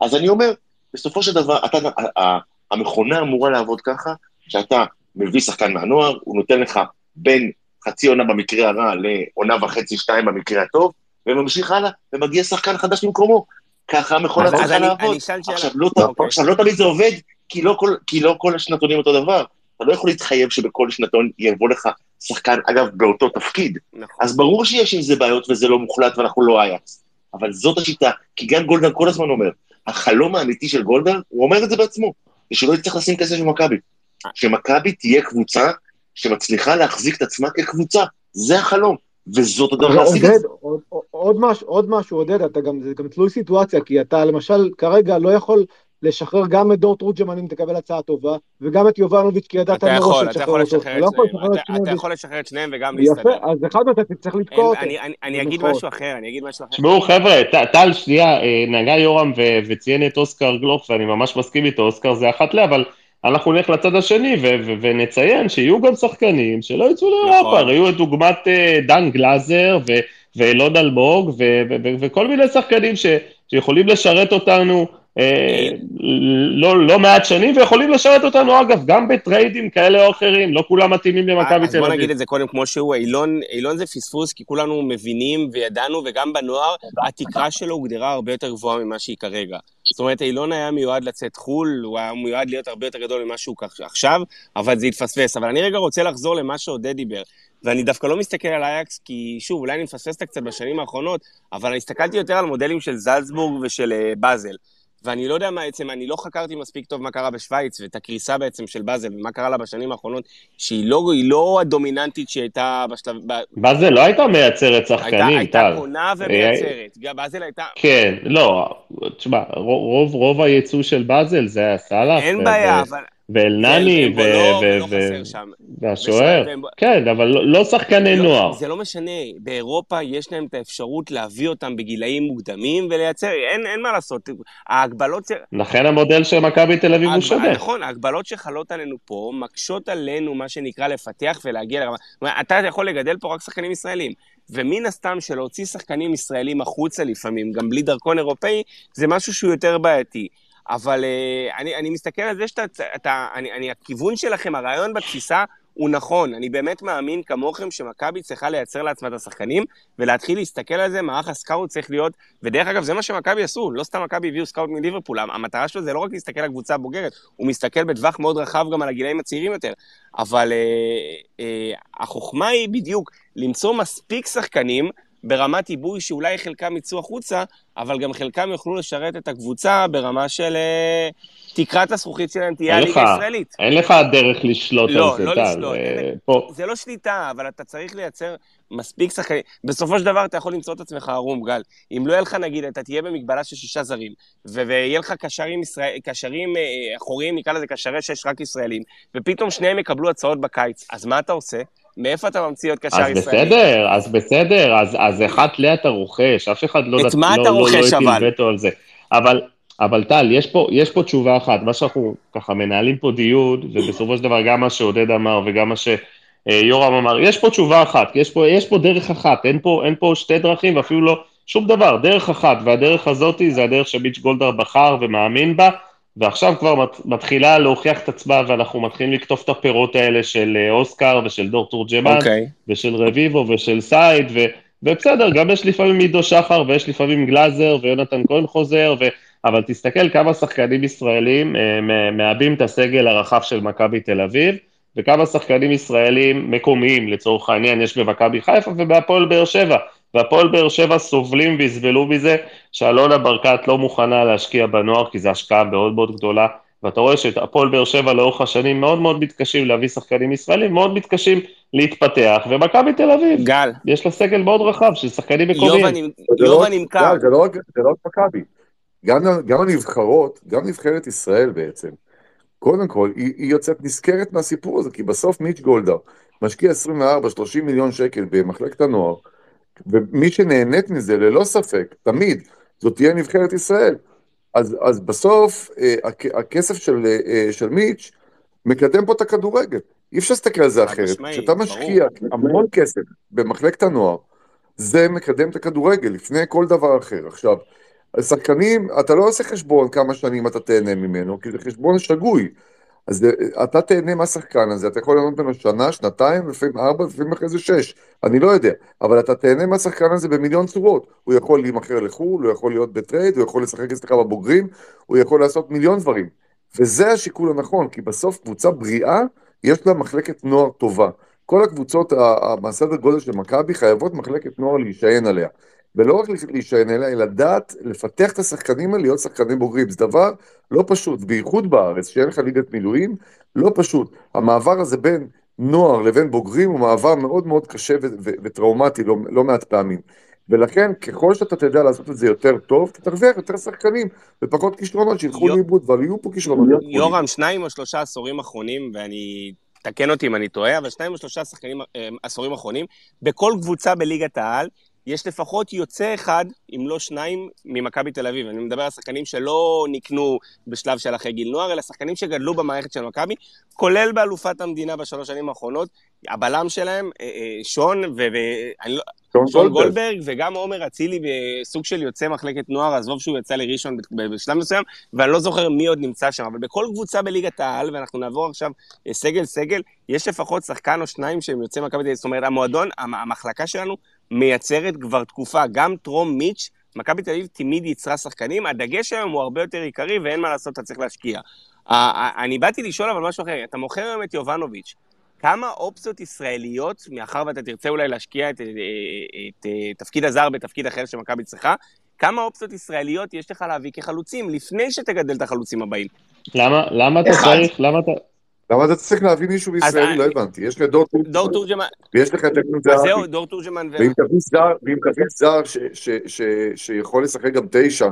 אז אני אומר, בסופו של דבר, אתה, המכונה אמורה לעבוד ככה, שאתה מביא שחקן מהנוער, הוא נותן לך בין חצי עונה במקרה הרע לעונה וחצי, שתיים במקרה הטוב, וממשיך הלאה, ומגיע שחקן חדש במקומו. ככה המכונה צריכה לעבוד. עכשיו, לא, אוקיי. עכשיו, לא תמיד זה עובד, כי לא כל, כי לא כל השנתונים אותו דבר. אתה לא יכול להתחייב שבכל שנתון יבוא לך שחקן, אגב, באותו תפקיד. נכון. אז ברור שיש עם זה בעיות וזה לא מוחלט ואנחנו לא אייקס. אבל זאת השיטה, כי גם גולדהר כל הזמן אומר, החלום האמיתי של גולדהר, הוא אומר את זה בעצמו, זה שלא יצטרך לשים כסף במכבי. שמכבי תהיה קבוצה שמצליחה להחזיק את עצמה כקבוצה, זה החלום. וזאת הדרך להשיג את זה. עוד, עוד משהו, עודד, אתה גם, זה גם תלוי סיטואציה, כי אתה למשל כרגע לא יכול לשחרר גם את דור תורג'מן אם תקבל הצעה טובה, וגם את יובנוביץ' כי ידעת מראש לשחרר אותו. אתה יכול לשחרר את שניהם וגם להסתדר. יפה, אז אחד מהם אתה צריך לתקוע אותו. אני אגיד משהו אחר, אני אגיד משהו אחר. תשמעו חבר'ה, טל שנייה, אה, נגע יורם וציין את אוסקר גלוך, ואני ממש מסכים איתו, אוסקר זה אחת לה, אבל... אנחנו נלך לצד השני ונציין שיהיו גם שחקנים שלא יצאו לאירופה, נכון. ראו את דוגמת אה, דן גלאזר ואלון אלמוג וכל מיני שחקנים שיכולים לשרת אותנו לא, לא מעט שנים, ויכולים לשרת אותנו אגב, גם בטריידים כאלה או אחרים, לא כולם מתאימים למכבי תל אביב. אז בוא נגיד את זה קודם כמו שהוא, אילון, אילון זה פספוס, כי כולנו מבינים וידענו, וגם בנוער, התקרה שלו הוגדרה הרבה יותר גבוהה ממה שהיא כרגע. זאת אומרת, אילון היה מיועד לצאת חו"ל, הוא היה מיועד להיות הרבה יותר גדול ממה שהוא עכשיו, אבל זה התפספס. אבל אני רגע רוצה לחזור למה שעודד דיבר. ואני דווקא לא מסתכל על אייקס, כי שוב, אולי אני מפספס קצת בשנים האחרונות, אבל אני הסתכלתי יותר על מודלים של זלצבורג ושל uh, באזל. ואני לא יודע מה בעצם, אני לא חקרתי מספיק טוב מה קרה בשוויץ, ואת הקריסה בעצם של באזל, ומה קרה לה בשנים האחרונות, שהיא לא, לא הדומיננטית שהיא הייתה בשלב... באזל לא הייתה מייצרת שחקנים, טל. הייתה קונה ומייצרת, באזל הייתה... כן, לא, תשמע, רוב, רוב הייצוא של באזל זה היה סאלח. אין בעיה, אבל... ואלנני, והשוער, כן, אבל לא, לא שחקני לא, נוער. זה לא משנה, באירופה יש להם את האפשרות להביא אותם בגילאים מוקדמים ולייצר, אין מה לעשות, ההגבלות... לכן המודל של מכבי תל אביב הוא שונה. נכון, ההגבלות שחלות עלינו פה מקשות עלינו, מה שנקרא, לפתח ולהגיע לרמה. אתה יכול לגדל פה רק שחקנים ישראלים. ומן הסתם שלהוציא שחקנים ישראלים החוצה לפעמים, גם בלי דרכון אירופאי, זה משהו שהוא יותר בעייתי. אבל uh, אני, אני מסתכל על זה שאתה, אתה, אני, אני, הכיוון שלכם, הרעיון בתפיסה הוא נכון. אני באמת מאמין כמוכם שמכבי צריכה לייצר לעצמה את השחקנים, ולהתחיל להסתכל על זה, מערך הסקאוט צריך להיות, ודרך אגב, זה מה שמכבי עשו, לא סתם מכבי הביאו סקאוט מליברפול, המטרה שלו זה לא רק להסתכל על הקבוצה הבוגרת, הוא מסתכל בטווח מאוד רחב גם על הגילאים הצעירים יותר. אבל uh, uh, החוכמה היא בדיוק למצוא מספיק שחקנים, ברמת עיבוי שאולי חלקם יצאו החוצה, אבל גם חלקם יוכלו לשרת את הקבוצה ברמה של אה, תקרת הזכוכית שלהם תהיה הליגה הישראלית. אין לך דרך לשלוט לא, על זה, לא טל. לא, לא לשלוט. זה לא שליטה, אבל אתה צריך לייצר מספיק שחקנים. בסופו של דבר אתה יכול למצוא את עצמך ערום, גל. אם לא יהיה לך, נגיד, אתה תהיה במגבלה של שישה זרים, ויהיה לך קשרים, ישראל, קשרים אה, אחוריים, נקרא לזה קשרי שש רק ישראלים, ופתאום שניהם יקבלו הצעות בקיץ, אז מה אתה עושה? מאיפה אתה ממציא עוד קשר ישראלי? אז בסדר, אז בסדר, אז, אז אחד ל אתה רוכש, אף אחד לא... את מה לא, אתה לא, רוכש לא, לא אבל? וטו על זה. אבל, אבל טל, יש פה, יש פה תשובה אחת, מה שאנחנו ככה מנהלים פה דיון, ובסופו של דבר גם מה שעודד אמר וגם מה שיורם אמר, יש פה תשובה אחת, יש פה, יש פה דרך אחת, אין פה, אין פה שתי דרכים ואפילו לא שום דבר, דרך אחת, והדרך הזאת זה הדרך שביץ' גולדהר בחר ומאמין בה, ועכשיו כבר מתחילה להוכיח את עצמה, ואנחנו מתחילים לקטוף את הפירות האלה של אה, אוסקר ושל דור תורג'מן, okay. ושל רביבו ושל סייד, ו, ובסדר, גם יש לפעמים עידו שחר, ויש לפעמים גלאזר, ויונתן כהן חוזר, ו, אבל תסתכל כמה שחקנים ישראלים אה, מעבים את הסגל הרחב של מכבי תל אביב, וכמה שחקנים ישראלים מקומיים, לצורך העניין, יש במכבי חיפה ובהפועל באר שבע. והפועל באר שבע סובלים ויסבלו מזה שאלונה ברקת לא מוכנה להשקיע בנוער, כי זו השקעה מאוד מאוד גדולה, ואתה רואה שהפועל באר שבע לאורך השנים מאוד מאוד מתקשים להביא שחקנים ישראלים, מאוד מתקשים להתפתח, ומכבי תל אביב, גל, יש לה סגל מאוד רחב של שחקנים מקומיים. לובה נמכר. זה לא רק מכבי, גם הנבחרות, גם נבחרת ישראל בעצם, קודם כל, היא, היא יוצאת נזכרת מהסיפור הזה, כי בסוף מיץ' גולדהר משקיע 24-30 מיליון שקל במחלקת הנוער, ומי שנהנית מזה, ללא ספק, תמיד, זאת תהיה נבחרת ישראל. אז, אז בסוף, אה, הכסף של, אה, של מיץ' מקדם פה את הכדורגל. אי אפשר להסתכל על זה אחרת. כשאתה משקיע המון כסף במחלקת הנוער, זה מקדם את הכדורגל לפני כל דבר אחר. עכשיו, שחקנים, אתה לא עושה חשבון כמה שנים אתה תהנה ממנו, כי זה חשבון שגוי. אז אתה תהנה מהשחקן הזה, אתה יכול ליהנות ממנו שנה, שנתיים, לפעמים ארבע, לפעמים אחרי זה שש, אני לא יודע, אבל אתה תהנה מהשחקן הזה במיליון צורות, הוא יכול להימכר לחו"ל, הוא יכול להיות בטרייד, הוא יכול לשחק אצלך בבוגרים, הוא יכול לעשות מיליון דברים, וזה השיקול הנכון, כי בסוף קבוצה בריאה יש לה מחלקת נוער טובה. כל הקבוצות מהסדר גודל של מכבי חייבות מחלקת נוער להישען עליה. ולא רק להישען עליה, אלא לדעת לפתח את השחקנים האלה להיות שחקנים בוגרים. זה דבר לא פשוט, בייחוד בארץ, שאין לך ליגת מילואים, לא פשוט. המעבר הזה בין נוער לבין בוגרים הוא מעבר מאוד מאוד קשה וטראומטי לא, לא מעט פעמים. ולכן, ככל שאתה תדע לעשות את זה יותר טוב, אתה תרוויח יותר שחקנים ופחות כישרונות שילכו לאיבוד, אבל יהיו פה כישרונות. יורם, שניים או שלושה עשורים אחרונים, ואני, תקן אותי אם אני טועה, אבל שניים או שלושה שחקנים, אה, עשורים אחרונים, בכל קבוצה בליגת העל, יש לפחות יוצא אחד, אם לא שניים, ממכבי תל אביב. אני מדבר על שחקנים שלא נקנו בשלב של אחרי גיל נוער, אלא שחקנים שגדלו במערכת של מכבי, כולל באלופת המדינה בשלוש שנים האחרונות. הבלם שלהם, אה, אה, שון, ו... לא- שון, שון גולדברג, וגם עומר אצילי בסוג של יוצא מחלקת נוער, עזוב שהוא יצא לראשון בשלב מסוים, ואני לא זוכר מי עוד נמצא שם, אבל בכל קבוצה בליגת העל, ואנחנו נעבור עכשיו סגל-סגל, אה, יש לפחות שחקן או שניים שהם יוצאי מכבי תל אביב. זאת אומרת, המועדון, המחלקה שלנו מייצרת כבר תקופה, גם טרום מיץ', מכבי תל אביב תמיד ייצרה שחקנים, הדגש היום הוא הרבה יותר עיקרי ואין מה לעשות, אתה צריך להשקיע. אני באתי לשאול אבל משהו אחר, אתה מוכר היום את יובנוביץ', כמה אופציות ישראליות, מאחר ואתה תרצה אולי להשקיע את, את, את, את תפקיד הזר בתפקיד אחר שמכבי צריכה, כמה אופציות ישראליות יש לך להביא כחלוצים לפני שתגדל את החלוצים הבאים? למה, למה אתה צריך, למה אתה... למה אתה צריך להביא מישהו בישראלי? לא הבנתי. יש לך דור תורג'מן. דור תורג'מן. ויש לך את אקנו זהבי. זהו, דור תורג'מן. ואם תביא זר שיכול לשחק גם תשע,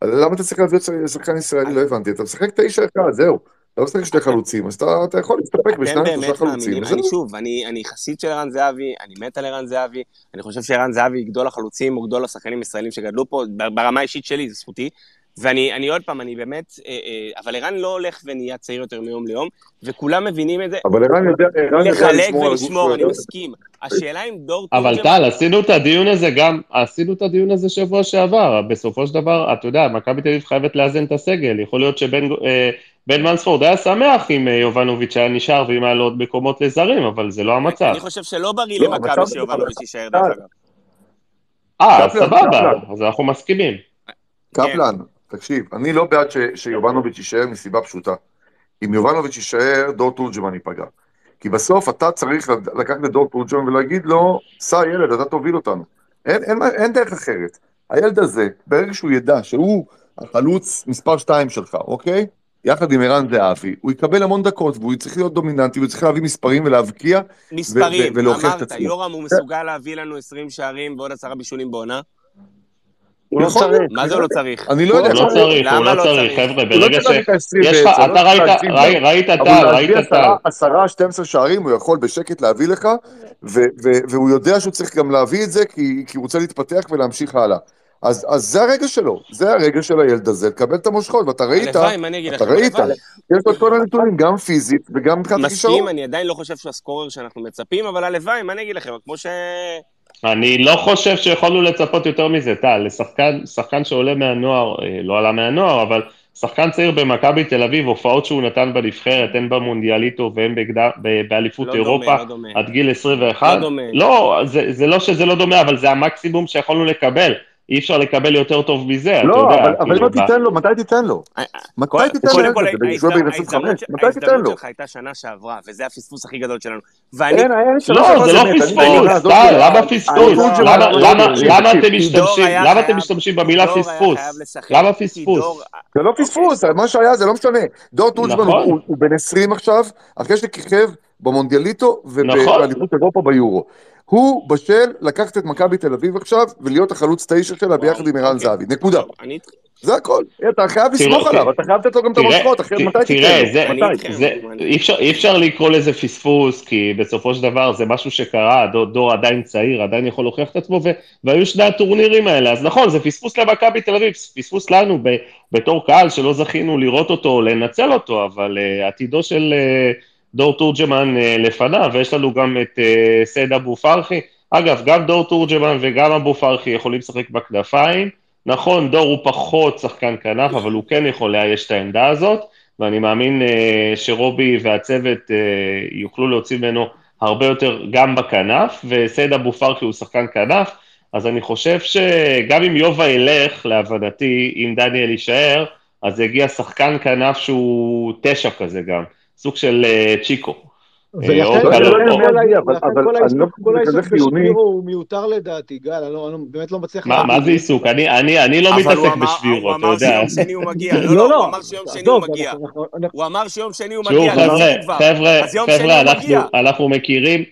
אז למה אתה צריך להביא שחקן ישראלי? לא הבנתי. אתה משחק תשע אחד, זהו. אתה לא משחק שתי חלוצים, אז אתה יכול להסתפק בשניים, שלושה חלוצים. אני שוב, אני חסיד של ערן זהבי, אני מת על ערן זהבי, אני חושב שערן זהבי גדול החלוצים או גדול השחקנים הישראלים שגדלו פה, ברמה האישית שלי, זו זכותי. ואני עוד פעם, אני באמת, אה, אה, אבל ערן לא הולך ונהיה צעיר יותר מיום ליום, וכולם מבינים את זה. אבל ערן יודע, ערן יודע לשמור על ולשמור, אני מסכים. השאלה אם דור אבל טל, עשינו את הדיון הזה גם, עשינו את הדיון הזה שבוע שעבר. בסופו של דבר, אתה יודע, מכבי תל אביב חייבת לאזן את הסגל. יכול להיות שבן אה, מנספורד היה שמח אם יובנוביץ' היה נשאר ואם היה לו עוד מקומות לזרים, אבל זה לא המצב. אני חושב שלא בריא לא, למכבי שיובנוביץ' יישאר דרך אגב. אה, סבבה, אז אנחנו מסכימים. קפלן, תקשיב, אני לא בעד ש, שיובנוביץ' יישאר מסיבה פשוטה. אם יובנוביץ' יישאר, דור תורג'מן ייפגע. כי בסוף אתה צריך לקחת את דור תורג'מן ולהגיד לו, סע ילד, אתה תוביל אותנו. אין, אין, אין דרך אחרת. הילד הזה, ברגע שהוא ידע שהוא החלוץ מספר 2 שלך, אוקיי? יחד עם ערן זהבי, הוא יקבל המון דקות, והוא צריך להיות דומיננטי, והוא צריך להביא מספרים ולהבקיע, מספרים, אמרת, יורם הוא מסוגל להביא לנו 20 שערים ועוד עשרה בישולים בעונה? הוא לא צריך. מה זה הוא לא צריך? אני לא יודע. הוא לא צריך, הוא לא צריך, חבר'ה, ברגע ש... יש לך, אתה ראית טל, ראית טל. עשרה, 12 שערים הוא יכול בשקט להביא לך, והוא יודע שהוא צריך גם להביא את זה, כי הוא רוצה להתפתח ולהמשיך הלאה. אז, אז זה הרגע שלו, זה הרגע של הילד הזה, לקבל את המושכות, ואתה ראית, אתה ראית, יש לו את כל הנתונים, גם פיזית וגם מבחינת הכישרון. מסכים, אני עדיין לא חושב שהוא הסקורר שאנחנו מצפים, אבל הלוואי, מה אני אגיד לכם, כמו ש... אני לא חושב שיכולנו לצפות יותר מזה, טל, לשחקן שחקן שעולה מהנוער, אה, לא עלה מהנוער, אבל שחקן צעיר במכבי תל אביב, הופעות שהוא נתן בנבחרת, הן במונדיאליטו והן באליפות לא אירופה, דומה, לא דומה. עד גיל 21. לא דומה. לא, זה, זה לא שזה לא דומה, אבל זה המקסימום שיכולנו לקבל. אי אפשר לקבל יותר טוב מזה, לא, אתה יודע. לא, אבל, אבל כאילו, תיתן לו, מתי תיתן לו? אה, אה, מתי תיתן לו? קודם כל, ההזדמנות שלך הייתה שנה שעברה, וזה הפספוס הכי גדול שלנו. ואני... לא, זה לא פספוס, טל, למה פספוס? למה אתם משתמשים במילה פספוס? למה פספוס? זה לא פספוס, מה שהיה זה לא משנה. דור טורג'מן נכון. הוא בן 20 עכשיו, אחרי שכיכב במונדיאליטו ובאליפות אירופה ביורו. הוא בשל לקחת את מכבי תל אביב עכשיו ולהיות החלוץ תשע שלה ביחד עם ערן זהבי, נקודה. זה הכל, אתה חייב לסמוך עליו, אתה חייב לתת לו גם את המושכות, אחרת מתי תיתן לו? אי אפשר לקרוא לזה פספוס, כי בסופו של דבר זה משהו שקרה, דור עדיין צעיר, עדיין יכול להוכיח את עצמו, והיו שני הטורנירים האלה, אז נכון, זה פספוס למכבי תל אביב, פספוס לנו בתור קהל שלא זכינו לראות אותו או לנצל אותו, אבל אה, עתידו של... אה, דור תורג'מן אה, לפניו, ויש לנו גם את אה, סייד אבו פרחי. אגב, גם דור תורג'מן וגם אבו פרחי יכולים לשחק בכנפיים. נכון, דור הוא פחות שחקן כנף, אבל הוא כן יכול לאייש את העמדה הזאת, ואני מאמין אה, שרובי והצוות יוכלו להוציא ממנו הרבה יותר גם בכנף, וסייד אבו פרחי הוא שחקן כנף, אז אני חושב שגם אם יובה ילך, להבנתי, אם דניאל יישאר, אז יגיע שחקן כנף שהוא תשע כזה גם. סוג של uh, צ'יקו. ולכן כל העיסוק בשבירו הוא מיותר לדעתי, גל, אני באמת לא מצליח. מה זה עיסוק? אני לא מתעסק בשבירו, אתה יודע. אבל הוא אמר שיום שני הוא מגיע. לא, לא, הוא אמר שיום שני הוא מגיע. הוא אמר שיום שני הוא מגיע. חבר'ה, חבר'ה, אנחנו מכירים...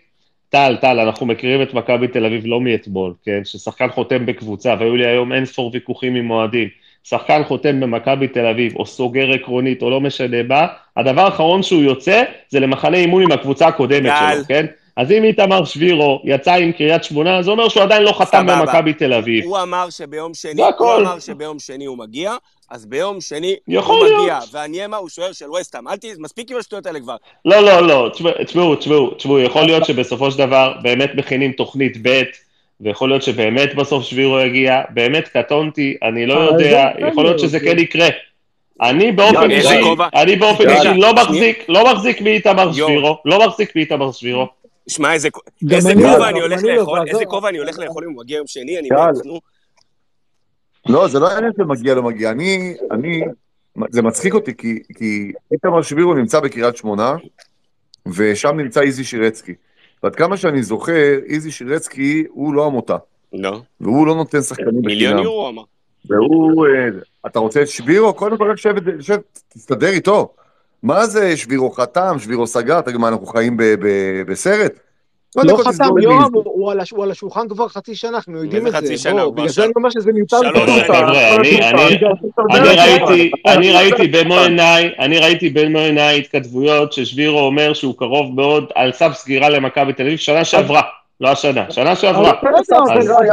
טל, טל, אנחנו מכירים את מכבי תל אביב לא מאתמול, כן? ששחקן חותם בקבוצה, והיו לי היום אין ספור ויכוחים עם אוהדים. שחקן חותם במכבי תל אביב, או סוגר עקרונית, או לא משנה מה, הדבר האחרון שהוא יוצא, זה למחנה אימון עם הקבוצה הקודמת שלו, כן? אז אם איתמר שבירו יצא עם קריית שמונה, זה אומר שהוא עדיין לא חתם במכבי תל אביב. הוא אמר שביום שני, הוא אמר שביום שני הוא מגיע, אז ביום שני הוא מגיע, והניימה הוא שוער של וסטאם. אל תהיה, מספיק עם השטויות האלה כבר. לא, לא, לא, תשמעו, תשמעו, תשמעו, יכול להיות שבסופו של דבר באמת מכינים תוכנית ב', ויכול להיות שבאמת בסוף שבירו יגיע, באמת קטונתי, אני לא יודע, יכול להיות שזה כן יקרה. אני באופן אישי, אני באופן אישי לא מחזיק, לא מחזיק מאיתמר שבירו, לא מחזיק מאיתמר שבירו. שמע, איזה כובע אני הולך לאכול, איזה כובע אני הולך לאכול אם הוא מגיע יום שני, אני אומר, לא, זה לא עניין של מגיע לא מגיע, אני, אני, זה מצחיק אותי, כי איתמר שבירו נמצא בקריית שמונה, ושם נמצא איזי שירצקי. ועד כמה שאני זוכר, איזי שירצקי הוא לא עמותה. לא. והוא לא נותן שחקנים בחינם. מיליון יורו אמר. והוא, אה, אתה רוצה את שבירו? קודם כל, שב, שב, תסתדר איתו. מה זה שבירו חתם, שבירו סגר? תגיד, מה, אנחנו חיים בסרט? לא חתם, יורם, הוא על השולחן כבר חצי שנה, אנחנו יודעים את זה. בגלל זה אני אומר שזה מיותר. אני ראיתי במו עיניי, אני ראיתי במו עיניי התכתבויות ששבירו אומר שהוא קרוב מאוד על סף סגירה למכבי תל אביב שנה שעברה. לא השנה, שנה שעברה.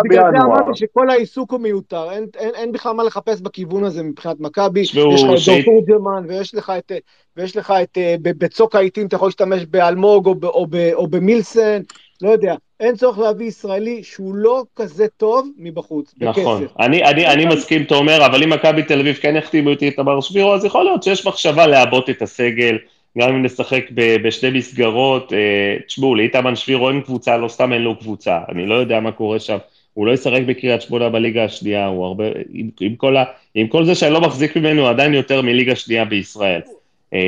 בגלל זה אמרתי שכל העיסוק הוא מיותר, אין בכלל מה לחפש בכיוון הזה מבחינת מכבי, יש לך את דור תורג'רמן ויש לך את, בצוק העיתים אתה יכול להשתמש באלמוג או במילסן, לא יודע, אין צורך להביא ישראלי שהוא לא כזה טוב מבחוץ, בכסף. נכון, אני מסכים, תומר, אבל אם מכבי תל אביב כן יחתימו אותי את הבר שבירו, אז יכול להיות שיש מחשבה לעבות את הסגל. גם אם נשחק בשתי מסגרות, אה, תשמעו, לאיתמן שבירו אין קבוצה, לא סתם אין לו קבוצה, אני לא יודע מה קורה שם, הוא לא ישחק בקריית שמונה בליגה השנייה, הוא הרבה, עם, עם, כל ה, עם כל זה שאני לא מחזיק ממנו, הוא עדיין יותר מליגה שנייה בישראל. אה,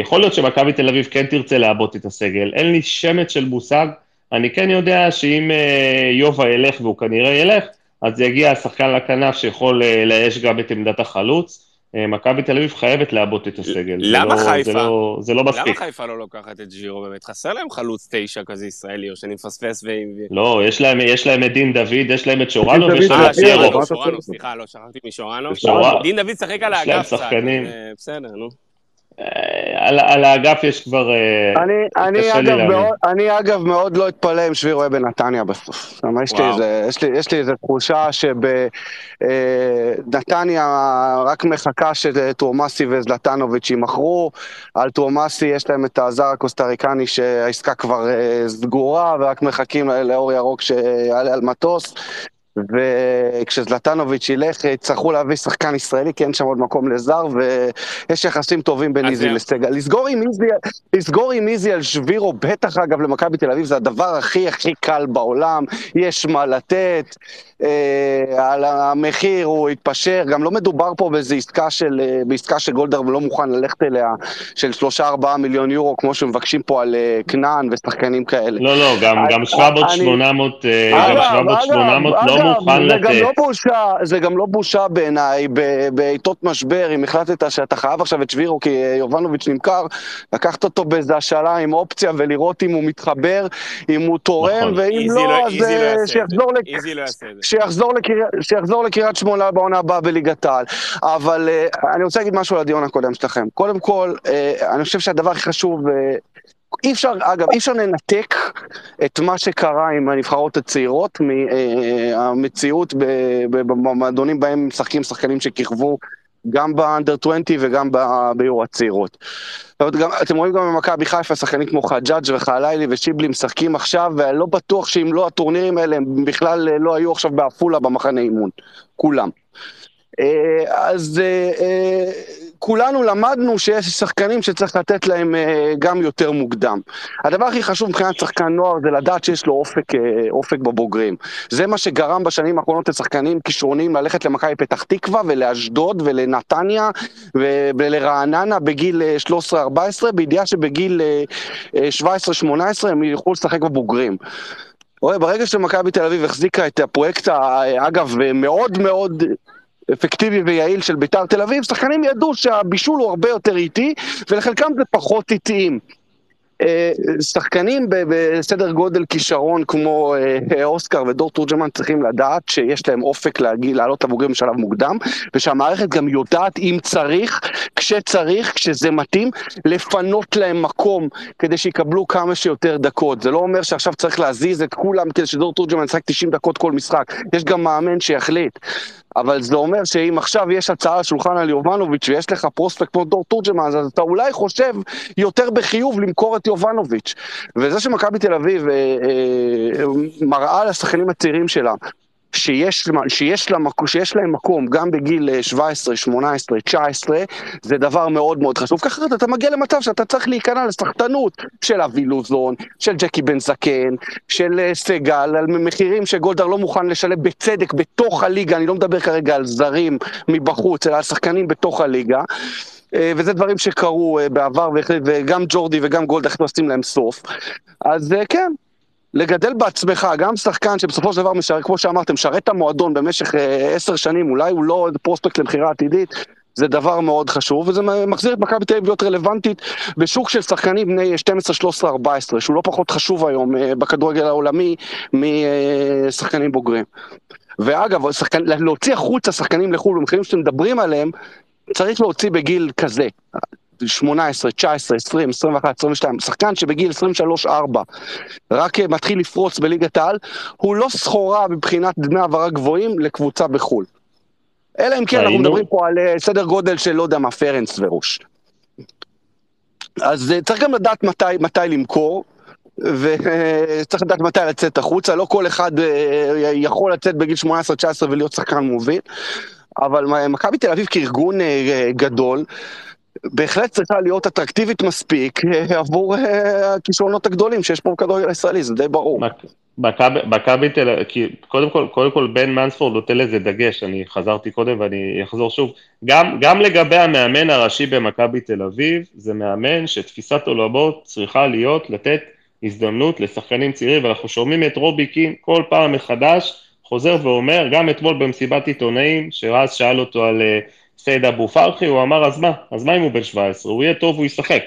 יכול להיות שמכבי תל אביב כן תרצה לעבות את הסגל, אין לי שמץ של מושג, אני כן יודע שאם אה, יובה ילך, והוא כנראה ילך, אז יגיע השחקן לכנף שיכול לאייש גם את עמדת החלוץ. אה, מכבי תל אביב חייבת לעבות את הסגל. למה לא, חיפה? זה לא, זה לא מספיק. למה חיפה לא לוקחת את ג'ירו באמת? חסר להם חלוץ תשע כזה ישראלי, או שאני מפספס ו... לא, יש להם, יש להם את דין דוד, יש להם את שורנו ויש להם את פיירו. אה, שורנו, סליחה, לא, שכחתי משורנו. דין דוד שחק על האגף קצת. אה, בסדר, נו. על, על האגף יש כבר... אני, אני, אגב, מאוד, אני אגב מאוד לא אתפלא אם שבירו יהיה בנתניה בסוף. יש לי, איזה, יש, לי, יש לי איזו תחושה שבנתניה רק מחכה שטורמאסי וזלטנוביץ' יימכרו. על טורמאסי יש להם את הזר הקוסטריקני שהעסקה כבר סגורה ורק מחכים לאור ירוק שיעלה על מטוס. וכשזלטנוביץ' ילך, יצטרכו להביא שחקן ישראלי, כי אין שם עוד מקום לזר, ויש יחסים טובים בין איזי לסגל. לסגור עם איזי, לסגור עם איזי על שבירו, בטח אגב למכבי תל אביב, זה הדבר הכי הכי קל בעולם, יש מה לתת, אה, על המחיר הוא התפשר, גם לא מדובר פה באיזו עסקה של, אה, בעסקה שגולדהר לא מוכן ללכת אליה, של שלושה ארבעה מיליון יורו, כמו שמבקשים פה על אה, כנען ושחקנים כאלה. לא, לא, גם, גם 700-800, גם 700-800 לא מוכן לתת. גם לא בושה, זה גם לא בושה בעיניי, בעיתות משבר, אם החלטת שאתה חייב עכשיו את שבירו כי יובנוביץ' נמכר, לקחת אותו באיזה השאלה עם אופציה ולראות אם הוא מתחבר, אם הוא תורם, נכון. ואם לא, לא, אז לא שיחזור לק... שיחזור לקריית שמונה בעונה הבאה בליגת העל. אבל uh, אני רוצה להגיד משהו על הדיון הקודם שלכם. קודם כל, uh, אני חושב שהדבר הכי חשוב... Uh, אי אפשר, אגב, אי אפשר לנתק את מה שקרה עם הנבחרות הצעירות מהמציאות במועדונים בהם משחקים שחקנים שכיכבו גם באנדר 20 וגם ביור הצעירות. גם, אתם רואים גם במכבי חיפה שחקנים כמו חג'אג' וחלילי ושיבלי משחקים עכשיו, ואני לא בטוח שאם לא הטורנירים האלה הם בכלל לא היו עכשיו בעפולה במחנה אימון. כולם. אז כולנו למדנו שיש שחקנים שצריך לתת להם uh, גם יותר מוקדם. הדבר הכי חשוב מבחינת שחקן נוער זה לדעת שיש לו אופק, uh, אופק בבוגרים. זה מה שגרם בשנים האחרונות לשחקנים כישרוניים ללכת למכבי פתח תקווה ולאשדוד ולנתניה ולרעננה בגיל 13-14, אה, בידיעה שבגיל uh, 17-18 הם יוכלו לשחק בבוגרים. רואה, ברגע שמכבי תל אביב החזיקה את הפרויקט, אגב, מאוד מאוד אפקטיבי ויעיל של ביתר תל אביב, שחקנים ידעו שהבישול הוא הרבה יותר איטי, ולחלקם זה פחות איטיים. אה, שחקנים בסדר גודל כישרון כמו אה, אוסקר ודור תורג'מן צריכים לדעת שיש להם אופק להגיע, לעלות לבוגרים בשלב מוקדם, ושהמערכת גם יודעת אם צריך, כשצריך, כשזה מתאים, לפנות להם מקום כדי שיקבלו כמה שיותר דקות. זה לא אומר שעכשיו צריך להזיז את כולם כדי שדור תורג'מן ישחק 90 דקות כל משחק. יש גם מאמן שיחליט. אבל זה אומר שאם עכשיו יש הצעה על שולחן על יובנוביץ' ויש לך פרוספקט כמו דור תורג'מן, אז אתה אולי חושב יותר בחיוב למכור את יובנוביץ'. וזה שמכבי תל אביב אה, אה, מראה לשחקנים הצעירים שלה שיש, שיש, לה, שיש להם מקום גם בגיל 17, 18, 19, זה דבר מאוד מאוד חשוב. ככה אתה מגיע למצב שאתה צריך להיכנע לסחטנות של אבי לוזון, של ג'קי בן זקן, של אה, סגל, על מחירים שגולדהר לא מוכן לשלם בצדק בתוך הליגה, אני לא מדבר כרגע על זרים מבחוץ, אלא על שחקנים בתוך הליגה. אה, וזה דברים שקרו אה, בעבר, וגם ג'ורדי וגם גולד החליטו לשים להם סוף. אז כן, לגדל בעצמך, גם שחקן שבסופו של דבר משרת, כמו שאמרתם, משרת את המועדון במשך אה, עשר שנים, אולי הוא לא פרוספקט למכירה עתידית, זה דבר מאוד חשוב, וזה מחזיר את מכבי תל אביב להיות רלוונטית בשוק של שחקנים בני 12, 13, 14, שהוא לא פחות חשוב היום אה, בכדורגל העולמי משחקנים בוגרים. ואגב, שחקן, להוציא החוצה שחקנים לחו"ל במחירים שאתם מדברים עליהם, צריך להוציא בגיל כזה. 18, 19, 20, 21, 22, שחקן שבגיל 23-4 רק אה, מתחיל לפרוץ בליגת העל, הוא לא סחורה מבחינת דמי העברה גבוהים לקבוצה בחו"ל. אלא אם כן, אנחנו מדברים פה על אה, סדר גודל של לא יודע מה, פרנס ורוש. אז אה, צריך גם לדעת מתי, מתי למכור, וצריך לדעת מתי לצאת החוצה, לא כל אחד יכול לצאת בגיל 18-19 ולהיות שחקן מוביל, אבל מכבי תל אביב כארגון גדול, בהחלט צריכה להיות אטרקטיבית מספיק אה, עבור אה, הכישרונות הגדולים שיש פה בכדורגל הישראלי, זה די ברור. מכבי תל אביב, קודם כל, קודם כל בן מנספורד נותן לזה דגש, אני חזרתי קודם ואני אחזור שוב, גם, גם לגבי המאמן הראשי במכבי תל אביב, זה מאמן שתפיסת עולמות צריכה להיות לתת הזדמנות לשחקנים צעירים, ואנחנו שומעים את רובי קין כל פעם מחדש, חוזר ואומר, גם אתמול במסיבת עיתונאים, שרז שאל אותו על... Uh, סייד אבו פרחי, הוא אמר, אז מה? אז מה אם הוא בן 17? הוא יהיה טוב, הוא ישחק.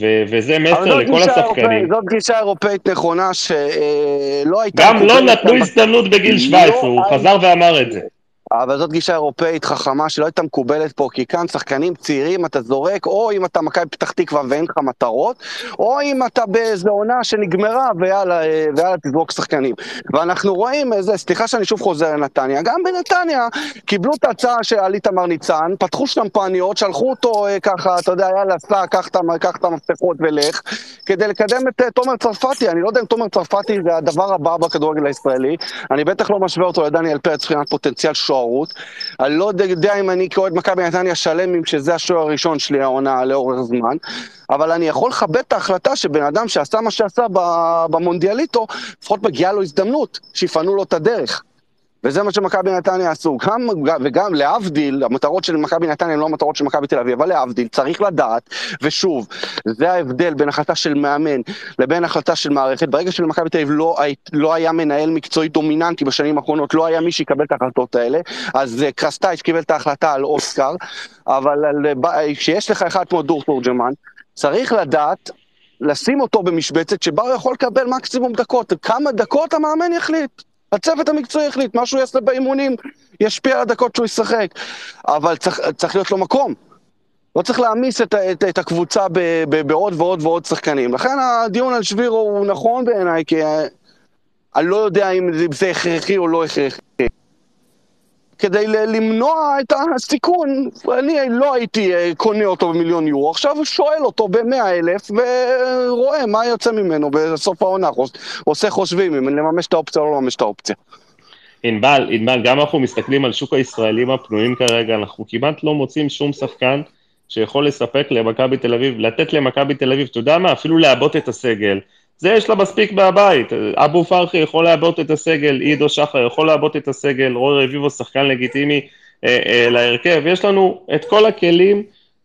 ו- וזה מסר לכל השחקנים. זאת גישה אירופאית נכונה שלא הייתה... גם לא נתנו הזדמנות בגיל 17, לא הוא חזר ואמר את זה. אבל זאת גישה אירופאית חכמה שלא הייתה מקובלת פה, כי כאן שחקנים צעירים אתה זורק, או אם אתה מכבי פתח תקווה ואין לך מטרות, או אם אתה באיזו עונה שנגמרה ויאללה, ויאללה תזרוק שחקנים. ואנחנו רואים איזה, סליחה שאני שוב חוזר לנתניה, גם בנתניה קיבלו את ההצעה של איתמר ניצן, פתחו שמפניות, שלחו אותו אה, ככה, אתה יודע, יאללה, סע, קח את המפתחות ולך, כדי לקדם את אה, תומר צרפתי. אני לא יודע אם תומר צרפתי זה הדבר הבא בכדורגל הישראלי, אני בטח לא משווה אותו לדניאל פרץ מבחינת פוטנציאל שוערות. אני לא יודע אם אני כאוהד מכבי נתניה שלם עם שזה השוער הראשון שלי העונה לאורך זמן, אבל אני יכול לכבד את ההחלטה שבן אדם שעשה מה שעשה במונדיאליטו, לפחות מגיעה לו הזדמנות, שיפנו לו את הדרך. וזה מה שמכבי נתניה עשו. גם, וגם להבדיל, המטרות של מכבי נתניה הן לא המטרות של מכבי תל אביב, אבל להבדיל, צריך לדעת, ושוב, זה ההבדל בין החלטה של מאמן לבין החלטה של מערכת. ברגע שלמכבי תל אביב לא, לא היה מנהל מקצועי דומיננטי בשנים האחרונות, לא היה מי שיקבל את ההחלטות האלה, אז אה, קרסטייץ' קיבל את ההחלטה על אוסקר, אבל כשיש לך אחד כמו דור תורג'מן, צריך לדעת לשים אותו במשבצת שבה הוא יכול לקבל מקסימום דקות. כמה דקות המאמן יחליט. הצוות המקצועי החליט, מה שהוא יעשה באימונים ישפיע על הדקות שהוא ישחק, אבל צריך, צריך להיות לו מקום. לא צריך להעמיס את, את, את הקבוצה ב, ב, בעוד ועוד ועוד שחקנים. לכן הדיון על שבירו הוא נכון בעיניי, כי אני לא יודע אם זה הכרחי או לא הכרחי. כדי למנוע את הסיכון, אני לא הייתי אה, קונה אותו במיליון יורו, עכשיו שואל אותו במאה אלף ורואה מה יוצא ממנו בסוף העונה, עושה חושבים אם לממש את האופציה או לא לממש את האופציה. ענבל, ענבל, גם אנחנו מסתכלים על שוק הישראלים הפנויים כרגע, אנחנו כמעט לא מוצאים שום שחקן שיכול לספק למכבי תל אביב, לתת למכבי תל אביב, אתה יודע מה, אפילו לעבות את הסגל. זה יש לה מספיק מהבית, אבו פרחי יכול לעבות את הסגל, עידו שחר יכול לעבות את הסגל, רוי רביבו שחקן לגיטימי אה, אה, להרכב, יש לנו את כל הכלים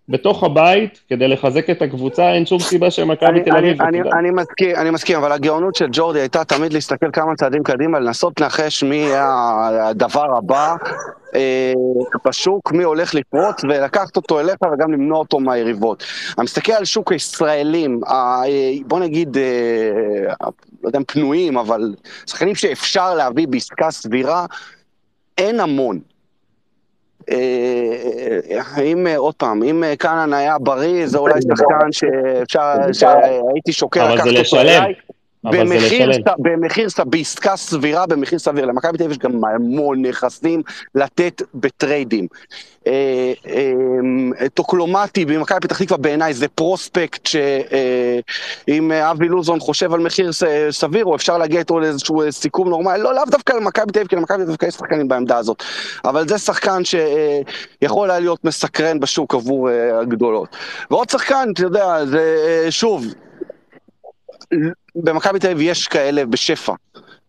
בתוך הבית, כדי לחזק את הקבוצה, אין שום סיבה שמכבי תל אביב... אני, אני, אני מסכים, אני מסכים, אבל הגאונות של ג'ורדי הייתה תמיד להסתכל כמה צעדים קדימה, לנסות לנחש מי הדבר הבא אה, בשוק, מי הולך לפרוץ, ולקחת אותו אליך וגם למנוע אותו מהיריבות. אני מסתכל על שוק הישראלים, אה, בוא נגיד, אה, לא יודע אם פנויים, אבל שחקנים שאפשר להביא בעסקה סבירה, אין המון. אם, עוד פעם, אם קאנן היה בריא, זה אולי שחקן שאפשר, שהייתי שוקל לקחת אותו אליי. במחיר, במחיר, בעסקה סבירה, במחיר סביר. למכבי תל אביב יש גם המון נכסים לתת בטריידים. אה, אה, טוקלומטי במכבי פתח תקווה בעיניי זה פרוספקט שאם אה, אבי לוזון חושב על מחיר סביר, או אפשר להגיע איתו לאיזשהו סיכום נורמלי, לא לאו דווקא למכבי תל אביב, כי למכבי אביב יש שחקנים בעמדה הזאת. אבל זה שחקן שיכול היה להיות מסקרן בשוק עבור הגדולות. ועוד שחקן, אתה יודע, זה שוב, במכבי תל אביב יש כאלה בשפע,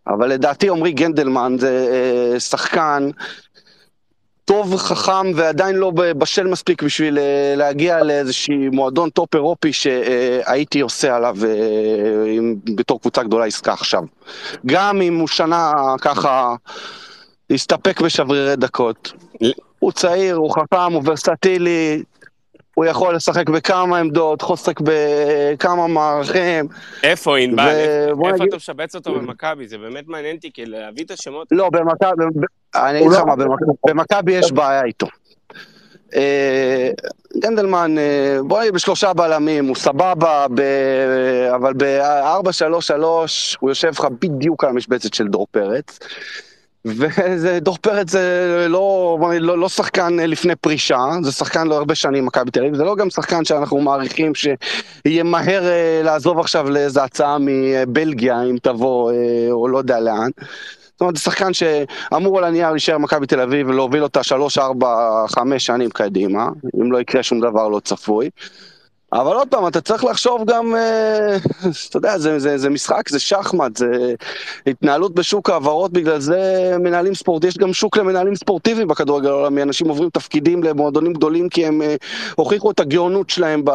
אבל לדעתי עמרי גנדלמן זה אה, שחקן טוב, חכם ועדיין לא בשל מספיק בשביל אה, להגיע לאיזשהי מועדון טופ אירופי שהייתי עושה עליו אה, בתור קבוצה גדולה עסקה עכשיו. גם אם הוא שנה ככה הסתפק בשברירי דקות. הוא צעיר, הוא חכם, הוא ורסטילי, הוא יכול לשחק בכמה עמדות, יכול לשחק בכמה מערכים. איפה ענבל? איפה אתה משבץ אותו במכבי? זה באמת מעניין אותי, כי להביא את השמות... לא, במכבי, אני אגיד לך לא- מה, במכבי יש בעיה איתו. אה, גנדלמן, אה, בוא נגיד בשלושה בלמים, הוא סבבה, אבל ב-4-3-3 הוא יושב לך בדיוק על המשבצת של דור פרץ. ודור פרץ זה לא, לא, לא שחקן לפני פרישה, זה שחקן לא הרבה שנים מכבי תל אביב, זה לא גם שחקן שאנחנו מעריכים שיהיה מהר אה, לעזוב עכשיו לאיזו הצעה מבלגיה אם תבוא אה, או לא יודע לאן. זאת אומרת, זה שחקן שאמור על הנייר להישאר מכבי תל אביב ולהוביל אותה שלוש, ארבע, חמש שנים קדימה, אם לא יקרה שום דבר לא צפוי. אבל עוד פעם, אתה צריך לחשוב גם, אה, אתה יודע, זה, זה, זה משחק, זה שחמט, זה התנהלות בשוק ההעברות, בגלל זה מנהלים ספורט, יש גם שוק למנהלים ספורטיביים בכדורגל העולמי, אנשים עוברים תפקידים למועדונים גדולים כי הם אה, הוכיחו את הגאונות שלהם ב,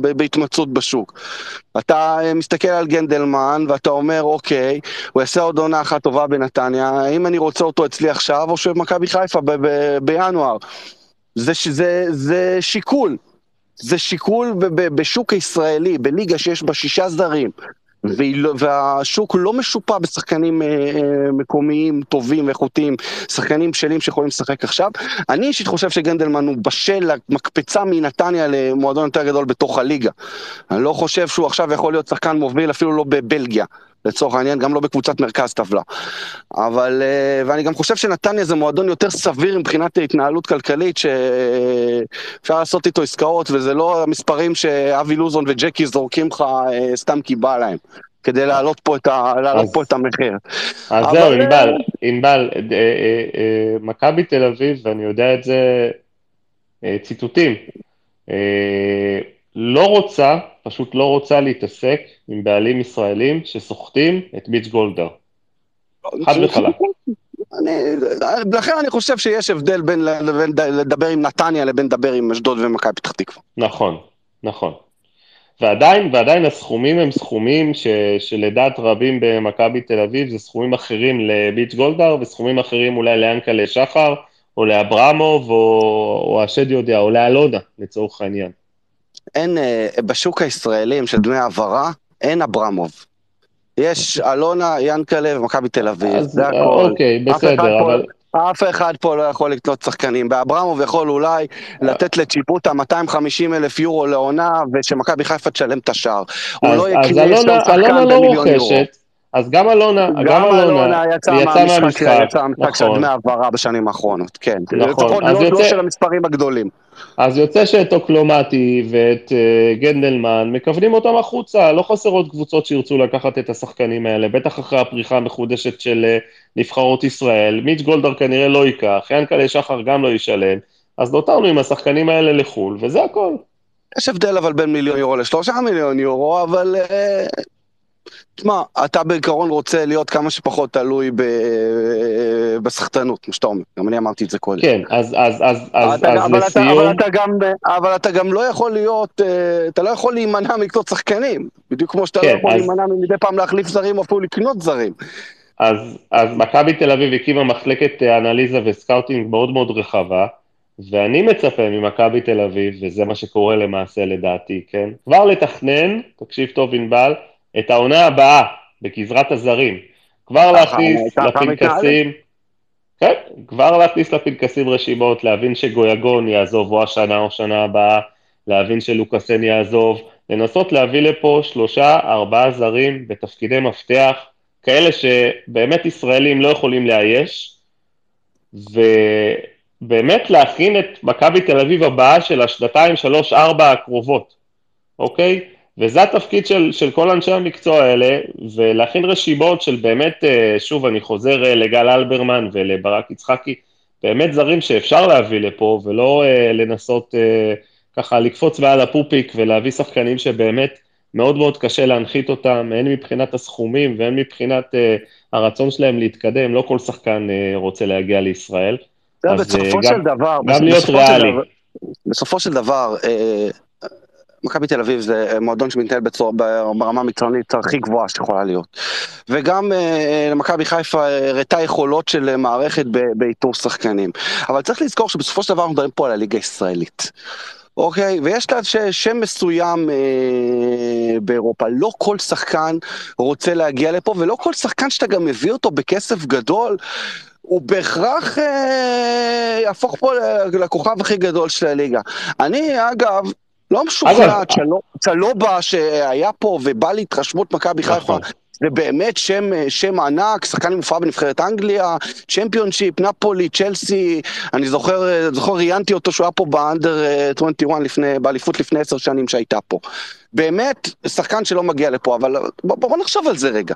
ב, בהתמצאות בשוק. אתה אה, מסתכל על גנדלמן ואתה אומר, אוקיי, הוא יעשה עוד עונה אחת טובה בנתניה, האם אני רוצה אותו אצלי עכשיו או שבמכבי חיפה בינואר? זה, זה, זה שיקול. זה שיקול בשוק הישראלי, בליגה שיש בה שישה זרים, לא, והשוק לא משופע בשחקנים אה, אה, מקומיים טובים ואיכותיים, שחקנים בשלים שיכולים לשחק עכשיו. אני אישית חושב שגנדלמן הוא בשל למקפצה מנתניה למועדון יותר גדול בתוך הליגה. אני לא חושב שהוא עכשיו יכול להיות שחקן מוביל אפילו לא בבלגיה. לצורך העניין, גם לא בקבוצת מרכז טבלה. אבל, אה, ואני גם חושב שנתניה זה מועדון יותר סביר מבחינת התנהלות כלכלית, שאפשר לעשות איתו עסקאות, וזה לא המספרים שאבי לוזון וג'קי זורקים לך אה, סתם כי בא להם. כדי להעלות פה את, ה, להעלות אז, פה את המחיר. אז אבל... זהו, ענבל, ענבל, אה, מכבי תל אביב, ואני יודע את זה, ציטוטים, לא רוצה, פשוט לא רוצה להתעסק עם בעלים ישראלים שסוחטים את מיץ' גולדהר. חד וחלק. לכן אני חושב שיש הבדל בין לדבר עם נתניה לבין לדבר עם אשדוד ומכבי פתח תקווה. נכון, נכון. ועדיין, ועדיין הסכומים הם סכומים ש, שלדעת רבים במכבי תל אביב זה סכומים אחרים לביץ' גולדהר וסכומים אחרים אולי לאנקלה שחר או לאברמוב או, או השד יודע או לאלונה לצורך העניין. אין, אה, בשוק הישראלים של דמי העברה, אין אברמוב. יש אלונה, ינקלה ומכבי תל אביב, זה הכל. אוקיי, בסדר, אבל... אף אחד פה לא יכול לקנות שחקנים. באברמוב יכול אולי לתת לצ'יפוטה 250 אלף יורו לעונה, ושמכבי חיפה תשלם את השאר. הוא לא יקנה שחקן במיליון יורו. אז גם אלונה, גם אלונה יצא מהמשחק, יצא מהמשחק של נכון. דמי העברה בשנים האחרונות, כן. נכון. לפחות לא, לא של המספרים הגדולים. אז יוצא שאת אוקלומטי ואת uh, גנדלמן מכוונים אותם החוצה, לא חסרות קבוצות שירצו לקחת את השחקנים האלה, בטח אחרי הפריחה המחודשת של uh, נבחרות ישראל. מיץ' גולדהר כנראה לא ייקח, ינקלה שחר גם לא ישלם, אז נותרנו עם השחקנים האלה לחו"ל, וזה הכל. יש הבדל אבל בין מיליון יורו לשלושה מיליון יורו, אבל uh, תשמע, אתה בעיקרון רוצה להיות כמה שפחות תלוי ב... בסחטנות, כמו שאתה אומר, גם אני אמרתי את זה קודם. כן, אז, אז, אז, אז, אז אבל לסיום... אתה, אבל, אתה גם, אבל אתה גם לא יכול להיות, אה, אתה לא יכול להימנע מקצות שחקנים, בדיוק כמו שאתה לא כן, לא יכול אז... להימנע מדי פעם להחליף זרים או אפילו לקנות זרים. אז, אז מכבי תל אביב הקימה מחלקת אנליזה וסקאוטינג מאוד מאוד רחבה, ואני מצפה ממכבי תל אביב, וזה מה שקורה למעשה לדעתי, כן? כבר לתכנן, תקשיב טוב ענבל, את העונה הבאה בגזרת הזרים. כבר להכניס לפנקסים, כן, כבר להכניס לפנקסים רשימות, להבין שגויגון יעזוב או השנה או שנה הבאה, להבין שלוקאסן יעזוב, לנסות להביא לפה שלושה, ארבעה זרים בתפקידי מפתח, כאלה שבאמת ישראלים לא יכולים לאייש, ובאמת להכין את מכבי תל אביב הבאה של השנתיים, שלוש, ארבע הקרובות, אוקיי? וזה התפקיד של, של כל אנשי המקצוע האלה, ולהכין רשימות של באמת, אה, שוב, אני חוזר אה, לגל אלברמן ולברק יצחקי, באמת זרים שאפשר להביא לפה, ולא אה, לנסות ככה לקפוץ מעל הפופיק ולהביא שחקנים שבאמת מאוד מאוד קשה להנחית אותם, הן מבחינת הסכומים והן מבחינת הרצון שלהם להתקדם, לא כל שחקן רוצה להגיע לישראל. אז בסופו של דבר, גם להיות ריאלי. בסופו של דבר, מכבי תל אביב זה מועדון שמתנהל בצור, ברמה המקצוענית הכי גבוהה שיכולה להיות. וגם אה, למכבי חיפה הראתה יכולות של מערכת באיתור שחקנים. אבל צריך לזכור שבסופו של דבר אנחנו מדברים פה על הליגה הישראלית. אוקיי? ויש לה שם מסוים אה, באירופה. לא כל שחקן רוצה להגיע לפה, ולא כל שחקן שאתה גם מביא אותו בכסף גדול, הוא בהכרח אה, יהפוך פה לכוכב הכי גדול של הליגה. אני, אגב, לא משוכנע, צ'לובה שהיה פה ובא להתרשמות מכבי חיפה, נכון. זה באמת שם, שם ענק, שחקן עם הופעה בנבחרת אנגליה, צ'מפיונשיפ, נפולי, צ'לסי, אני זוכר, זוכר ראיינתי אותו שהוא היה פה באנדר 21 לפני, באליפות לפני עשר שנים שהייתה פה. באמת, שחקן שלא מגיע לפה, אבל בוא, בוא נחשוב על זה רגע.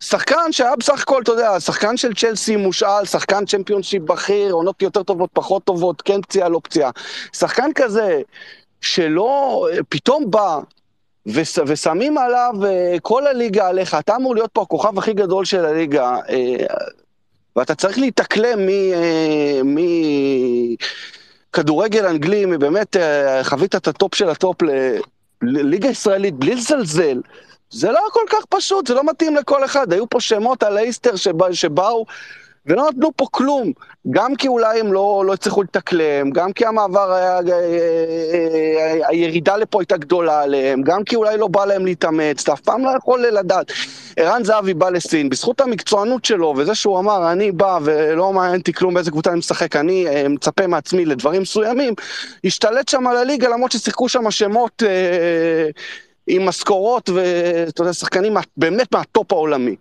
שחקן שהיה בסך הכל, אתה יודע, שחקן של צ'לסי מושאל, שחקן צ'מפיונשיפ בכיר, עונות יותר טובות, פחות טובות, כן פציעה, לא פציעה. שחקן כזה, שלא, פתאום בא, וש, ושמים עליו uh, כל הליגה עליך, אתה אמור להיות פה הכוכב הכי גדול של הליגה, uh, ואתה צריך להתאקלם מכדורגל אנגלי, מבאמת חווית את הטופ של הטופ לליגה ישראלית בלי לזלזל. זה לא כל כך פשוט, זה לא מתאים לכל אחד. היו פה שמות על האיסטר שבא, שבאו ולא נתנו פה כלום. גם כי אולי הם לא, לא הצליחו להתאקלם, גם כי המעבר היה, אה, אה, אה, הירידה לפה הייתה גדולה עליהם, גם כי אולי לא בא להם להתאמץ, אתה אף פעם לא יכול לדעת. ערן זהבי בא לסין, בזכות המקצוענות שלו, וזה שהוא אמר, אני בא ולא מעניין אותי כלום באיזה קבוצה אני משחק, אני מצפה מעצמי לדברים מסוימים, השתלט שם על הליגה, למרות ששיחקו שם שמות אה, עם משכורות, ואתה יודע, שחקנים באמת מהטופ העולמי.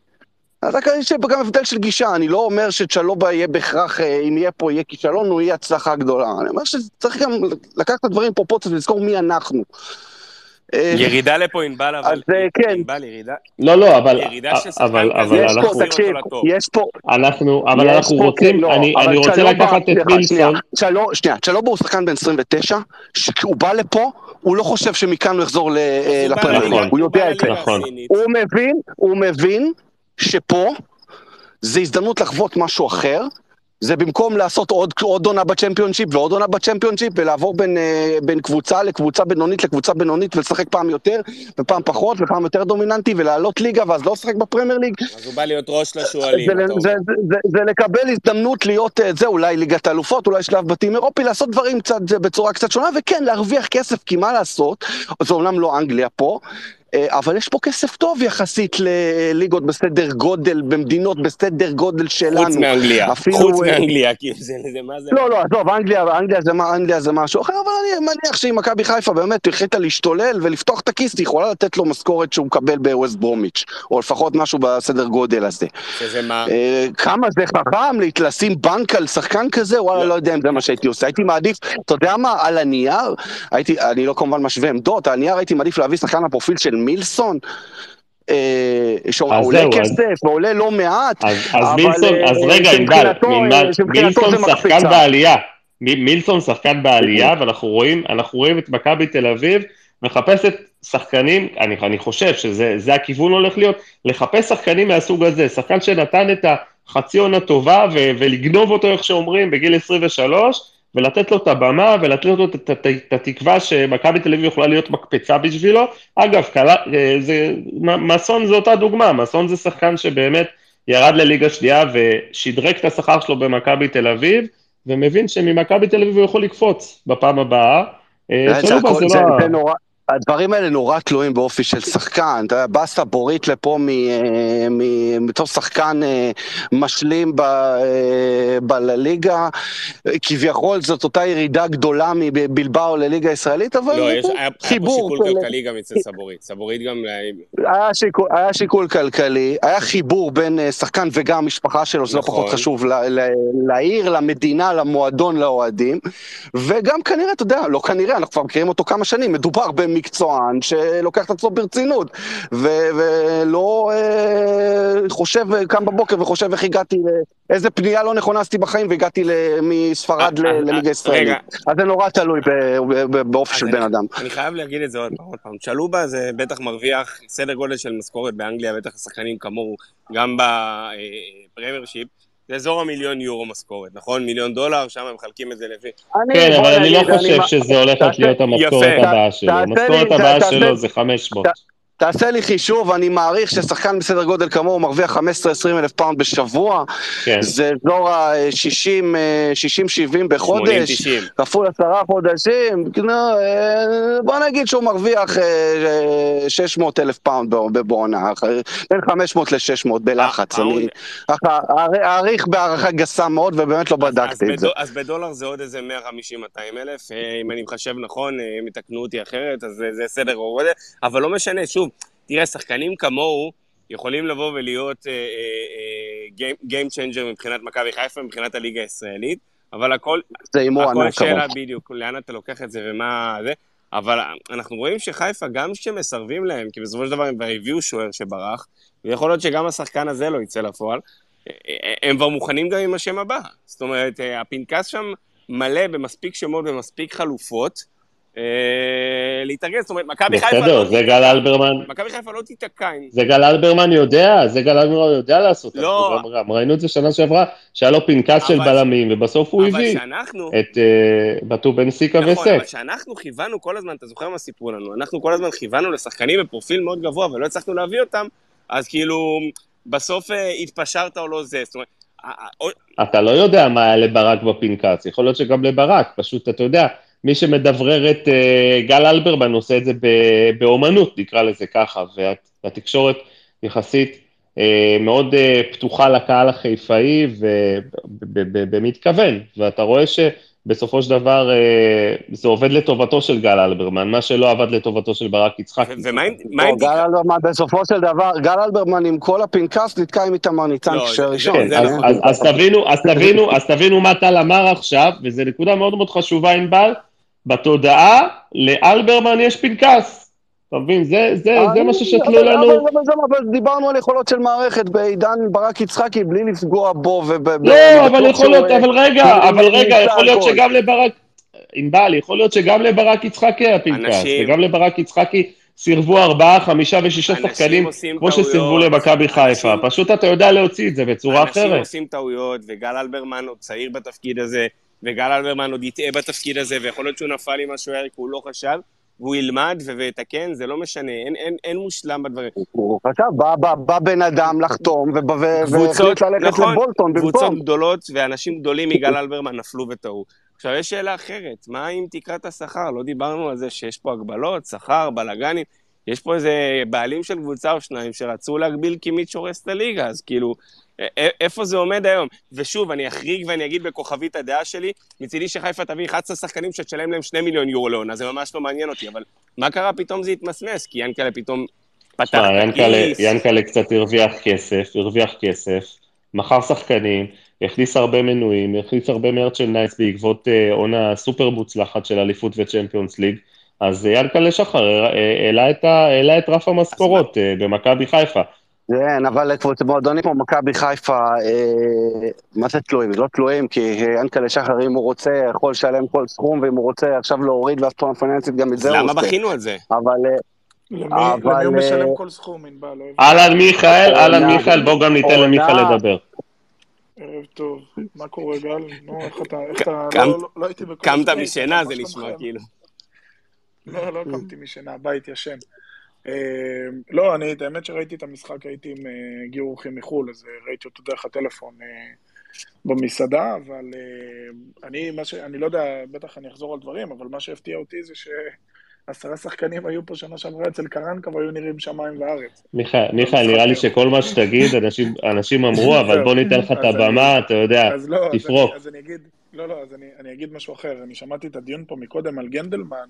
אז יש גם הבדל של גישה, אני לא אומר שצ'לובה יהיה בהכרח, אה, אם יהיה פה יהיה כישלון, הוא יהיה הצלחה גדולה. אני אומר שצריך גם לקחת את הדברים פרופורציות ולזכור מי אנחנו. אה, ירידה לפה ענבל, אבל... אז אה, כן. ענבל, ירידה... לא, לא, אבל... ירידה של שחקן כזה, יש פה, תקשיב, יש פה... אנחנו, אבל אנחנו רוצים, כן, אני לא, רוצה לקחת את מילסון. שנייה, צ'לובה הוא שחקן בן 29, שהוא בא לפה, הוא לא חושב שמכאן הוא יחזור לפרמייר, הוא יודע את זה. הוא מבין, הוא מבין שפה זה הזדמנות לחוות משהו אחר, זה במקום לעשות עוד, עוד עונה בצ'מפיונשיפ ועוד עונה בצ'מפיונשיפ ולעבור בין, אה, בין קבוצה לקבוצה בינונית לקבוצה בינונית ולשחק פעם יותר ופעם פחות ופעם יותר דומיננטי ולעלות ליגה ואז לא לשחק בפרמייר ליג. אז הוא בא להיות ראש לשועלים. זה, זה, זה, זה, זה לקבל הזדמנות להיות, אה, זה אולי ליגת האלופות, אולי שלב בתים אירופי, לעשות דברים קצת בצורה קצת שונה וכן להרוויח כסף כי מה לעשות, זה אומנם לא אנגליה פה. אה, אבל יש פה כסף טוב יחסית לליגות בסדר גודל, במדינות בסדר גודל שלנו. חוץ מאנגליה, אפילו, חוץ אה, מאנגליה, כאילו זה, זה מה זה? לא, לא, עזוב, אנגליה, אנגליה, זה, אנגליה זה משהו אחר, אבל אני מניח שאם מכבי חיפה באמת החליטה להשתולל ולפתוח את הכיס, היא יכולה לתת לו משכורת שהוא מקבל בווסט ברומיץ', או לפחות משהו בסדר גודל הזה. שזה מה? אה, כמה זה חכם לשים בנק על שחקן כזה, וואלה, לא יודע אם זה מה שהייתי עושה. הייתי מעדיף, אתה יודע מה, על הנייר, הייתי, אני לא כמובן משווה עמדות, על הנייר הייתי מעדיף להביא שחקן הפרופיל של מילסון. אה, שעולה כסף ועולה לא מעט, אז, אז מילסון, אז אה, רגע, ענבל, מילסון שחקן בעלייה, מילסון שחקן בעלייה, ואנחנו רואים, רואים את מכבי תל אביב מחפשת שחקנים, אני, אני חושב שזה הכיוון הולך להיות, לחפש שחקנים מהסוג הזה, שחקן שנתן את החצי עונה טובה ו, ולגנוב אותו, איך שאומרים, בגיל 23, ולתת לו את הבמה ולתת לו את, התקווה שמכבי תל אביב יכולה להיות מקפצה בשבילו. אגב, קלה, אה, זה, מסון זה אותה דוגמה, מסון זה שחקן שבאמת ירד לליגה שנייה ושדרג את השכר שלו במכבי תל אביב, ומבין שממכבי תל אביב הוא יכול לקפוץ בפעם הבאה. אה, זה, הכל, זה, לא... הדברים האלה נורא תלויים באופי של שחקן, אתה יודע, באסה בורית לפה מתור שחקן אה, משלים אה, בליגה, כביכול זאת אותה ירידה גדולה מבלבאו לליגה הישראלית, אבל לא, יש, היה, חיבור. היה פה שיקול כלכלי גם אצל סבורית, סבורית גם... היה שיקול, היה שיקול כלכלי, היה חיבור בין אה, שחקן וגם המשפחה שלו, זה לא פחות נכון. חשוב, לעיר, למדינה, למועדון, לאוהדים, וגם כנראה, אתה יודע, לא כנראה, אנחנו כבר מכירים אותו כמה שנים, מדובר במ... מקצוען שלוקח את עצמו ברצינות, ו- ולא אה, חושב, קם בבוקר וחושב איך הגעתי, איזה פנייה לא נכונה עשיתי בחיים והגעתי מספרד אה, אה, לליגה ישראלית. אז זה נורא תלוי באופי של בן אדם. אני חייב להגיד את זה עוד פעם, עוד פעם. צ'לובה זה בטח מרוויח סדר גודל של משכורת באנגליה, בטח שחקנים כמוהו, גם ב Premiership. זה אזור המיליון יורו משכורת, נכון? מיליון דולר, שם הם מחלקים את זה לפי... כן, אבל אני לא חושב שזה הולך להיות המשכורת הבאה שלו. המשכורת הבאה שלו זה 500. תעשה לי חישוב, אני מעריך ששחקן בסדר גודל כמוהו מרוויח 15-20 אלף פאונד בשבוע, כן. זה אזור ה-60-70 בחודש, כפול עשרה חודשים, אה, בוא נגיד שהוא מרוויח 600 אה, אלף פאונד בעונה, בין 500 ל-600 בלחץ, אני אעריך בהערכה גסה מאוד ובאמת לא בדקתי את זה. אז בדולר זה עוד איזה 150-200 אלף, אה, אם אני מחשב נכון, אם יתקנו אותי אחרת, אז זה סדר גודל, אבל לא משנה, שוב, תראה, שחקנים כמוהו יכולים לבוא ולהיות game uh, changer uh, מבחינת מכבי חיפה, מבחינת הליגה הישראלית, אבל הכל, זה הימור ענק הכל שאלה בדיוק, לאן אתה לוקח את זה ומה זה, אבל אנחנו רואים שחיפה, גם כשמסרבים להם, כי בסופו של דבר הם כבר הביאו שוער שברח, ויכול להיות שגם השחקן הזה לא יצא לפועל, הם כבר מוכנים גם עם השם הבא. זאת אומרת, אה, הפנקס שם מלא במספיק שמות ומספיק חלופות, להתארגן, זאת אומרת, מכבי חיפה... בסדר, זה גל אלברמן. מכבי חיפה לא תיתקע עם... זה גל אלברמן יודע, זה גל אלברמן יודע לעשות. לא. ראינו את זה שנה שעברה, שהיה לו פנקס של בלמים, ובסוף הוא הביא את אה, בטו בן סיקה וסק. נכון, אבל כשאנחנו כיוונו כל הזמן, אתה זוכר מה סיפרו לנו? אנחנו כל הזמן כיוונו לשחקנים בפרופיל מאוד גבוה ולא הצלחנו להביא אותם, אז כאילו, בסוף אה, התפשרת או לא זה, זאת אומרת... אתה לא יודע מה היה לברק בפנקס, יכול להיות שגם לברק, פשוט, אתה יודע, מי שמדברר את uh, גל אלברמן עושה את זה באומנות, נקרא לזה ככה, והתקשורת יחסית uh, מאוד uh, פתוחה לקהל החיפאי ובמתכוון, ואתה רואה שבסופו של דבר uh, זה עובד לטובתו של גל אלברמן, מה שלא עבד לטובתו של ברק יצחקי. ומה אם... לא, גל אלברמן, בסופו של דבר, גל אלברמן עם כל הפנקס נתקע עם איתמר ניצן לא, כשראשון. נכון. אז תבינו מה טל אמר עכשיו, וזו נקודה מאוד מאוד חשובה, ענבל, בתודעה, לאלברמן יש פנקס. אתה מבין? זה, זה, זה מה ששתלו לנו. אבל, אבל, אבל דיברנו על יכולות של מערכת בעידן ברק יצחקי בלי לפגוע בו. וב, לא, אבל יכול להיות, אבל רגע, אבל רגע, יכול להיות שגם לברק, ענבל, יכול להיות שגם לברק יצחקי היה פנקס, וגם לברק יצחקי סירבו ארבעה, חמישה ושישה שחקנים, כמו שסירבו למכבי חיפה. פשוט אתה יודע להוציא את זה בצורה אחרת. אנשים עושים טעויות, וגל אלברמן עוד צעיר בתפקיד הזה. וגל אלברמן עוד יטעה בתפקיד הזה, ויכול להיות שהוא נפל עם משהו כי הוא לא חשב, והוא ילמד ויתקן, זה לא משנה, אין, אין, אין מושלם בדברים. הוא חשב, בא, בא, בא בן אדם לחתום, והחליט ללכת נכון, לבולטון במקום. קבוצות גדולות ואנשים גדולים מגל אלברמן נפלו וטעו. עכשיו, יש שאלה אחרת, מה עם תקרת השכר? לא דיברנו על זה שיש פה הגבלות, שכר, בלאגנים. יש פה איזה בעלים של קבוצה או שניים שרצו להגביל כמעט שורס את הליגה, אז כאילו, איפה זה עומד היום? ושוב, אני אחריג ואני אגיד בכוכבית הדעה שלי, מצידי שחיפה תביא 11 שחקנים שתשלם להם 2 מיליון יורו לעונה, זה ממש לא מעניין אותי, אבל מה קרה פתאום זה התמסמס? כי ינקלה פתאום פתח את הכיס. ינקלה קצת הרוויח כסף, הרוויח כסף, מכר שחקנים, הכניס הרבה מנויים, הכניס הרבה מרצ'נדייס בעקבות אה, עונה סופר מוצלחת של אליפות וצ'מפיונס ליג. אז ינקלה שחר העלה את רף המשכורות אה, במכבי חיפה. כן, אבל מועדונים כמו מכבי חיפה, אה, מה זה תלויים? לא תלויים, כי ינקלה שחר, אם הוא רוצה, יכול לשלם כל סכום, ואם הוא רוצה עכשיו להוריד והפטרון פיננסית, גם את זה הוא עושה. למה בכינו על זה? אבל... למי הוא משלם כל סכום, ענבל? אהלן מיכאל, אהלן מיכאל, בוא גם ניתן למיכאל לדבר. ערב טוב, מה קורה גל? נו, איך אתה, איך אתה, לא הייתי בכל... קמת משינה זה נשמע כאילו. לא, לא קמתי משינה, הבית ישן. לא, אני, את האמת שראיתי את המשחק, הייתי עם, הגיעו אורחים מחו"ל, אז ראיתי אותו דרך הטלפון במסעדה, אבל אני, מה ש... אני לא יודע, בטח אני אחזור על דברים, אבל מה שהפתיע אותי זה ש... עשרה שחקנים היו פה שנה שעברה אצל קרנקה והיו נראים שמיים וארץ. מיכאל, נראה לי שכל מה שתגיד, אנשים אמרו, אבל בוא ניתן לך את הבמה, אתה יודע, תפרוק. אז אני אגיד, לא, לא, אז אני אגיד משהו אחר. אני שמעתי את הדיון פה מקודם על גנדלמן,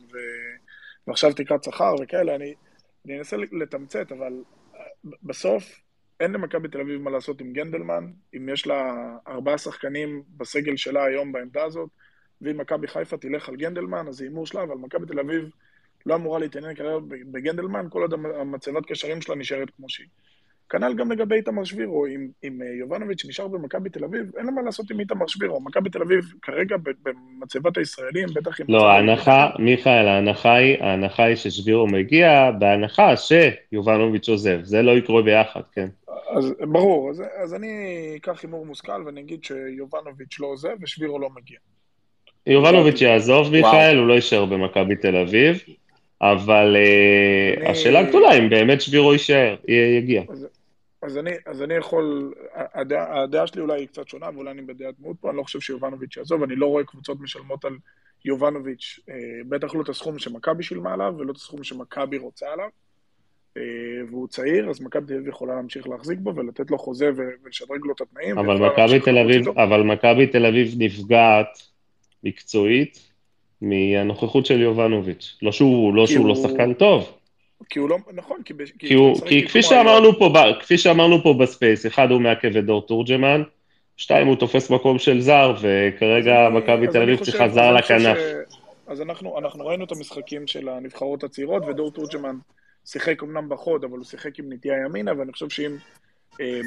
ועכשיו תקרת שכר וכאלה, אני אנסה לתמצת, אבל בסוף אין למכבי תל אביב מה לעשות עם גנדלמן, אם יש לה ארבעה שחקנים בסגל שלה היום בעמדה הזאת, ואם מכבי חיפה תלך על גנדלמן, אז זה הימור שלה, אבל מכבי תל אביב לא אמורה להתעניין כרגע בגנדלמן, כל עוד המצבת קשרים שלה נשארת כמו שהיא. כנ"ל גם לגבי איתמר שבירו, אם, אם יובנוביץ' נשאר במכבי תל אביב, אין לה מה לעשות עם איתמר שבירו. מכבי תל אביב כרגע במצבת הישראלים, בטח עם... לא, ההנחה, מיכאל, ההנחה היא, ההנחה היא ששבירו מגיע, בהנחה שיובנוביץ' עוזב. זה לא יקרה ביחד, כן. אז ברור, אז, אז אני אקח הימור מושכל ואני אגיד שיובנוביץ' לא עוזב ושבירו לא מגיע. יובנוביץ' יעזוב, מיכאל, הוא לא יישאר במכבי תל אביב. אבל אני... השאלה הגדולה, אם באמת שבירו יישאר, יגיע. אז, אז, אני, אז אני יכול, הדעה, הדעה שלי אולי היא קצת שונה, ואולי אני בדעת מיעוט פה, אני לא חושב שיובנוביץ' יעזוב, אני לא רואה קבוצות משלמות על יובנוביץ', אה, בטח לא את הסכום שמכבי שילמה עליו, ולא את הסכום שמכבי רוצה עליו, אה, והוא צעיר, אז מכבי תל אביב יכולה להמשיך להחזיק בו ולתת לו חוזה ולשדרג לו את התנאים. אבל מכבי תל אביב, אבל מכבי תל אביב נפגעת מקצועית, מהנוכחות של יובנוביץ'. לא שהוא לא, שהוא לא שחקן טוב. כי הוא לא, נכון, כי... כי, הוא, כי כפי שאמרנו, פה, כפי שאמרנו פה ב space, אחד הוא מעכב את דור תורג'מן, שתיים הוא תופס מקום של זר, וכרגע מכבי תל אביב צריכה זר לכנף. אז אנחנו, אנחנו ראינו את המשחקים של הנבחרות הצעירות, ודור תורג'מן שיחק אמנם בחוד, אבל הוא שיחק עם נטייה ימינה, ואני חושב שאם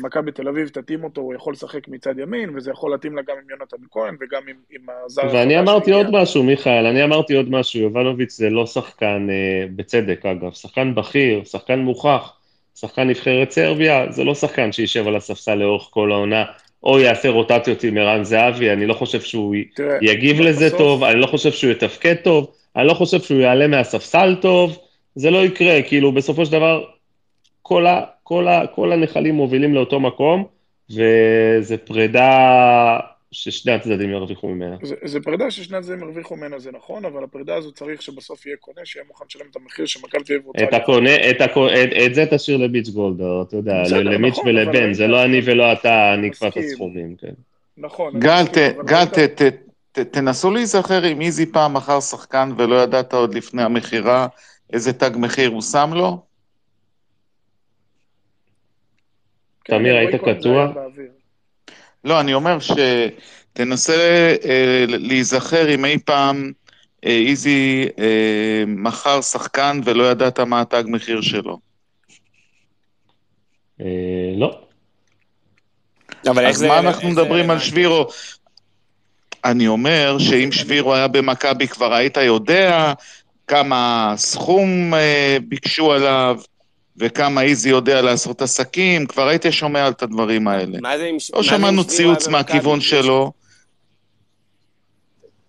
מכבי תל אביב תתאים אותו, הוא יכול לשחק מצד ימין, וזה יכול להתאים לה גם עם יונתן כהן וגם עם, עם הזר ואני אמרתי עוד משהו, מיכאל, אני אמרתי עוד משהו, יובנוביץ' זה לא שחקן, אה, בצדק אגב, שחקן בכיר, שחקן מוכח, שחקן נבחרת סרביה, זה לא שחקן שישב על הספסל לאורך כל העונה, או יעשה רוטציות עם ערן זהבי, אני לא חושב שהוא תראה, יגיב לזה בסוף... טוב, אני לא חושב שהוא יתפקד טוב, אני לא חושב שהוא יעלה מהספסל טוב, זה לא יקרה, כאילו בסופו של דבר כל, ה, כל, ה, כל הנחלים מובילים לאותו מקום, וזה פרידה ששני הצדדים ירוויחו ממנה. זה, זה פרידה ששני הצדדים ירוויחו ממנה, זה נכון, אבל הפרידה הזו צריך שבסוף יהיה קונה, שיהיה מוכן לשלם את המחיר שמכבי תל אביב רוצה... את הקונה, את, הקונה, את, את זה תשאיר לביץ' גולדו, אתה יודע, למיץ' נכון, ולבן, זה לא אני ולא אתה נקבע את הסכומים, כן. נכון. גל, ת, גל ת, ת, ת, תנסו להיזכר אם איזי פעם מכר שחקן ולא ידעת עוד לפני המכירה איזה תג מחיר הוא שם לו? כן, תמיר, היית קטוע? לא, אני אומר שתנסה אה, להיזכר אם אי פעם אה, איזי אה, מכר שחקן ולא ידעת מה התג מחיר שלו. אה, לא. אז מה אנחנו מדברים על שבירו? אני אומר שאם שבירו היה במכבי כבר היית יודע כמה סכום אה, ביקשו עליו, וכמה איזי יודע לעשות עסקים, כבר הייתי שומע את הדברים האלה. מה זה עם... לא שמענו ציוץ מהכיוון שלו.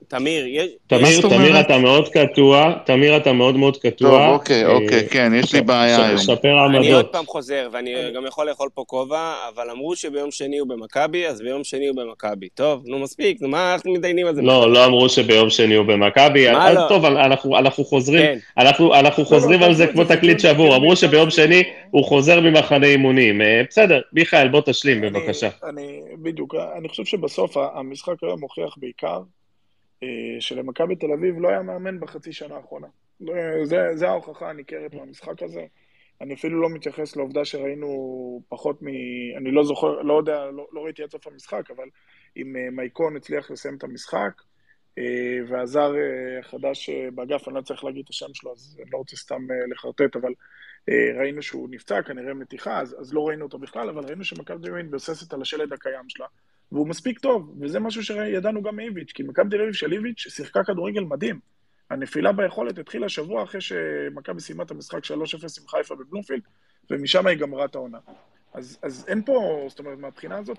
תמיר, יש... תמיר, תמיר אתה מאוד קטוע, תמיר אתה מאוד מאוד קטוע. טוב, אוקיי, אוקיי, כן, יש לי בעיה היום. שפר עמדות. אני עוד פעם חוזר, ואני גם יכול לאכול פה כובע, אבל אמרו שביום שני הוא במכבי, אז ביום שני הוא במכבי. טוב, נו מספיק, נו מה אנחנו מתדיינים על זה? לא, לא אמרו שביום שני הוא במכבי. מה לא? טוב, אנחנו חוזרים, כן. אנחנו חוזרים על זה כמו תקליט שבור. אמרו שביום שני הוא חוזר ממחנה אימונים. אה, בסדר, מיכאל, בוא תשלים בבקשה. אני, בדיוק, אני חושב שבסוף המשחק היום מוכיח בעיקר אה, שלמכבי תל אביב לא היה מאמן בחצי שנה האחרונה. לא, זה, זה ההוכחה הניכרת מהמשחק הזה. אני אפילו לא מתייחס לעובדה שראינו פחות מ... אני לא זוכר, לא יודע, לא, לא ראיתי עד סוף המשחק, אבל אם אה, מייקון הצליח לסיים את המשחק, אה, והזר החדש באגף, אני לא צריך להגיד את השם שלו, אז אני לא רוצה סתם לחרטט, אבל ראינו שהוא נפצע, כנראה מתיחה, אז, אז לא ראינו אותו בכלל, אבל ראינו שמכבי אביב מתבססת על השלד הקיים שלה, והוא מספיק טוב, וזה משהו שידענו גם מאיביץ', כי מכבי תל אביב של איביץ' שיחקה כדורגל מדהים. הנפילה ביכולת התחילה שבוע אחרי שמכבי סיימה את המשחק 3-0 עם חיפה בבלומפילד, ומשם היא גמרה את העונה. אז, אז אין פה, זאת אומרת, מהבחינה הזאת,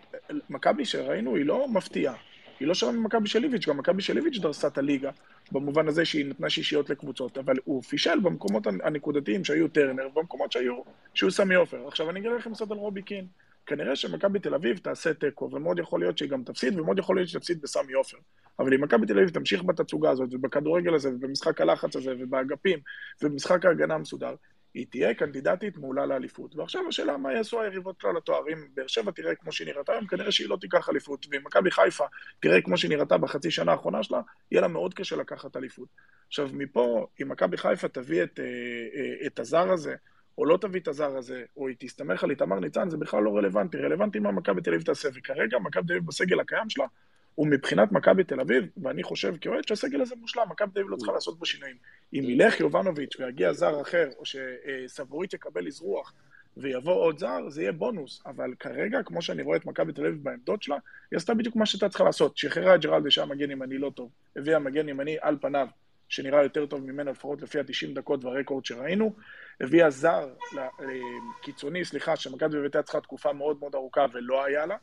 מכבי שראינו היא לא מפתיעה. היא לא שונה ממכבי של איביץ', גם מכבי של איביץ' דרסה את הליגה, במובן הזה שהיא נתנה שישיות לקבוצות, אבל הוא פישל במקומות הנקודתיים שהיו טרנר, במקומות שהיו, שהיו סמי עופר. עכשיו אני אגיד לכם קצת על רובי קין. כנראה שמכבי תל אביב תעשה תיקו, ומאוד יכול להיות שהיא גם תפסיד, ומאוד יכול להיות שתפסיד בסמי עופר. אבל אם מכבי תל אביב תמשיך בתצוגה הזאת, ובכדורגל הזה, ובמשחק הלחץ הזה, ובאגפים, ובמשחק ההגנה המסודר, היא תהיה קנדידטית מעולה לאליפות. ועכשיו השאלה מה יעשו היריבות שלה לתואר. אם באר שבע תראה כמו שהיא נראתה היום, כנראה שהיא לא תיקח אליפות. ואם מכבי חיפה תראה כמו שהיא נראתה בחצי שנה האחרונה שלה, יהיה לה מאוד קשה לקחת אליפות. עכשיו, מפה, אם מכבי חיפה תביא את, אה, אה, את הזר הזה, או לא תביא את הזר הזה, או היא תסתמך על איתמר ניצן, זה בכלל לא רלוונטי. רלוונטי מה מכבי תל אביב תעשה. וכרגע מכבי תל אביב בסגל הקיים שלה, הוא מבחינת מכבי תל אביב, ואני חושב כאוהד שהסגל הזה מושלם, מכבי תל אביב לא צריכה לעשות בו שינויים. אם ילך יובנוביץ' ויגיע זר אחר, או שסבורית יקבל אזרוח ויבוא עוד זר, זה יהיה בונוס. אבל כרגע, כמו שאני רואה את מכבי תל אביב בעמדות שלה, היא עשתה בדיוק מה שהייתה צריכה לעשות. שחררה את ג'רלדה שהיה מגן ימני לא טוב, הביאה מגן ימני על פניו, שנראה יותר טוב ממנו, לפחות לפי ה-90 דקות והרקורד שראינו. הביאה זר קיצוני, סליחה, שמכבי הייתה צריכה תקופה מאוד מאוד ארוכה ולא היה לה,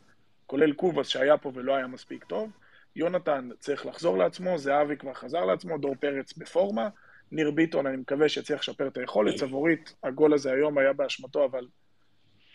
כולל קובאס שהיה פה ולא היה מספיק טוב. יונתן צריך לחזור לעצמו, זהבי כבר חזר לעצמו, דור פרץ בפורמה. ניר ביטון, אני מקווה שיצליח לשפר את היכולת. צבורית, הגול הזה היום היה באשמתו, אבל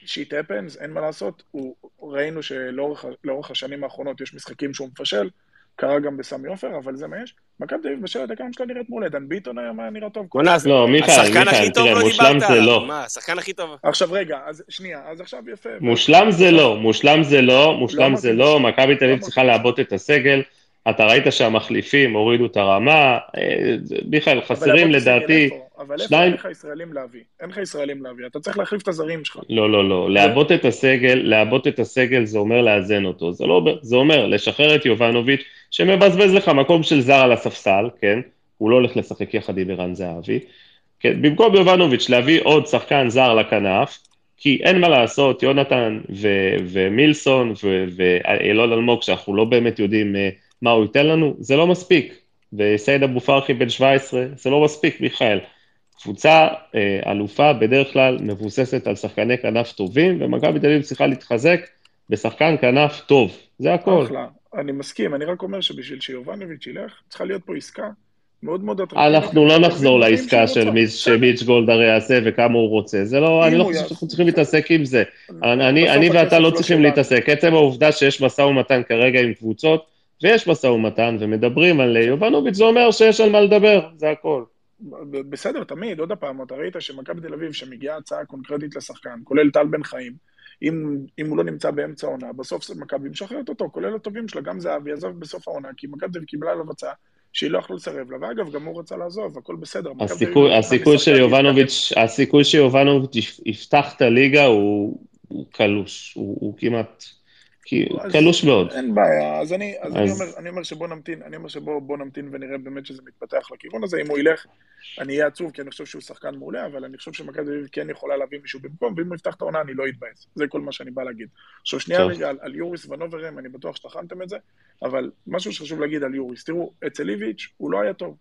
שיט הפנס, אין מה לעשות. הוא, ראינו שלאורך השנים האחרונות יש משחקים שהוא מפשל, קרה גם בסמי עופר, אבל זה מה יש. מכבי תל אביב בשלט הקיים שלה נראית מעולה, דן ביטון היום היה נראה טוב. גונז, לא, מיכאל, מיכאל, תראה, מושלם זה לא. מה, השחקן הכי טוב. עכשיו רגע, אז שנייה, אז עכשיו יפה. מושלם זה לא, מושלם זה לא, מושלם זה לא, מכבי תל אביב צריכה לעבות את הסגל. אתה ראית שהמחליפים הורידו את הרמה, אה, מיכאל, חסרים לדעתי אבל איפה אין לך ישראלים להביא? אין לך ישראלים להביא, אתה צריך להחליף את הזרים שלך. לא, לא, לא, לעבות את הסגל, לעבות את הסגל זה אומר לאזן אותו, זה לא, זה אומר לשחרר את יובנוביץ' שמבזבז לך מקום של זר על הספסל, כן? הוא לא הולך לשחק יחד עם ערן זהבי. כן, במקום יובנוביץ' להביא עוד שחקן זר לכנף, כי אין מה לעשות, יונתן ו- ומילסון ואילון אלמוג, שאנחנו לא באמת יודעים uh, מה הוא ייתן לנו, זה לא מספיק. וסייד אבו פרחי בן 17, זה לא מספיק, מיכאל. קבוצה אה, אלופה בדרך כלל מבוססת על שחקני כנף טובים, ומכבי תל אביב צריכה להתחזק בשחקן כנף טוב, זה הכל. אחלה, אני מסכים, אני רק אומר שבשביל שיובנוביץ' ילך, צריכה להיות פה עסקה מאוד מאוד אטרקטיבית. אנחנו לא נחזור לעסקה של מיץ' גולדהר יעשה וכמה הוא רוצה, זה לא, אני לא חושב שאנחנו צריכים להתעסק עם זה. אני ואתה לא צריכים להתעסק, עצם העובדה שיש משא ומתן כרגע עם קבוצות, ויש משא ומתן ומדברים על יובנוביץ', זה אומר שיש על מה לדבר, זה הכל. בסדר, תמיד, עוד פעם, אתה ראית שמכבי תל אביב, שמגיעה הצעה קונקרטית לשחקן, כולל טל בן חיים, אם, אם הוא לא נמצא באמצע העונה, בסוף מכבי משחררת אותו, כולל הטובים שלה, גם זהבי עזב בסוף העונה, כי מכבי קיבלה עליו הצעה שהיא לא יכלה לסרב לה, ואגב, גם הוא רצה לעזוב, הכל בסדר. הסיכוי, הסיכוי של יובנוביץ', הסיכוי שיובנוביץ' יפתח את הליגה הוא, הוא קלוש, הוא, הוא כמעט... כי קלוש מאוד. אין בעיה, אז אני, אז אז... אני, אומר, אני אומר שבוא נמתין, אני אומר שבוא נמתין ונראה באמת שזה מתפתח לכיוון הזה, אם הוא ילך, אני אהיה עצוב, כי אני חושב שהוא שחקן מעולה, אבל אני חושב שמכבי תל אביב כן יכולה להביא מישהו במקום, ואם הוא יפתח את העונה אני לא אתבאס, זה כל מה שאני בא להגיד. עכשיו שנייה רגע על, על יוריס ונוברם, אני בטוח שטחנתם את זה, אבל משהו שחשוב להגיד על יוריס, תראו, אצל איביץ' הוא לא היה טוב,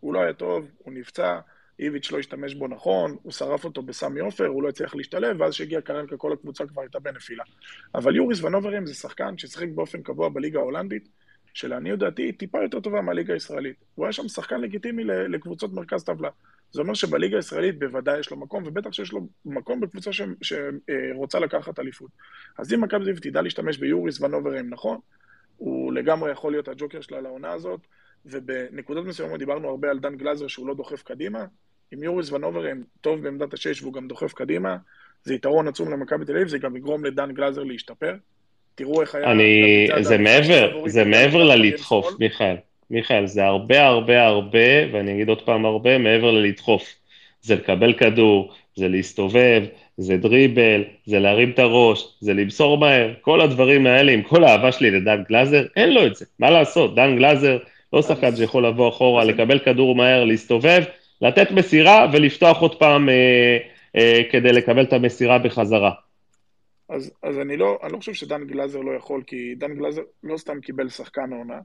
הוא לא היה טוב, הוא נפצע, איביץ' לא השתמש בו נכון, הוא שרף אותו בסמי עופר, הוא לא הצליח להשתלב, ואז כשהגיע קרנקה כל הקבוצה כבר הייתה בנפילה. אבל יוריס ונוברים זה שחקן ששיחק באופן קבוע בליגה ההולנדית, שלעניות דעתי היא טיפה יותר טובה מהליגה הישראלית. הוא היה שם שחקן לגיטימי לקבוצות מרכז טבלה. זה אומר שבליגה הישראלית בוודאי יש לו מקום, ובטח שיש לו מקום בקבוצה שרוצה לקחת אליפות. אז אם מכבי תל תדע להשתמש ביוריס ונוברים, נכון? הוא לגמרי יכול להיות הג'וקר שלה לעונה הזאת, ובנקודות מסוימות דיברנו הרבה על דן גלאזר שהוא לא דוחף קדימה. אם יוריס ונוברים טוב בעמדת השש והוא גם דוחף קדימה, זה יתרון עצום למכבי תל אביב, זה גם יגרום לדן גלאזר להשתפר. תראו איך היה... אני... זה מעבר, זה מעבר ללדחוף, מיכאל. מיכאל, זה הרבה הרבה הרבה, ואני אגיד עוד פעם הרבה, מעבר ללדחוף. זה לקבל כדור, זה להסתובב, זה דריבל, זה להרים את הראש, זה למסור מהר, כל הדברים האלה, עם כל האהבה שלי לדן גלאזר, אין לו את זה. מה לעשות, דן גלאזר לא שחקן שיכול לבוא אחורה, לקבל כדור מהר, להסתובב, לתת מסירה ולפתוח עוד פעם אה, אה, כדי לקבל את המסירה בחזרה. אז, אז אני, לא, אני לא חושב שדן גלאזר לא יכול, כי דן גלאזר לא סתם קיבל שחקן העונה,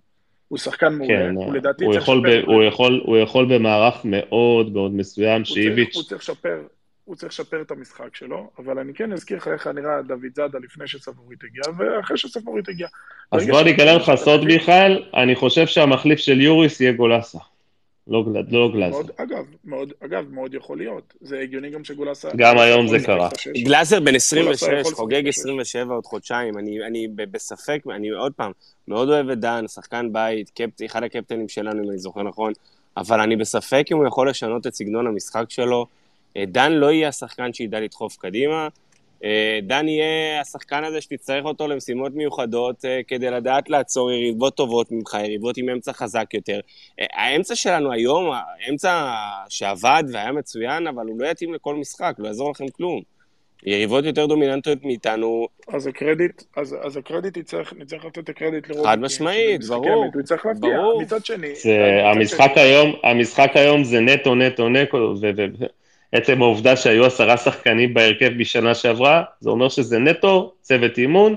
הוא שחקן מעולה, כן, הוא לדעתי הוא צריך לשפר. ב, הוא, יכול, הוא יכול במערך מאוד מאוד מסוים, שאיביץ'... הוא צריך לשפר, הוא צריך לשפר את המשחק שלו, אבל אני כן אזכיר לך איך נראה דוד זאדה לפני שספורית הגיע, ואחרי שספורית הגיע. אז בוא אני אגלה לך סוד, מיכאל, אני חושב שהמחליף של יוריס יהיה גולסה. לא, לא גלאזר. מאוד, אגב, מאוד, אגב, מאוד יכול להיות. זה הגיוני גם שגולסה... גם היום זה קרה. גלאזר בן 26, חוגג 27 עוד חודשיים. אני, אני בספק, אני עוד פעם, מאוד אוהב את דן, שחקן בית, קפט, אחד הקפטנים שלנו, אם אני זוכר נכון, אבל אני בספק אם הוא יכול לשנות את סגנון המשחק שלו. אה, דן לא יהיה השחקן שידע לדחוף קדימה. אה, דן יהיה השחקן הזה שתצטרך אותו למשימות מיוחדות אה, כדי לדעת לעצור יריבות טובות ממך, יריבות עם אמצע חזק יותר. אה, האמצע שלנו היום, האמצע שעבד והיה מצוין, אבל הוא לא יתאים לכל משחק, לא יעזור לכם כלום. יריבות יותר דומיננטיות מאיתנו. אז הקרדיט, אז, אז הקרדיט יצטרך, נצטרך לתת את הקרדיט לרובי. חד משמעית, ברור. הוא יצטרך להפתיע. מצד שני... זה, המשחק, שני... היום, המשחק היום זה נטו, נטו, נטו, עצם העובדה שהיו עשרה שחקנים בהרכב בשנה שעברה, זה אומר שזה נטו צוות אימון,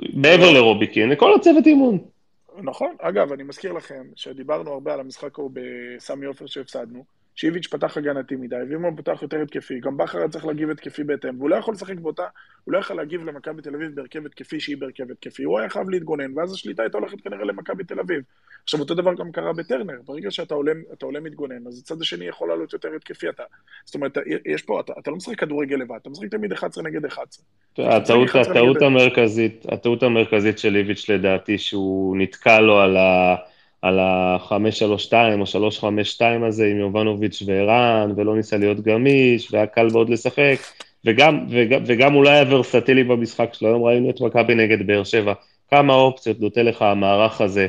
מעבר לרוביקין, כל הצוות אימון. נכון, אגב, אני מזכיר לכם שדיברנו הרבה על המשחק ההוא בסמי עופר שהפסדנו, שאיביץ' פתח הגנתי מדי, ואם הוא פתח יותר התקפי, גם בכר היה צריך להגיב התקפי בהתאם, והוא לא יכול לשחק באותה, הוא לא יכול להגיב למכבי תל אביב בהרכב התקפי שהיא בהרכב התקפי, הוא היה חייב להתגונן, ואז השליטה הייתה הולכת כנראה למכבי תל אביב. עכשיו, אותו דבר גם קרה בטרנר, ברגע שאתה עולה, עולה מתגונן, אז הצד השני יכול לעלות יותר התקפי, אתה, זאת אומרת, יש פה, אתה, אתה לא משחק כדורגל לבד, אתה משחק תמיד 11 נגד 11. הטעות, הטעות המרכזית, הטעות המרכזית של איביץ' לדעתי, שהוא נתקע לו על ה... על ה-532 או 352 הזה עם יובנוביץ' וערן, ולא ניסה להיות גמיש, והיה קל מאוד לשחק, וגם, וגם, וגם אולי היה ורסטילי במשחק שלו, היום ראינו את מכבי נגד באר שבע, כמה אופציות נותן לך המערך הזה,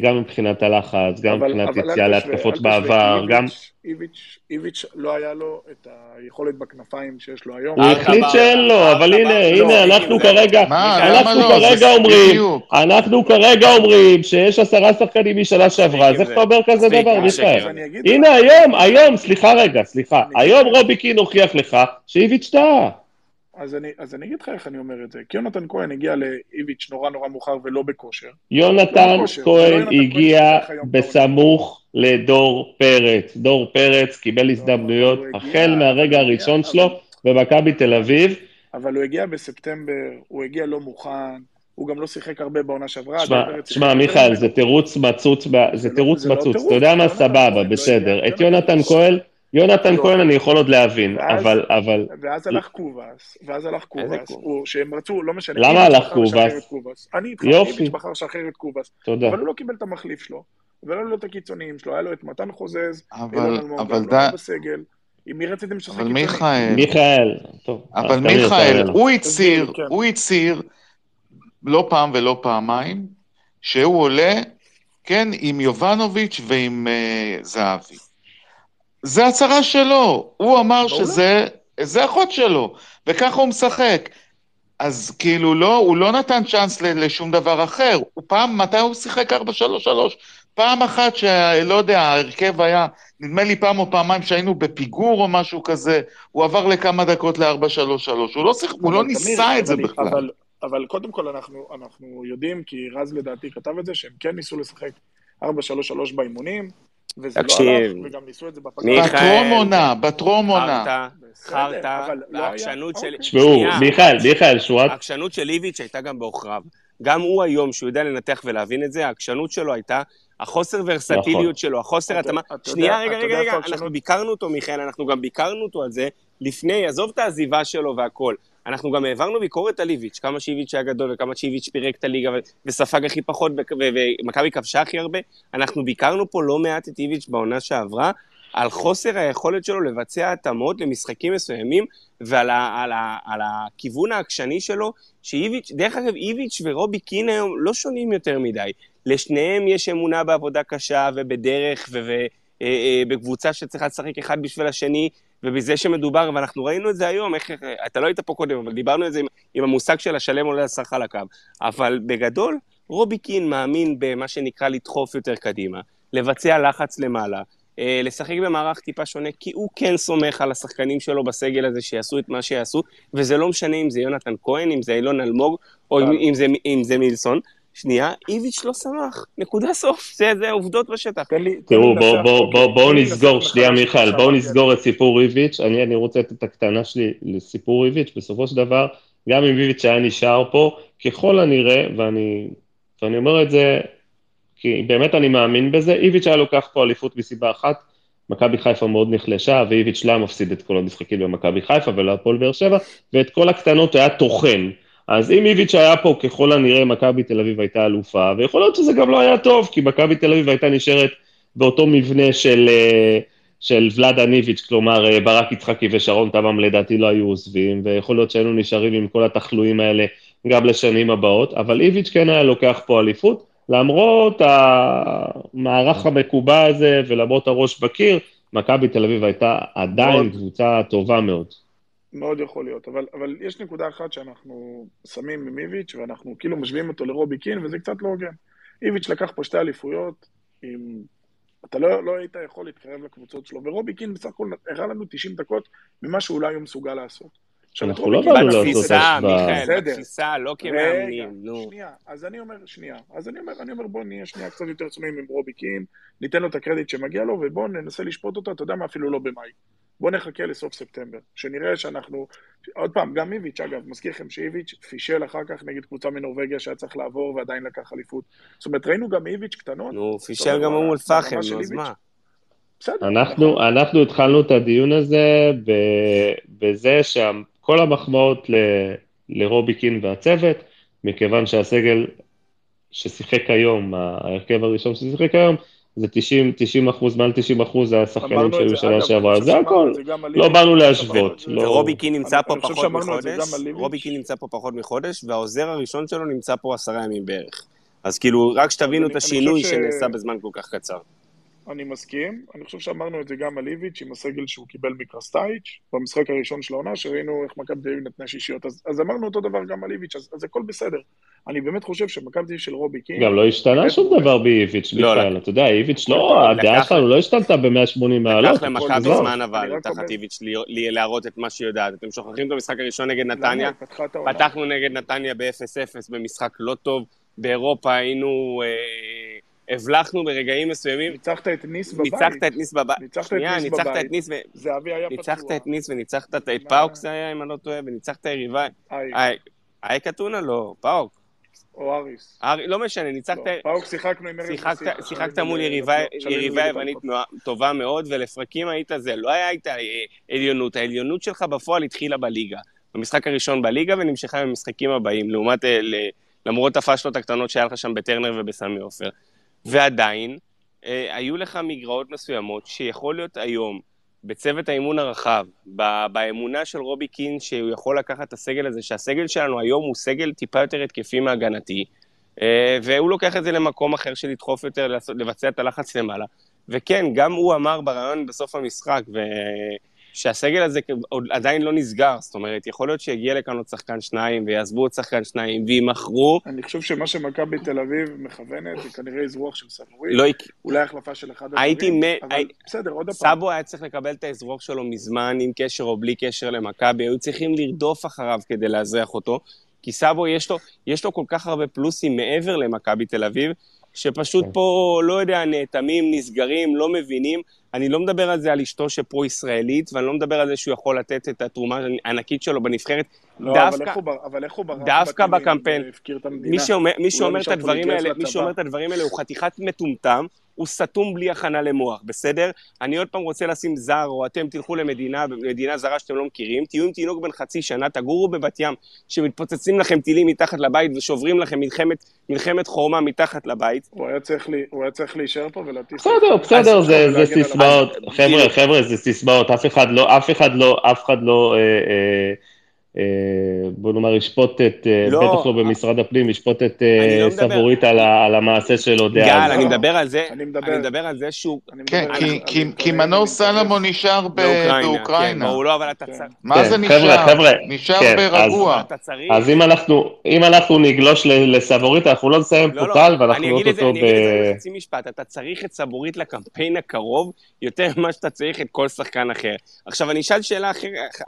גם מבחינת הלחץ, גם אבל, מבחינת יציאה להתקפות בעבר, גם... איביץ', איביץ' לא היה לו את היכולת בכנפיים שיש לו היום. הוא החליט שאין לו, אבל הנה, הנה, אנחנו כרגע, אנחנו כרגע אומרים, אנחנו כרגע אומרים שיש עשרה שחקנים משנה שעברה, אז איך אתה אומר כזה דבר, מיכאל? הנה, היום, היום, סליחה רגע, סליחה, היום רובי קין הוכיח לך שאיביץ' טעה. אז אני, אז אני אגיד לך איך אני אומר את זה. כי יונתן כהן הגיע לאיביץ' נורא נורא מאוחר ולא בכושר. יונתן לא בכושר, כהן לא הגיע בסמוך לדור פרץ. דור פרץ קיבל לא, הזדמנויות החל הגיע, מהרגע הראשון. שלו במכבי תל אביב. אבל הוא הגיע בספטמבר, הוא הגיע לא מוכן. הוא גם לא שיחק הרבה בעונה שעברה. שמע, מיכאל, זה תירוץ מצוץ, זה לא- תירוץ מצוץ. אתה יודע מה? סבבה, בסדר. את יונתן כהן... יונתן כהן אני יכול עוד להבין, אבל... אבל... ואז הלך קובאס, ואז הלך קובאס, שהם רצו, לא משנה. למה הלך קובאס? אני איתך, איביץ' בחר לשחרר את קובאס. תודה. אבל הוא לא קיבל את המחליף שלו, ולא לו את הקיצוניים שלו, היה לו את מתן חוזז, אבל, אבל לא דה... בסגל. עם מי רציתם לשחק אבל מיכאל, מיכאל, טוב. אבל מיכאל, הוא הצהיר, כן. הוא הצהיר לא פעם ולא פעמיים, שהוא עולה, כן, עם יובנוביץ' ועם uh, זהבי. זה הצהרה שלו, הוא אמר שזה, זה אחות שלו, וככה הוא משחק. אז כאילו לא, הוא לא נתן צ'אנס לשום דבר אחר. הוא פעם, מתי הוא שיחק 4-3-3? פעם אחת שלא יודע, ההרכב היה, נדמה לי פעם או פעמיים שהיינו בפיגור או משהו כזה, הוא עבר לכמה דקות ל-4-3-3. הוא לא, שיח, הוא לא ניסה את זה בכלל. אבל, אבל קודם כל אנחנו, אנחנו יודעים, כי רז לדעתי כתב את זה, שהם כן ניסו לשחק 4-3-3 באימונים. וזה לא הלך, וגם ניסו את זה בפגרה. בטרום עונה, בטרום עונה. חרטא, העקשנות של... תשמעו, מיכאל, מיכאל, שורת... העקשנות של איביץ' הייתה גם בעוכריו. גם הוא היום, שהוא יודע לנתח ולהבין את זה, העקשנות שלו הייתה, החוסר ורסטיליות נכון. שלו, החוסר התאמה... שנייה, רגע, רגע, רגע, אנחנו ביקרנו אותו, מיכאל, אנחנו גם ביקרנו אותו על זה לפני, עזוב את העזיבה שלו והכל. אנחנו גם העברנו ביקורת על איביץ', כמה שאיביץ' היה גדול וכמה שאיביץ' פירק את הליגה וספג הכי פחות ומכבי כבשה הכי הרבה. אנחנו ביקרנו פה לא מעט את איביץ' בעונה שעברה, על חוסר היכולת שלו לבצע התאמות למשחקים מסוימים ועל ה, על ה, על הכיוון העקשני שלו, שאיביץ', דרך אגב, איביץ' ורובי קין היום לא שונים יותר מדי. לשניהם יש אמונה בעבודה קשה ובדרך ובקבוצה אה, אה, שצריכה לשחק אחד בשביל השני, ובזה שמדובר, ואנחנו ראינו את זה היום, איך, אתה לא היית פה קודם, אבל דיברנו על זה עם, עם המושג של השלם עולה לשחק על הקו. אבל בגדול, רובי קין מאמין במה שנקרא לדחוף יותר קדימה, לבצע לחץ למעלה, אה, לשחק במערך טיפה שונה, כי הוא כן סומך על השחקנים שלו בסגל הזה שיעשו את מה שיעשו, וזה לא משנה אם זה יונתן כהן, אם זה אילון אלמוג, או אם, אם, זה, אם זה מילסון. שנייה, איביץ' לא שמח, נקודה סוף, זה, זה עובדות בשטח. תראו, בואו בוא, בוא, בוא נסגור, שנייה מיכאל, בואו נסגור את סיפור איביץ', אני, אני רוצה את הקטנה שלי לסיפור איביץ', בסופו של דבר, גם אם איביץ' היה נשאר פה, ככל הנראה, ואני, ואני אומר את זה כי באמת אני מאמין בזה, איביץ' היה לוקח פה אליפות מסיבה אחת, מכבי חיפה מאוד נחלשה, ואיביץ' לא היה מפסיד את כל המשחקים במכבי חיפה ולהפועל באר שבע, ואת כל הקטנות היה טוחן. אז אם איביץ' היה פה, ככל הנראה מכבי תל אביב הייתה אלופה, ויכול להיות שזה גם לא היה טוב, כי מכבי תל אביב הייתה נשארת באותו מבנה של, אה, של ולאדה ניביץ', כלומר אה, ברק יצחקי ושרון טבעם לדעתי לא היו עוזבים, ויכול להיות שהיינו נשארים עם כל התחלואים האלה גם לשנים הבאות, אבל איביץ' כן היה לוקח פה אליפות. למרות המערך המקובע הזה ולמרות הראש בקיר, מכבי תל אביב הייתה עדיין קבוצה טובה מאוד. מאוד יכול להיות, אבל, אבל יש נקודה אחת שאנחנו שמים עם איביץ' ואנחנו כאילו משווים אותו לרובי קין וזה קצת לא הוגן. איביץ' לקח פה שתי אליפויות, עם... אתה לא, לא היית יכול להתקרב לקבוצות שלו, ורובי קין בסך הכל הראה לנו 90 דקות ממה שאולי הוא מסוגל לעשות. אנחנו לא באנו לעשות השוואה. מיכאל, בתפיסה, לא כמאמנים, נו. שנייה, אז אני אומר, שנייה, אז אני אומר, אני אומר, בוא נהיה שנייה קצת יותר צנועים עם רובי קין, ניתן לו את הקרדיט שמגיע לו, ובוא ננסה לשפוט אותו, אתה יודע מה, אפילו לא במאי. בוא נחכה לסוף ספטמבר, שנראה שאנחנו, עוד פעם, גם איביץ', אגב, מזכיר לכם שאיביץ' פישל אחר כך נגד קבוצה מנורבגיה שהיה צריך לעבור ועדיין לקח אליפות. זאת אומרת, ראינו גם איביץ' קטנות. נו, פישל גם אום אל-פחם, נו, אז מה? בסדר. אנחנו, אנחנו התחלנו את הדיון הזה בזה שכל המחמאות ל, לרובי קין והצוות, מכיוון שהסגל ששיחק היום, ההרכב הראשון ששיחק היום, זה 90, 90 אחוז, מעל 90 אחוז זה השחקנים שהיו שנה שעברה, זה הכל, לא באנו להשוות. לא- ורובי קין נמצא פה פחות מחודש, רובי קין נמצא פה פחות מחודש, והעוזר הראשון שלו נמצא פה עשרה ימים בערך. אז כאילו, רק שתבינו את השינוי שנעשה בזמן כל כך קצר. אני מסכים, אני חושב שאמרנו את זה גם על איביץ' עם הסגל שהוא קיבל מקרסטייץ', במשחק הראשון של העונה, שראינו איך מכבי תל אביב נתנה שישיות, אז, אז אמרנו אותו דבר גם על איביץ', אז, אז הכל בסדר. אני באמת חושב שמכבי תל אביב של רובי קין... גם לא השתנה שום דבר באיביץ' לא, בכלל, אתה יודע, איביץ' לא, הדעה שלנו לא השתנתה ב-180 מעלות. לקח למכבי זמן אבל, תחת איביץ', להראות את מה שהיא יודעת. אתם שוכחים את המשחק הראשון נגד נתניה? פתחנו נגד נתניה ב-0-0 במשחק לא טוב, באירופה היינו... אה, הבלחנו ברגעים מסוימים. ניצחת את ניס בבית. ניצחת את ניס בבית. שנייה, ניצחת את ניס ו... זהבי היה פצוע. ניצחת את ניס וניצחת את פאוק זה היה, אם אני לא טועה, וניצחת יריבה. אייק אתונה? לא, פאוק. או אריס. לא משנה, ניצחת... לא, פאוק שיחקנו עם נשיא. שיחקת מול יריבה יוונית טובה מאוד, ולפרקים היית זה. לא היה איתה עליונות, העליונות שלך בפועל התחילה בליגה. במשחק הראשון בליגה ונמשכה במשחקים הבאים, לעומת... אה, למרות הפאשלות הקטנות שהיה לך שם בטרנר ובסמי עופר. ועדיין, אה, היו לך מגרעות מסוימות שיכול להיות היום, בצוות האימון הרחב, באמונה של רובי קין שהוא יכול לקחת את הסגל הזה, שהסגל שלנו היום הוא סגל טיפה יותר התקפי מהגנתי, אה, והוא לוקח את זה למקום אחר של לדחוף יותר, לבצע את הלחץ למעלה. וכן, גם הוא אמר בריאיון בסוף המשחק, ו... שהסגל הזה עוד עדיין לא נסגר, זאת אומרת, יכול להיות שיגיע לכאן עוד שחקן שניים, ויעזבו עוד שחקן שניים, וימכרו. אני חושב שמה שמכבי תל אביב מכוונת, זה כנראה אזרוח של סבורית, לא... אולי החלפה של אחד הדברים, הייתי מ... אבל הי... בסדר, עוד פעם. סאבו היה צריך לקבל את האזרוח שלו מזמן, עם קשר או בלי קשר למכבי, היו צריכים לרדוף אחריו כדי לאזרח אותו, כי סאבו יש לו, יש לו כל כך הרבה פלוסים מעבר למכבי תל אביב, שפשוט כן. פה, לא יודע, נאטמים, נסגרים, לא מבינים. אני לא מדבר על זה על אשתו שפרו-ישראלית, ואני לא מדבר על זה שהוא יכול לתת את התרומה הענקית שלו בנבחרת. לא, דווקא, אבל איך הוא, אבל איך הוא ברח דווקא בקמפיין, מי שאומר, מי שאומר את הדברים האלה, מי שאומר את הדברים האלה הוא חתיכת מטומטם, הוא סתום בלי הכנה למוח, בסדר? אני עוד פעם רוצה לשים זר, או אתם תלכו למדינה, מדינה זרה שאתם לא מכירים, תהיו עם תינוק בן חצי שנה, תגורו בבת ים, שמתפוצצים לכם טילים מתחת לבית ושוברים לכם מלחמת, מלחמת חורמה מתחת לבית. הוא היה צריך, לי, הוא היה צריך להישאר פה ולהטיס... בסדר, בסדר, זה, זה סיסמאות, חבר'ה, חבר'ה, זה סיסמאות, אף אחד לא, אף אחד לא, אף אחד לא... אה, אה, בוא נאמר, ישפוט את, אה, לא, בטח לא במשרד הפנים, ישפוט את לא סבורית על, על המעשה שלו דאז. גל, אני מדבר על זה, אני מדבר, אני מדבר על זה שהוא... כן, כי, כי, כי מנור סלמון נשאר באוקראינה. ברור, לא, אבל אתה צריך... מה זה נשאר? חבר'ה, חבר'ה. נשאר כן, ברגוע. אז אם אנחנו, אם אנחנו נגלוש לסבורית, אנחנו לא נסיים פה טל, ואנחנו נראות אותו ב... אני אגיד את זה בחצי משפט, אתה צריך את סבורית לקמפיין הקרוב, יותר ממה שאתה צריך את כל שחקן אחר. עכשיו, אני אשאל שאלה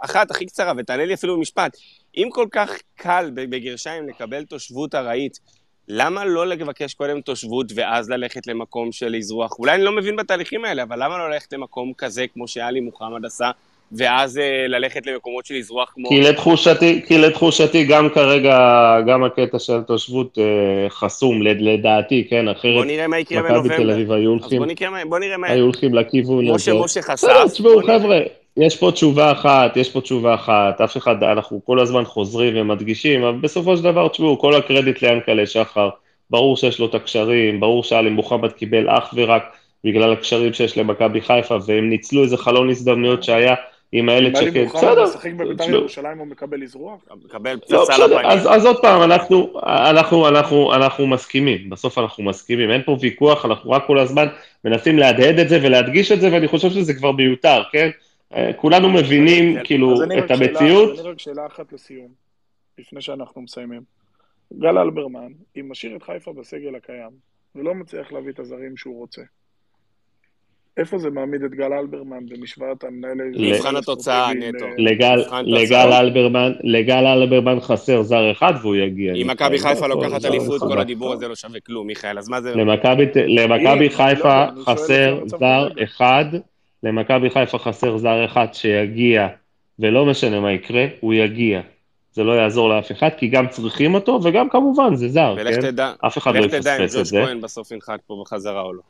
אחת הכי קצרה, ותענה לי אפילו במשפט. משפט. אם כל כך קל, בגרשיים, לקבל תושבות ארעית, למה לא לבקש קודם תושבות ואז ללכת למקום של אזרוח? אולי אני לא מבין בתהליכים האלה, אבל למה לא ללכת למקום כזה כמו שאלי מוחמד עשה, ואז אה, ללכת למקומות של אזרוח כמו... כי לתחושתי, כי לתחושתי גם כרגע, גם הקטע של תושבות אה, חסום, לדעתי, כן, אחרת... בוא נראה מה יקרה בנובמבר. מכבי תל אביב היו הולכים... בוא נראה מה... היו הולכים לכיוון הזה. כמו שמשה חשף. תשמעו, חבר'ה. יש פה תשובה אחת, יש פה תשובה אחת, אף אחד, אנחנו כל הזמן חוזרים ומדגישים, אבל בסופו של דבר, תשמעו, כל הקרדיט ליענקלה שחר, ברור שיש לו את הקשרים, ברור שאלי מוחמד קיבל אך ורק בגלל הקשרים שיש למכבי חיפה, והם ניצלו איזה חלון הזדמנויות שהיה עם איילת שקד, בסדר. אם אלי מוחמד משחק בבית"ר ירושלים הוא מקבל אזרוח? מקבל לא, פצצה לפנים. אז עוד פעם, אנחנו מסכימים, בסוף אנחנו מסכימים, אין פה ויכוח, אנחנו רק כל הזמן מנסים להדהד את זה ולהדגיש את זה, ואני חושב שזה כבר מיותר, כן? אה, כולנו מבינים כאילו את המציאות. אז אני רק שאלה אחת לסיום, לפני שאנחנו מסיימים. גל אלברמן, אם משאיר את חיפה בסגל הקיים, ולא מצליח להביא את הזרים שהוא רוצה, איפה זה מעמיד את גל אלברמן במשוואת המנהל... מבחן התוצאה נטו. לגל אלברמן, לגל אלברמן חסר זר אחד והוא יגיע. אם מכבי חיפה לוקחת אליפות, כל הדיבור הזה לא שווה כלום, מיכאל, אז מה זה... למכבי חיפה חסר זר אחד. למכבי חיפה חסר זר אחד שיגיע, ולא משנה מה יקרה, הוא יגיע. זה לא יעזור לאף אחד, כי גם צריכים אותו, וגם כמובן זה זר, ולך כן? תדע, אף אחד לא יפספס את זה. לך תדע אם ג'וש כהן בסוף ינחת פה בחזרה או לא.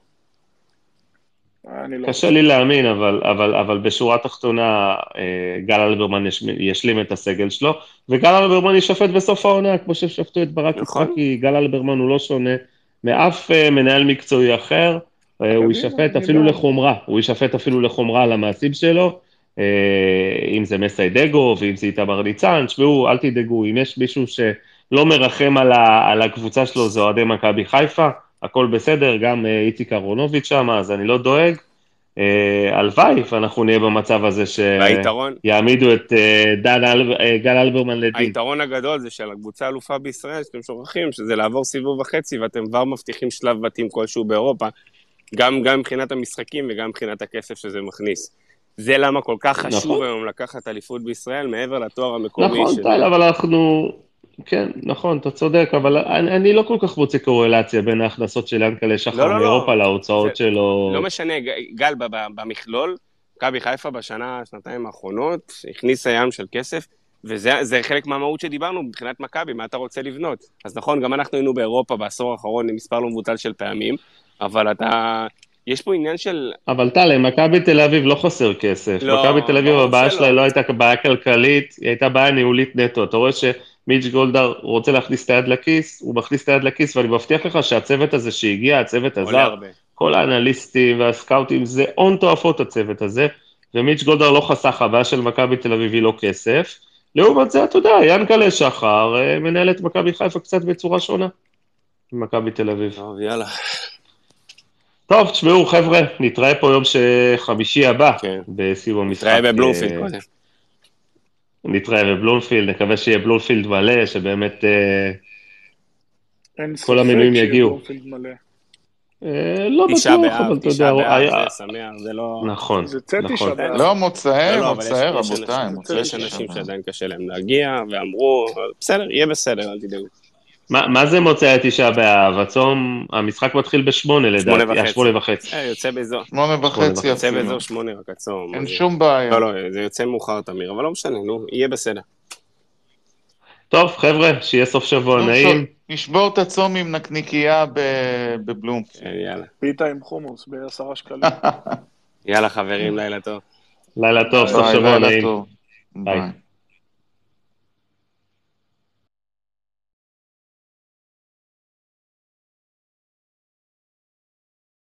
לא קשה לי להאמין, אבל, אבל, אבל בשורה התחתונה אה, גל אלברמן יש, ישלים את הסגל שלו, וגל אלברמן יישפט בסוף העונה, כמו ששפטו את ברק נכון. יצחקי, גל אלברמן הוא לא שונה מאף אה, מנהל מקצועי אחר. אה, הוא יישפט אפילו לחומרה, הוא יישפט אפילו לחומרה על המעשים שלו, אה, אם זה מסיידגו ואם זה איתמר ניצן, תשמעו, אל תדאגו, אם יש מישהו שלא מרחם על, ה, על הקבוצה שלו, זה אוהדי מכבי חיפה, הכל בסדר, גם אה, איציק אהרונוביץ' שם, אז אני לא דואג. הלוואי ואנחנו נהיה במצב הזה שיעמידו את דן אל, גל אלברמן לדין. היתרון הגדול זה של הקבוצה אלופה בישראל, שאתם שוכחים, שזה לעבור סיבוב וחצי ואתם כבר מבטיחים שלב בתים כלשהו באירופה. גם, גם מבחינת המשחקים וגם מבחינת הכסף שזה מכניס. זה למה כל כך חשוב נכון. היום לקחת אליפות בישראל, מעבר לתואר המקומי. נכון. טל, אבל אנחנו... כן, נכון, אתה צודק, אבל אני, אני לא כל כך רוצה קורלציה בין ההכנסות של ינקלה שחר לא, לא, לא. מאירופה לא. להוצאות זה, שלו. לא משנה, גל, במכלול, מכבי חיפה בשנה, שנתיים האחרונות, הכניסה ים של כסף, וזה חלק מהמהות שדיברנו מבחינת מכבי, מה אתה רוצה לבנות. אז נכון, גם אנחנו היינו באירופה בעשור האחרון עם מספר לא מבוטל של פעמים, אבל אתה... יש פה עניין של... אבל טל, למכבי תל אביב לא חסר כסף. לא, מכבי תל אביב, הבעיה שלה לא הייתה בעיה כלכלית, היא הייתה בעיה ניהולית נטו. אתה רואה שמיץ' גולדהר רוצה להכניס את היד לכיס, הוא מכניס את היד לכיס, ואני מבטיח לך שהצוות הזה שהגיע, הצוות הזר, כל האנליסטים והסקאוטים, זה הון תועפות הצוות הזה, ומיץ' גולדהר לא חסך, הבעיה של מכבי תל אביב היא לא כסף. לעומת זה, אתה יודע, ינקלה שחר אה, מנהל את מכבי חיפה קצת בצורה שונה, ממכבי תל אביב. טוב, יאללה. טוב, תשמעו חבר'ה, נתראה פה יום חמישי הבא, כן. בסיום המשחק. נתראה בבלומפילד אה, קודם. נתראה בבלומפילד, נקווה שיהיה בלומפילד מלא, שבאמת אה, כל המינויים יגיעו. אה, לא בטוח, אבל אתה יודע. זה שמח, זה לא... נכון, נכון. לא, מוצאי, לא, לא, מוצאי, רבותיי, אנשים- מוצאי יש תשעה אנשים באב. שעדיין קשה להם להגיע, ואמרו, בסדר, יהיה בסדר, אל תדאגו. מה מה זה מוצאי תשעה באב? הצום, המשחק מתחיל בשמונה שמונה לדעתי, אה, וחצי. שמונה וחצי. אה, יוצא באזור, שמונה וחצי. יוצא. באזור שמונה רק הצום. אין שום בעיה. לא, לא, זה יוצא מאוחר תמיר, אבל לא משנה, נו, יהיה בסדר. טוב, חבר'ה, שיהיה סוף שבוע נעים. נשבור את הצום עם נקניקייה ב- בבלומפילד. כן, יאללה. פיתה עם חומוס בעשרה שקלים. יאללה חברים, לילה טוב. לילה טוב, סוף שבוע נעים. ביי.